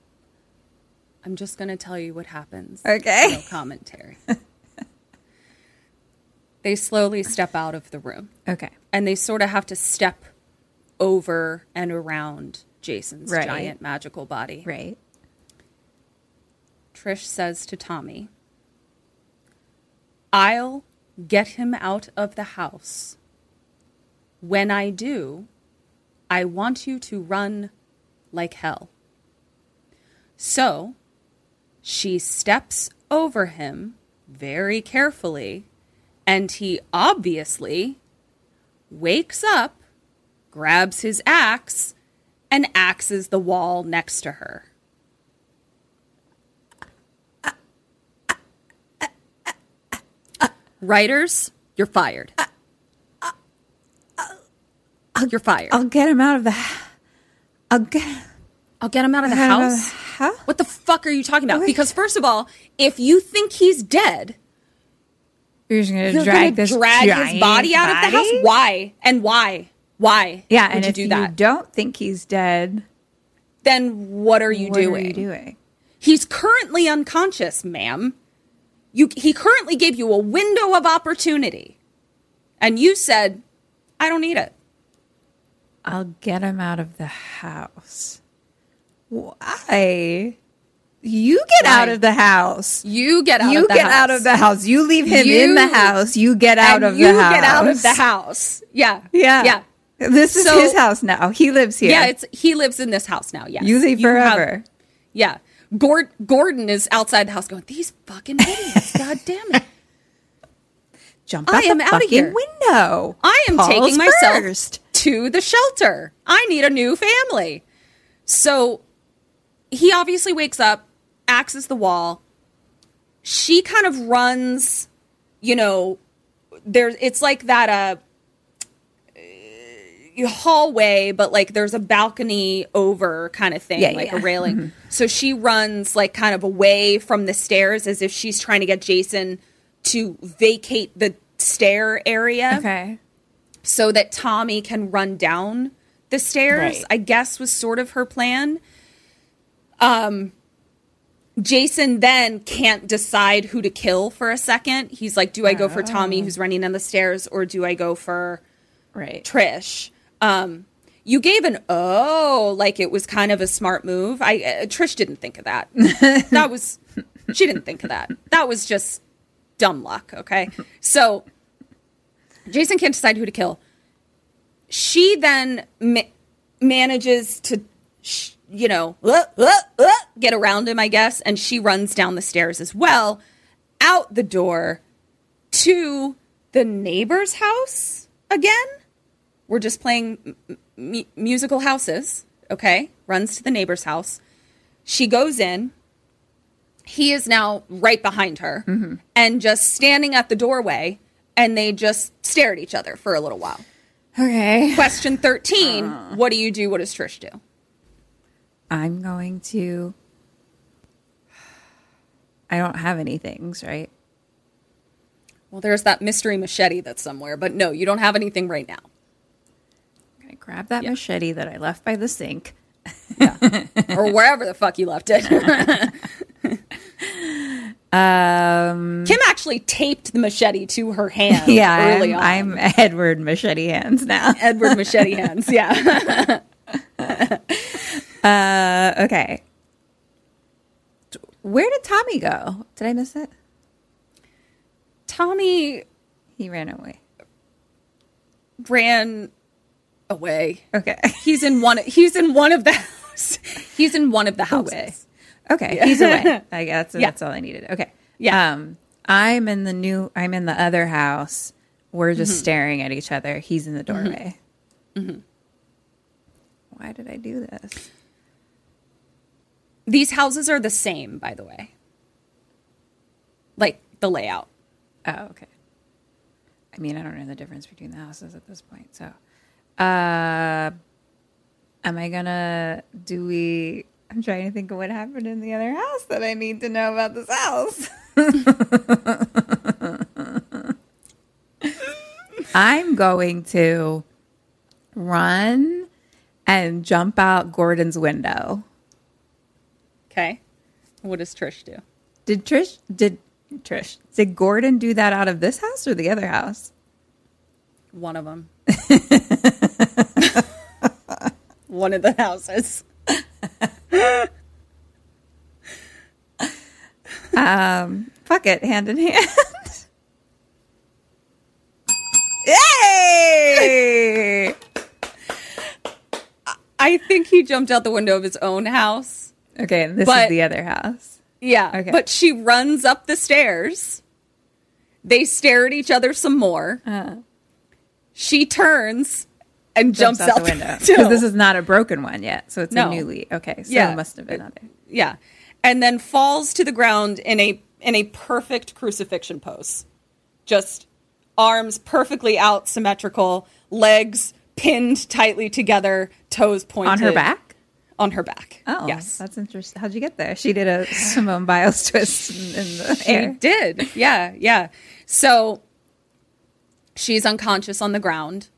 I'm just going to tell you what happens. Okay. No commentary. they slowly step out of the room. Okay. and they sort of have to step over and around Jason's Right. giant magical body. Right. Trish says to Tommy, I'll get him out of the house. When I do, I want you to run like hell. So she steps over him very carefully, and he obviously wakes up, grabs his axe, and axes the wall next to her. Writers, you're fired. Uh, uh, you're fired. I'll get him out of the I'll get, I'll get him out of the Out of the house. house? What the fuck are you talking about? Okay. Because first of all, if you think he's dead, you're just gonna you're drag gonna this drag his body out of the house. Why and why? Why? Yeah, and you if do you that? don't think he's dead, then what are you what doing? are you doing? He's currently unconscious, ma'am. You he currently gave you a window of opportunity. And you said, I don't need it. I'll get him out of the house. Why? You get Why? out of the house. You get out you of the get house. out of the house. You leave him You- in the house. You get out of the house. You get out of the house. Yeah. Yeah. Yeah. This is So- his house now. He lives here. Yeah, it's he lives in this house now. Yes. you leave have- forever. yeah. Gord, Gordon is outside the house going, These fucking idiots, god damn it. Jump I out am the outta fucking here. window. I am Paul's taking myself first. to the shelter. I need a new family. So he obviously wakes up, axes the wall. She kind of runs, you know, there it's like that uh, hallway but like there's a balcony over kind of thing Yeah, like yeah. a railing so she runs like kind of away from the stairs as if she's trying to get jason to vacate the stair area Okay. so that Tommy can run down the stairs. Right. I guess was sort of her plan. Um Jason then can't decide who to kill for a second. He's like, do I go for Tommy who's running down the stairs or do I go for Right. Trish? Um you gave an oh, like it was kind of a smart move. I uh, Trish didn't think of that. that was she didn't think of that. That was just dumb luck, okay? So Jason can't decide who to kill. She then ma- manages to, sh- you know, uh, uh, uh, get around him, I guess, and she runs down the stairs as well, out the door to the neighbor's house again. We're just playing m- musical houses, okay? Runs to the neighbor's house. She goes in. He is now right behind her mm-hmm. and just standing at the doorway, and they just stare at each other for a little while. Okay. Question 13 uh. What do you do? What does Trish do? I'm going to. I don't have any things, right? Well, there's that mystery machete that's somewhere, but no, you don't have anything right now. I'm going to grab that machete that I left by the sink. or wherever the fuck you left it. Um, Kim actually taped the machete to her hand yeah, early I'm, on. I'm Edward Machete Hands now. Edward Machete hands, yeah. Uh, okay. Where did Tommy go? Did I miss it? Tommy He ran away. ran away. Okay. He's in one. He's in one of the house. He's in one of the houses. Away. Okay, he's away. I guess Yeah. that's all I needed. Okay. Yeah. Um, I'm in the new. I'm in the other house. We're just Mm-hmm. staring at each other. He's in the doorway. Why did I do this? These houses are the same, by the way. Like the layout. Oh, okay. I mean, I don't know the difference between the houses at this point. So, uh, am I gonna? Do we? I'm trying to think of what happened in the other house that I need to know about this house. I'm going to run and jump out Gordon's window. Okay. What does Trish do? Did Trish? Did Trish? Did Gordon do that out of this house or the other house? One of them. One of the houses. Um, fuck it, hand in hand. Yay! I think he jumped out the window of his own house. Okay, this But- is the other house. Yeah. Okay. But she runs up the stairs. They stare at each other some more. Uh-huh. She turns and jumps, out, the window. because this is not a broken one yet, so it's No. a new lead. Okay, so Yeah. it must have been other. yeah. And then falls to the ground in a in a perfect crucifixion pose. Just arms perfectly out, symmetrical, legs pinned tightly together, toes pointed. On her back? on her back. Oh, yes. that's interesting. How'd you get there? She did a Simone Biles twist in, in the She air. did. Yeah, yeah. So she's unconscious on the ground.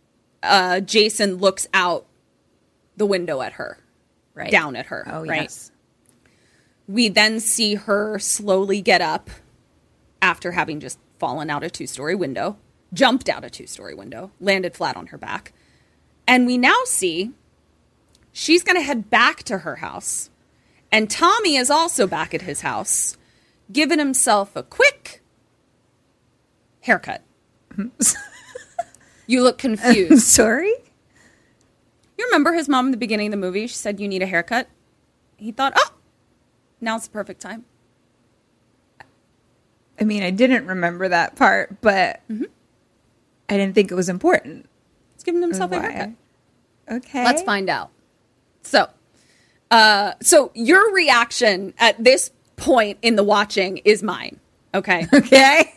Uh, Jason looks out the window at her, Right. down at her. Oh, right? yes. We then see her slowly get up after having just fallen out a two story window, jumped out a two story window, landed flat on her back. And we now see she's going to head back to her house. And Tommy is also back at his house, giving himself a quick haircut. you look confused. Sorry? You remember his mom in the beginning of the movie? She said, You need a haircut. He thought, Oh, now's the perfect time. I mean, I didn't remember that part, but Mm-hmm. I didn't think it was important. He's giving himself a haircut. Okay. Let's find out. So, uh, so your reaction at this point in the watching is mine. Okay. Okay.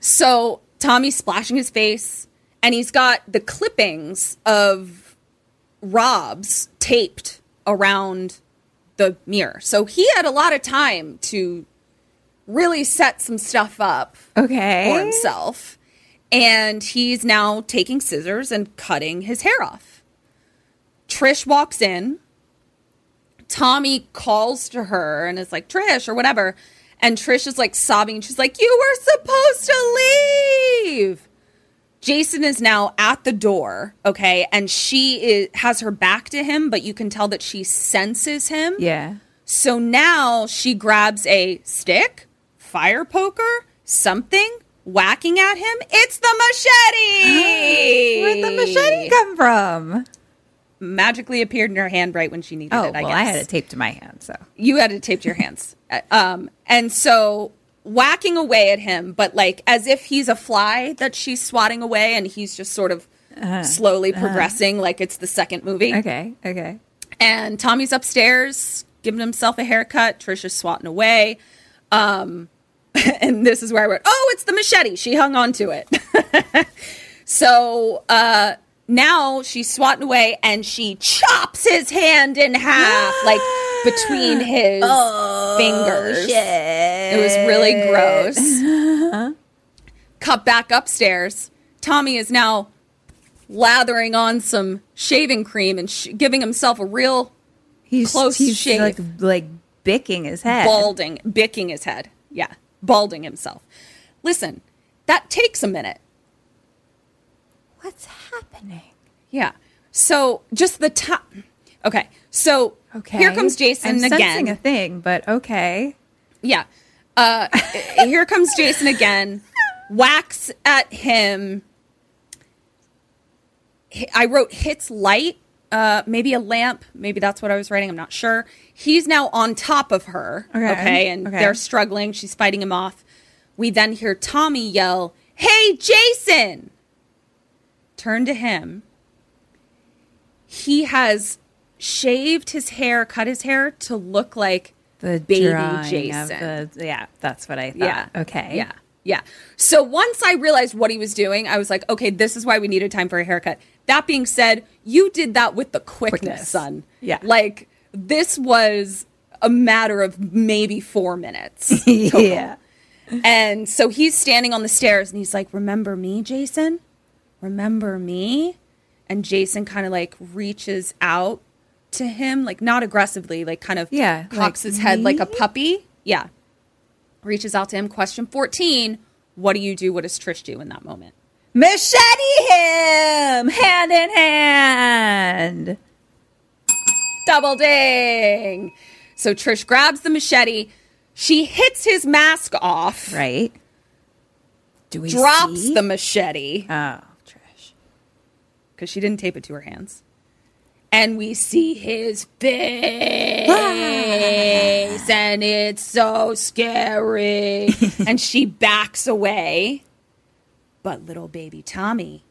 so Tommy's splashing his face, and he's got the clippings of Rob's taped around the mirror. So he had a lot of time to really set some stuff up okay. for himself. And he's now taking scissors and cutting his hair off. Trish walks in. Tommy calls to her and is like, Trish, or whatever. And Trish is like sobbing. She's like, You were supposed to leave. Jason is now at the door, okay? And she is, has her back to him, but you can tell that she senses him. Yeah. So now she grabs a stick, fire poker, something, whacking at him. It's the machete. Where'd the machete come from? Magically appeared in her hand right when she needed Oh, it. I well, guess I had it taped to my hand, so. you had it taped to your hands. Uh, um, and so whacking away at him, but like as if he's a fly that she's swatting away, and he's just sort of slowly progressing, like it's the second movie. Okay. Okay. And Tommy's upstairs giving himself a haircut. Trisha's swatting away. Um, and this is where I wrote, oh, it's the machete. She hung on to it. so uh, now she's swatting away and she chops his hand in half, like between his oh, fingers. It was really gross. Uh-huh. Cut back upstairs. Tommy is now lathering on some shaving cream and sh- giving himself a real He's Close he's shave. like like bicking his head. balding, bicking his head. Yeah, balding himself. Listen, that takes a minute. What's happening? Yeah. So just the top. Okay. So Okay. here comes Jason I'm again. Sensing a thing, but okay. Yeah. Uh, here comes Jason again. Whacks at him. I wrote hits light. Uh, maybe a lamp. Maybe that's what I was writing. I'm not sure. He's now on top of her. Okay. and Okay. they're struggling. She's fighting him off. We then hear Tommy yell, Hey, Jason! Turn to him. He has shaved his hair, cut his hair to look like The baby Jason. the- yeah, that's what I thought. Yeah. Okay. Yeah. Yeah. So once I realized what he was doing, I was like, okay, this is why we needed time for a haircut. That being said, you did that with the quickness, Quickness. son. Yeah. Like this was a matter of maybe four minutes. yeah. And so he's standing on the stairs and he's like, Remember me, Jason? Remember me? And Jason kind of like reaches out to him, like not aggressively, like kind of Yeah, cocks like, his head like a puppy. Yeah. Reaches out to him. Question 14 What do you do? What does Trish do in that moment? Machete him hand in hand. Double ding. So Trish grabs the machete. She hits his mask off, Right. Do we drops see? the machete. Oh. Because she didn't tape it to her hands. And we see his face, and it's so scary. and she backs away. But little baby Tommy,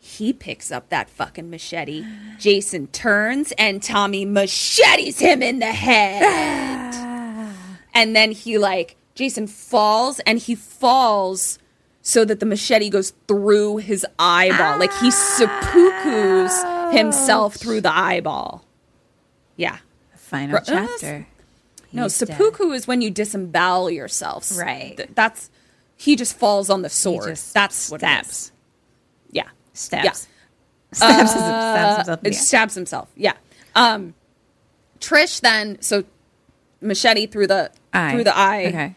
he picks up that fucking machete. Jason turns, and Tommy machetes him in the head. and then he, like, Jason falls, and he falls so that the machete goes through his eyeball. Like he seppukus himself through the eyeball. Yeah. Final Bro- uh, chapter. No, He's dead. is when you disembowel yourself. Right. Th- that's he just falls on the sword. that's what stabs. Yeah. Stabs. Yeah. Stabs, stabs himself. It stabs himself. Yeah. Um, Trish then so machete through the Eye. through the eye. Okay.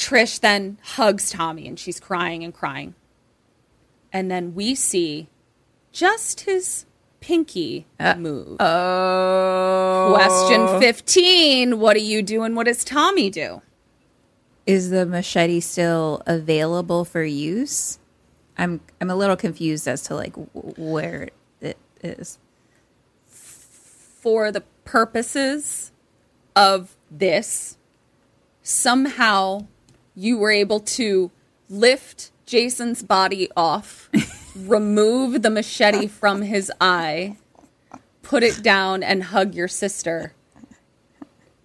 Trish then hugs Tommy and she's crying and crying. And then we see just his pinky uh, move. Oh. Question 15 What do you do and what does Tommy do? Is the machete still available for use? I'm I'm a little confused as to like w- where it is. For the purposes of this, somehow you were able to lift Jason's body off, remove the machete from his eye, put it down, and hug your sister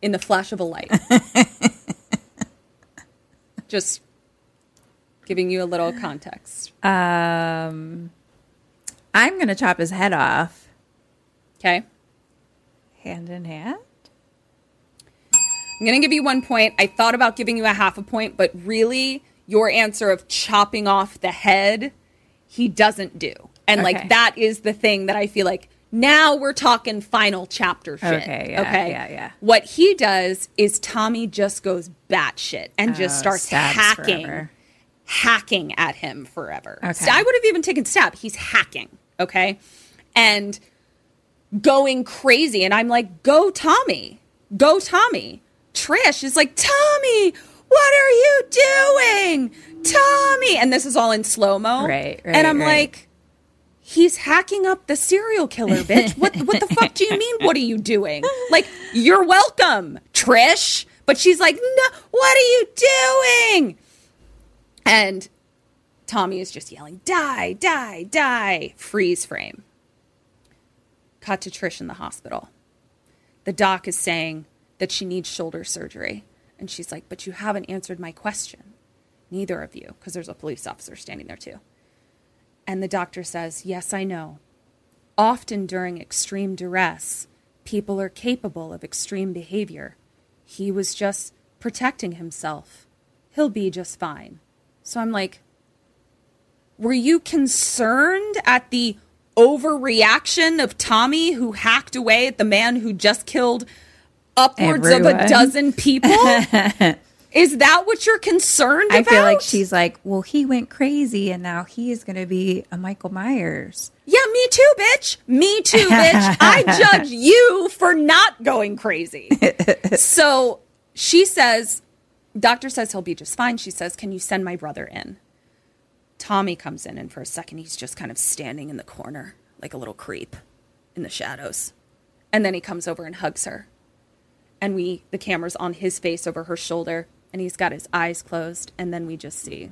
in the flash of a light. Just giving you a little context. Um, I'm gonna chop his head off, Okay. hand in hand. I'm going to give you one point. I thought about giving you a half a point, but really, your answer of chopping off the head, he doesn't do. And Okay. like, that is the thing that I feel like now we're talking final chapter shit. Okay, yeah, okay. yeah, yeah. What he does is Tommy just goes batshit and just Oh, starts hacking, forever. hacking at him forever. Okay. So I would have even taken stab. He's hacking. Okay. And going crazy. And I'm like, go, Tommy. Go, Tommy. Trish is like, Tommy, what are you doing? Tommy. And this is all in slow mo. Right, right, And I'm right. like, he's hacking up the serial killer, bitch. What, what the fuck do you mean? What are you doing? Like, you're welcome, Trish. But she's like, no, what are you doing? And Tommy is just yelling, die, die, die. Freeze frame. Cut to Trish in the hospital. The doc is saying that she needs shoulder surgery. And she's like, but you haven't answered my question. Neither of you, because there's a police officer standing there too. And the doctor says, yes, I know. Often during extreme duress, people are capable of extreme behavior. He was just protecting himself. He'll be just fine. So I'm like, were you concerned at the overreaction of Tommy who hacked away at the man who just killed upwards of a dozen people? Is that what you're concerned I about? feel like she's like, well, he went crazy, and now he is going to be a Michael Myers. Yeah, me too, bitch. Me too, bitch. I judge you for not going crazy. so she says, doctor says he'll be just fine. She says, can you send my brother in? Tommy comes in, and for a second, he's just kind of standing in the corner like a little creep in the shadows. And then he comes over and hugs her. And we, the camera's on his face over her shoulder, and he's got his eyes closed. And then we just see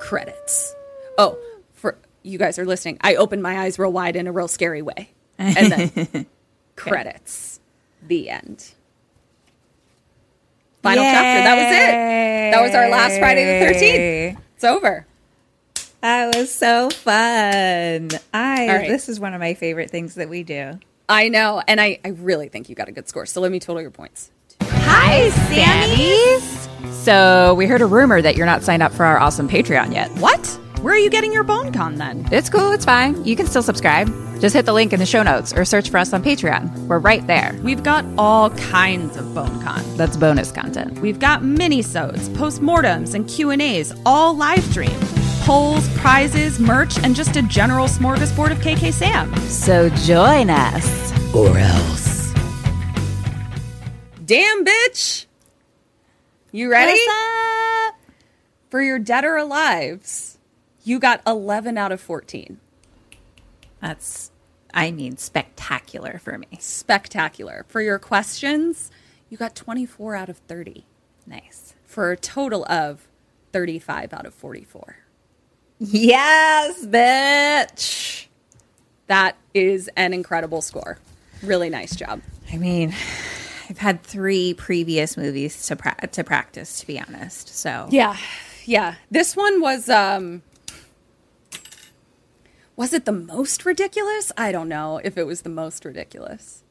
credits. Oh, for you guys are listening, I opened my eyes real wide in a real scary way. And then credits. The end. Final chapter. That was it. That was our last Friday the 13th. It's over. That was so fun. I right. this is one of my favorite things that we do. I know. And I, I really think you got a good score. So let me total your points. Hi, Sammies. So we heard a rumor that you're not signed up for our awesome Patreon yet. What? Where are you getting your bone con then? It's cool, it's fine. You can still subscribe. Just hit the link in the show notes or search for us on Patreon. We're right there. We've got all kinds of bone con. That's bonus content. We've got mini-sodes, postmortems, and Q&As, all live streamed. Polls, prizes, merch, and just a general smorgasbord of KK Sam. So join us. Or else. Damn, bitch! You ready? For your dead or alives, you got 11 out of 14. That's I mean spectacular for me. Spectacular. For your questions, you got 24 out of 30. Nice. For a total of 35 out of 44. Yes, bitch. That is an incredible score. Really nice job. I mean, I've had three previous movies to pra- to practice, to be honest. So Yeah. Yeah. This one was um Was it the most ridiculous? I don't know if it was the most ridiculous,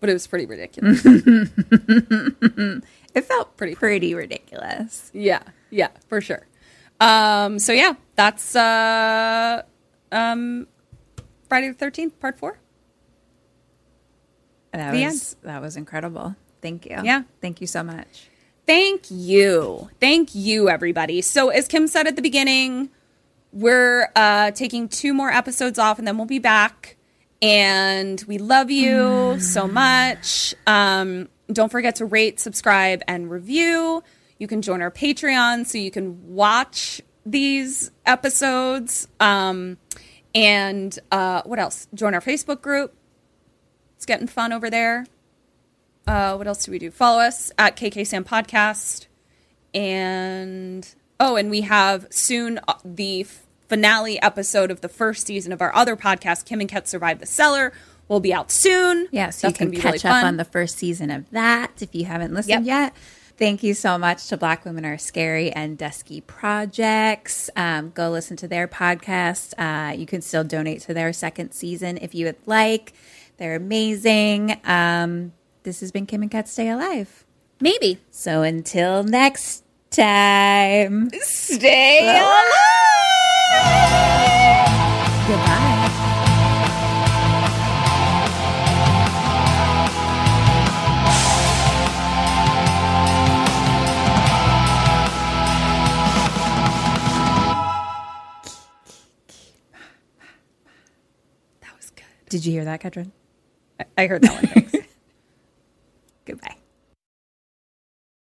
but it was pretty ridiculous. It felt pretty pretty ridiculous. yeah, yeah, for sure. Um, so yeah, that's uh, um, Friday the Thirteenth, Part Four. That The was that was incredible. Thank you. Yeah. Thank you so much. Thank you. Thank you, everybody. So, as Kim said at the beginning, we're uh, taking two more episodes off and then we'll be back. And we love you so much. Um, don't forget to rate, subscribe, and review. You can join our Patreon so you can watch these episodes. Um, and uh, what else? Join our Facebook group. It's getting fun over there. Uh, what else do we do? Follow us at KK Sam Podcast. And oh, and we have soon uh, the finale episode of the first season of our other podcast, Kim and Ket Survive the Cellar, will be out soon. Yeah, so That's you can be catch really up fun. on the first season of that if you haven't listened Yep. yet. Thank you so much to Black Women Are Scary and Dusky Projects. Um, go listen to their podcast. Uh, you can still donate to their second season if you would like. They're amazing. Um, this has been Kim and Ket Stay Alive. Maybe. So until next time, Stay alive. goodbye. Did you hear that, Katrin? I- I heard that one. Thanks. Goodbye.